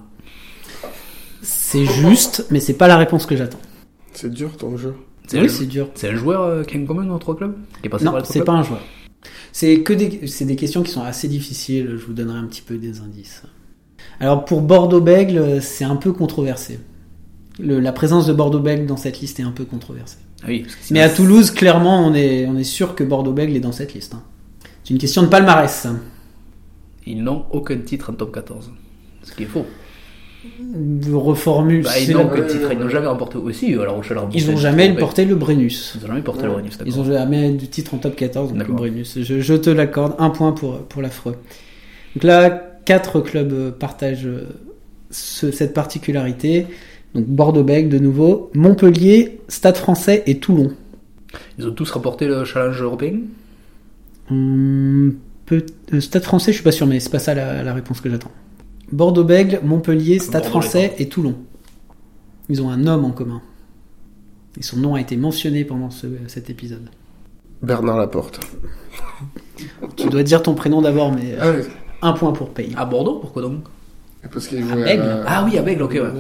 C'est juste, mais c'est pas la réponse que j'attends. C'est dur ton jeu. C'est Oui, c'est dur. C'est un joueur euh, qui est en commun dans trois clubs Qui est passé Non, c'est pas un joueur. C'est que des, c'est des questions qui sont assez difficiles. Je vous donnerai un petit peu des indices. Alors pour Bordeaux-Bègle, c'est un peu controversé. Le- la présence de Bordeaux-Bègle dans cette liste est un peu controversée. Ah oui, parce que sinon- Mais à Toulouse, clairement, on est, on est sûr que Bordeaux-Bègle est dans cette liste. hein. C'est une question de palmarès. Ils n'ont aucun titre en top 14. Ce qui est faux. Reformule. Bah, ils n'ont aucun titre, ils n'ont jamais remporté aussi. La Rochelle a remporté Ils n'ont jamais porté le Brennus. Ils n'ont jamais porté le Brennus, Ils d'accord. ont jamais de titre en top 14, donc le. Brennus. Je, je te l'accorde, un point pour, pour l'affreux. Donc là, quatre clubs euh, partagent euh, ce- cette particularité. Donc Bordeaux-Bègles de nouveau, Montpellier, Stade français et Toulon. Ils ont tous remporté le challenge européen? Hum, peut- euh, Stade français, je suis pas sûr, mais c'est pas ça la, la réponse que j'attends. Bordeaux-Bègles, Montpellier, Stade Bordeaux, français et Toulon. Ils ont un homme en commun. Et son nom a été mentionné pendant ce- cet épisode. Bernard Laporte. Tu dois dire ton prénom d'abord, mais euh, Ah oui, un point pour Paye. À Bordeaux, pourquoi donc? Parce qu'il À Bègle. à- Ah oui, à Bègle, ok, ouais.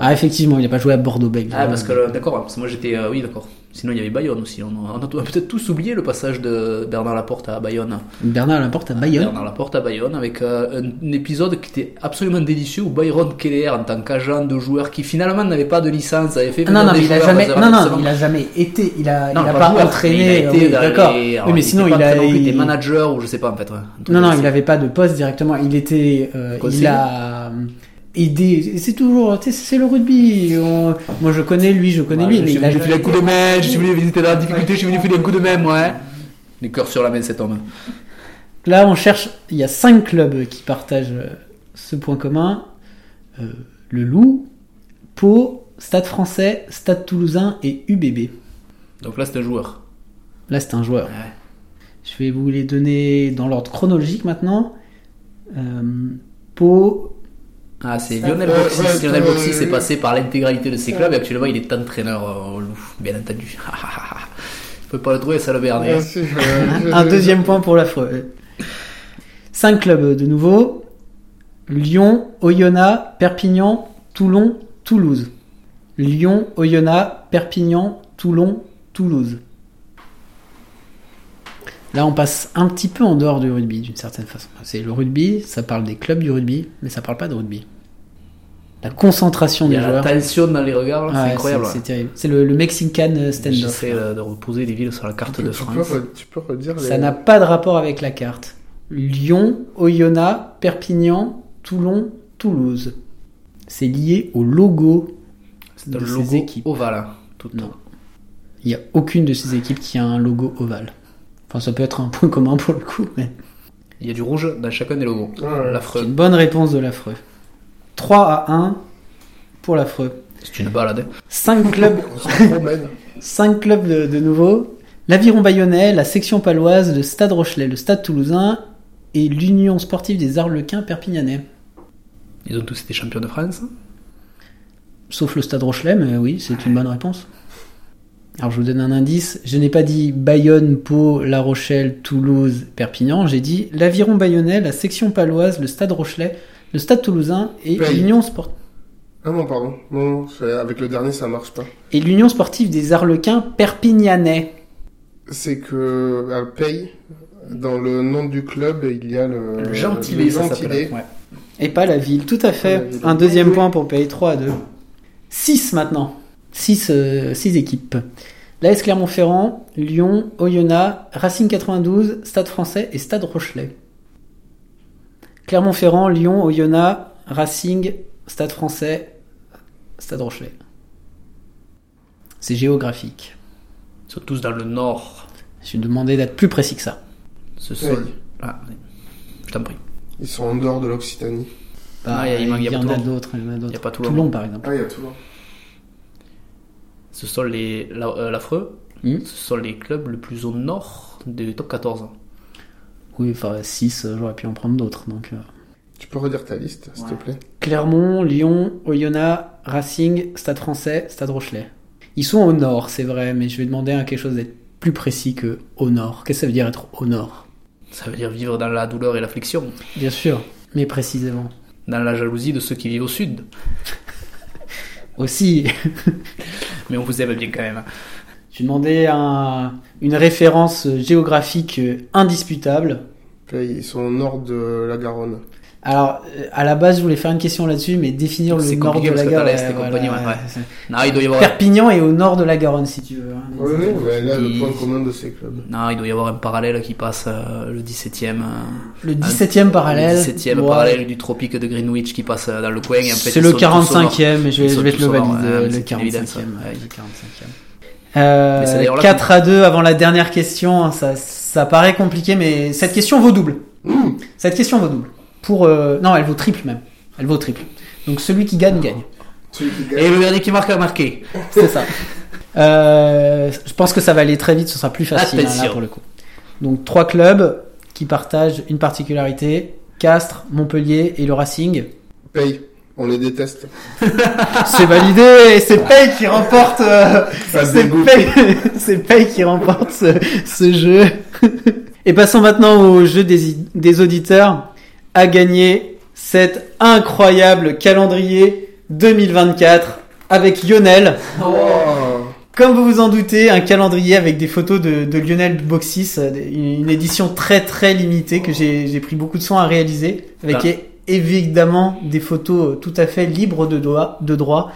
Ah, effectivement, il n'a pas joué à Bordeaux-Bègle. Ah, parce que, euh, d'accord, parce que moi j'étais. euh, oui, d'accord. Sinon, il y avait Bayonne aussi. On a, on a peut-être tous oublié le passage de Bernard Laporte à Bayonne. Bernard Laporte à Bayonne. Bernard Laporte à Bayonne avec euh, un, un épisode qui était absolument délicieux où Byron Keller, en tant qu'agent de joueur qui finalement n'avait pas de licence, avait fait. Ah, non, non, mais il a jamais, non, non, il a jamais été, il a, Non, il a pas joueur, entraîné, il a été oui, d'accord. les- Oui, alors, mais il sinon, il a, il était manager ou je sais pas en fait. ouais. Non, non, il ça. avait pas de poste directement, il était, euh, il a et c'est toujours, c'est le rugby, on- moi je connais lui, je connais Ouais, lui, je mais suis il a venu filer un coup de main, je suis venu visiter la difficulté, je suis venu filer un coup de main, ouais. Les cœurs sur la main, cet homme. Là, on cherche, il y a cinq clubs qui partagent euh, ce point commun, Euh, le Loup, Pau, Stade français, Stade toulousain et UBB. Donc là, c'est un joueur. Là, c'est un joueur. Ouais. Je vais vous les donner dans l'ordre chronologique maintenant. Euh, Pau, Ah, c'est Lionel Boxy. ouais, Lionel euh, Boxy s'est passé par l'intégralité de ses clubs et actuellement, il est entraîneur euh, au Loup, bien entendu. Je peux pas le trouver, ça le Bernier. Euh, un deuxième point pour l'affreux. Cinq clubs de nouveau. Lyon, Oyonnax, Perpignan, Toulon, Toulouse. Lyon, Oyonnax, Perpignan, Toulon, Toulouse. Là, on passe un petit peu en dehors du rugby, d'une certaine façon. C'est le rugby, ça parle des clubs du rugby, mais ça parle pas de rugby. La concentration Il y des a la joueurs. tension dans les regards, c'est incroyable. C'est terrible. C'est le, le Mexican euh, standoff. J'essaie de reposer les villes sur la carte tu, de tu France. peux, re- tu peux redire les... Ça n'a pas de rapport avec la carte. Lyon, Oyonnax, Perpignan, Toulon, Toulouse. C'est lié au logo C'est de un ces logo équipes. ovale. Tout Non. Il n'y a aucune de ces équipes qui a un logo ovale. Enfin, ça peut être un point commun pour le coup, mais Il y a du rouge dans chacun des logos. C'est L'affreux. une bonne réponse de l'affreux. 3 à 1 pour l'affreux. C'est une balade. hein. 5 clubs, On se promène. 5 clubs de, de nouveau. L'Aviron Bayonnais, la section paloise, le Stade Rochelet, le Stade Toulousain et l'Union sportive des Arlequins Perpignanais. Ils ont tous été champions de France. Sauf le Stade Rochelet, mais oui, c'est une bonne réponse. Alors je vous donne un indice. Je n'ai pas dit Bayonne, Pau, La Rochelle, Toulouse, Perpignan. J'ai dit l'Aviron Bayonnais, la section paloise, le Stade Rochelet, le Stade Toulousain et Paye. l'Union Sport- Ah non, pardon. Non, avec le dernier, ça marche pas. et l'Union sportive des Arlequins Perpignanais. C'est que à Paye, dans le nom du club, il y a le, Le gentilé, le gentilé. Ouais. Et pas la ville, tout à fait. Un deuxième point pour payer 3 à 2. 6 maintenant. 6 équipes. L'AS Clermont-Ferrand, Lyon, Oyonnax, Racing 92, Stade français et Stade Rochelet. Clermont-Ferrand, Lyon, Oyonnax, Racing, Stade français, Stade Rochelet. C'est géographique. Ils sont tous dans le nord. Je suis demandé d'être plus précis que ça. Ce sol. Ah, oui. je t'en prie. Ils sont en dehors de l'Occitanie. Ah, il y y y d'autres. Il y en a d'autres. Il y a pas Toulon. Toulon, par exemple. Ah, il y a Toulon. Ce sont les la- euh, l'affreux. Hmm. Ce sont les clubs le plus au nord des top 14. Oui, enfin 6, j'aurais pu en prendre d'autres. Donc, euh. Tu peux redire ta liste, s'il te plaît? Clermont, Lyon, Oyonnax, Racing, Stade français, Stade Rochelet. Ils sont au nord, c'est vrai, mais je vais demander à quelque chose d'être plus précis que au nord. Qu'est-ce que ça veut dire être au nord? Ça veut dire vivre dans la douleur et l'affliction. Bien sûr, mais précisément. Dans la jalousie de ceux qui vivent au sud. Aussi, Mais on vous aime bien quand même. je vais demander un- une référence géographique euh, indisputable. Ils sont au nord de la Garonne. Alors, euh, à la base, je voulais faire une question là-dessus, mais définir le C'est nord de compliqué la parce que t'as Garonne. l'Est et compagnie, ouais, ouais. c'est- Non, il doit y avoir. Perpignan est au nord de la Garonne, si tu veux. hein. Oui, oui, mais là, le point commun de ces clubs. Non, il doit y avoir un parallèle qui passe euh, le 17e. euh, Le 17e parallèle. Le 17e ouais, parallèle du tropique de Greenwich qui passe euh, dans le coin. C'est le sont tous au nord. 45e, mais je vais, je vais te le valider, ouais, le c'est une 45e. évidence, ouais. ouais, le 45e. Euh, Mais c'est d'ailleurs là 4 à 2 avant la dernière question, hein, ça, ça paraît compliqué, mais cette question vaut double. Cette question vaut double. Pour, euh, non, elle vaut triple même. Elle vaut triple. Donc celui qui gagne, gagne. Celui qui gagne. Et le dernier qui marque a marqué. C'est ça. Euh, je pense que ça va aller très vite, ce sera plus facile hein, là, pour le coup. Donc trois clubs qui partagent une particularité Castres, Montpellier et le Racing. Paye, on les déteste. C'est validé, et c'est Paye qui remporte. euh, c'est Paye qui remporte ce, ce jeu. Et passons maintenant au jeu des, des auditeurs à gagner cet incroyable calendrier 2024 avec Lionel. Oh. Comme vous vous en doutez, un calendrier avec des photos de, de Lionel Boxis, euh, une édition très très limitée que j'ai pris beaucoup de soin à réaliser, avec Ah. é- évidemment des photos tout à fait libres de droit.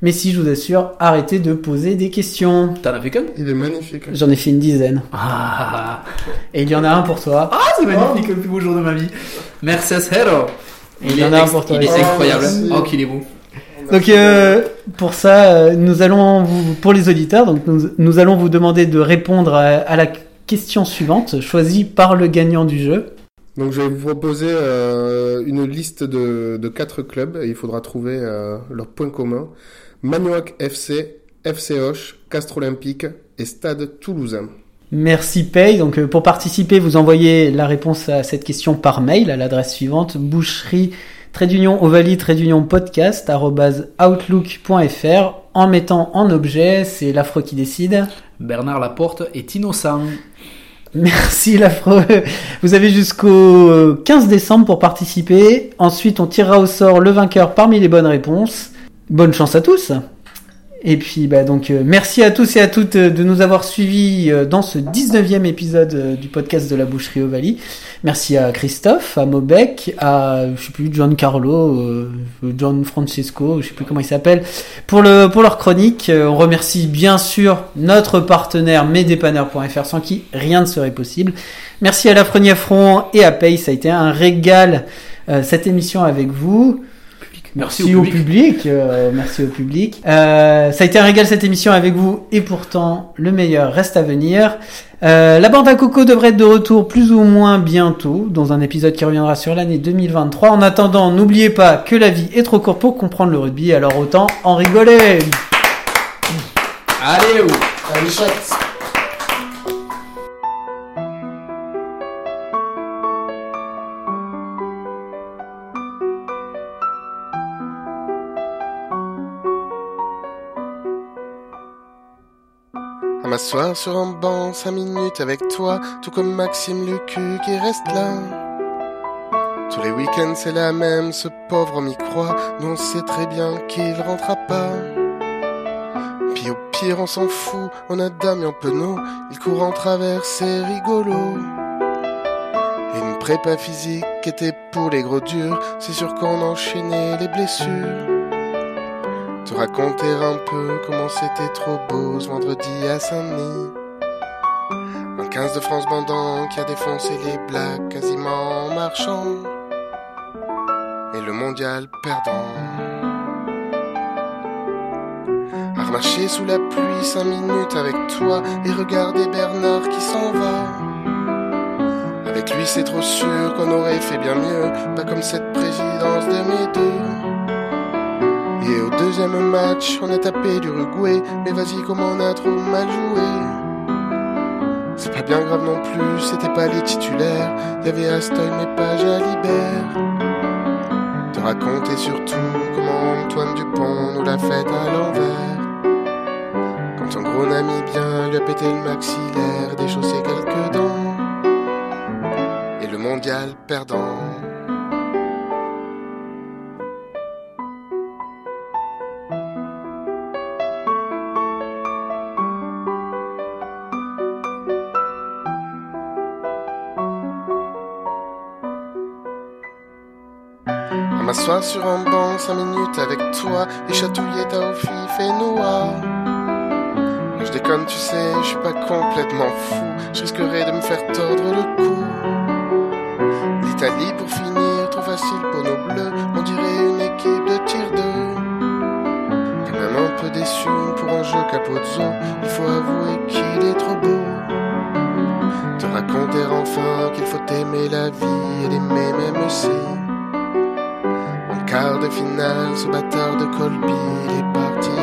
Mais si je vous assure, arrêtez de poser des questions. T'en as fait qu'un? Il est magnifique. J'en ai fait une dizaine. Ah, Et il y en a un pour toi. Ah, c'est magnifique, le plus beau jour de ma vie. Merci Hero. Et il y en a un pour toi. Il est Oh, incroyable. merci. Oh, qu'il est beau. Donc euh, pour ça, euh, nous allons vous, pour les auditeurs, donc nous, nous allons vous demander de répondre à, à la question suivante, choisie par le gagnant du jeu. Donc je vais vous proposer euh, une liste de, de quatre clubs et il faudra trouver euh, leurs points Magnoac FC, FC Hoche, Castres Olympique et Stade Toulousain. Merci Pay. Donc euh, pour participer, vous envoyez la réponse à cette question par mail à l'adresse suivante boucherie trait d'union ovalie trait d'union podcast outlook.fr en mettant en objet, c'est l'affreux qui décide. Bernard Laporte est innocent. Merci l'affreux. Vous avez jusqu'au 15 décembre pour participer. Ensuite, on tirera au sort le vainqueur parmi les bonnes réponses. Bonne chance à tous. Et puis bah donc euh, merci à tous et à toutes euh, de nous avoir suivis euh, dans ce 19e épisode du podcast de la boucherie Ovalie. Merci à Christophe, à Mobec, à je sais plus John Carlo, John Francesco, je sais plus comment il s'appelle pour le pour leur chronique. On remercie bien sûr notre partenaire mesdépanneurs.fr sans qui rien ne serait possible. Merci à la Frenier Front et à Paye, ça a été un régal cette émission avec vous. Merci Merci au au public. public. euh, merci au public. Euh, ça a été un régal cette émission avec vous et pourtant le meilleur reste à venir. Euh, la bande à coco devrait être de retour plus ou moins bientôt dans un épisode qui reviendra sur l'année 2023. En attendant, n'oubliez pas que la vie est trop courte pour comprendre le rugby, alors autant en rigoler. Allez, oh. Allez, chat. M'asseoir sur un banc, cinq minutes avec toi, tout comme Maxime Lucu qui reste là. Tous les week-ends c'est la même, ce pauvre homme y croit, nous on sait très bien qu'il rentrera pas. Puis au pire on s'en fout, on a Damien Penaud, il court en travers, c'est rigolo. Une prépa physique était pour les gros durs, c'est sûr qu'on enchaînait les blessures. Te raconter un peu comment c'était trop beau ce vendredi à Saint-Denis. Un 15 de France bandant qui a défoncé les blacks quasiment en marchant. Et le mondial perdant. À sous la pluie cinq minutes avec toi et regarder Bernard qui s'en va. Avec lui c'est trop sûr qu'on aurait fait bien mieux, pas comme cette présidence de Et au deuxième match, on a tapé l'Uruguay, mais vas-y comme on a trop mal joué? C'est pas bien grave non plus, c'était pas les titulaires, y avait Astoy mais pas Jalibert. Te raconter surtout comment Antoine Dupont nous l'a fait à l'envers. Quand ton gros ami bien lui a pété le maxillaire, déchaussé quelques dents. Et le mondial perdant. Sur un banc cinq minutes avec toi et chatouiller ta fif et noir. Je déconne, tu sais, je suis pas complètement fou. Je risquerais de me faire tordre le cou. L'Italie pour finir, trop facile pour nos bleus. On dirait une équipe de tir 2. Quand même un peu déçu pour un jeu Capozzo. Il faut avouer qu'il est trop beau. Te raconter enfin qu'il faut aimer la vie et l'aimer même aussi. Quart de finale, ce bâtard de Colby, il est parti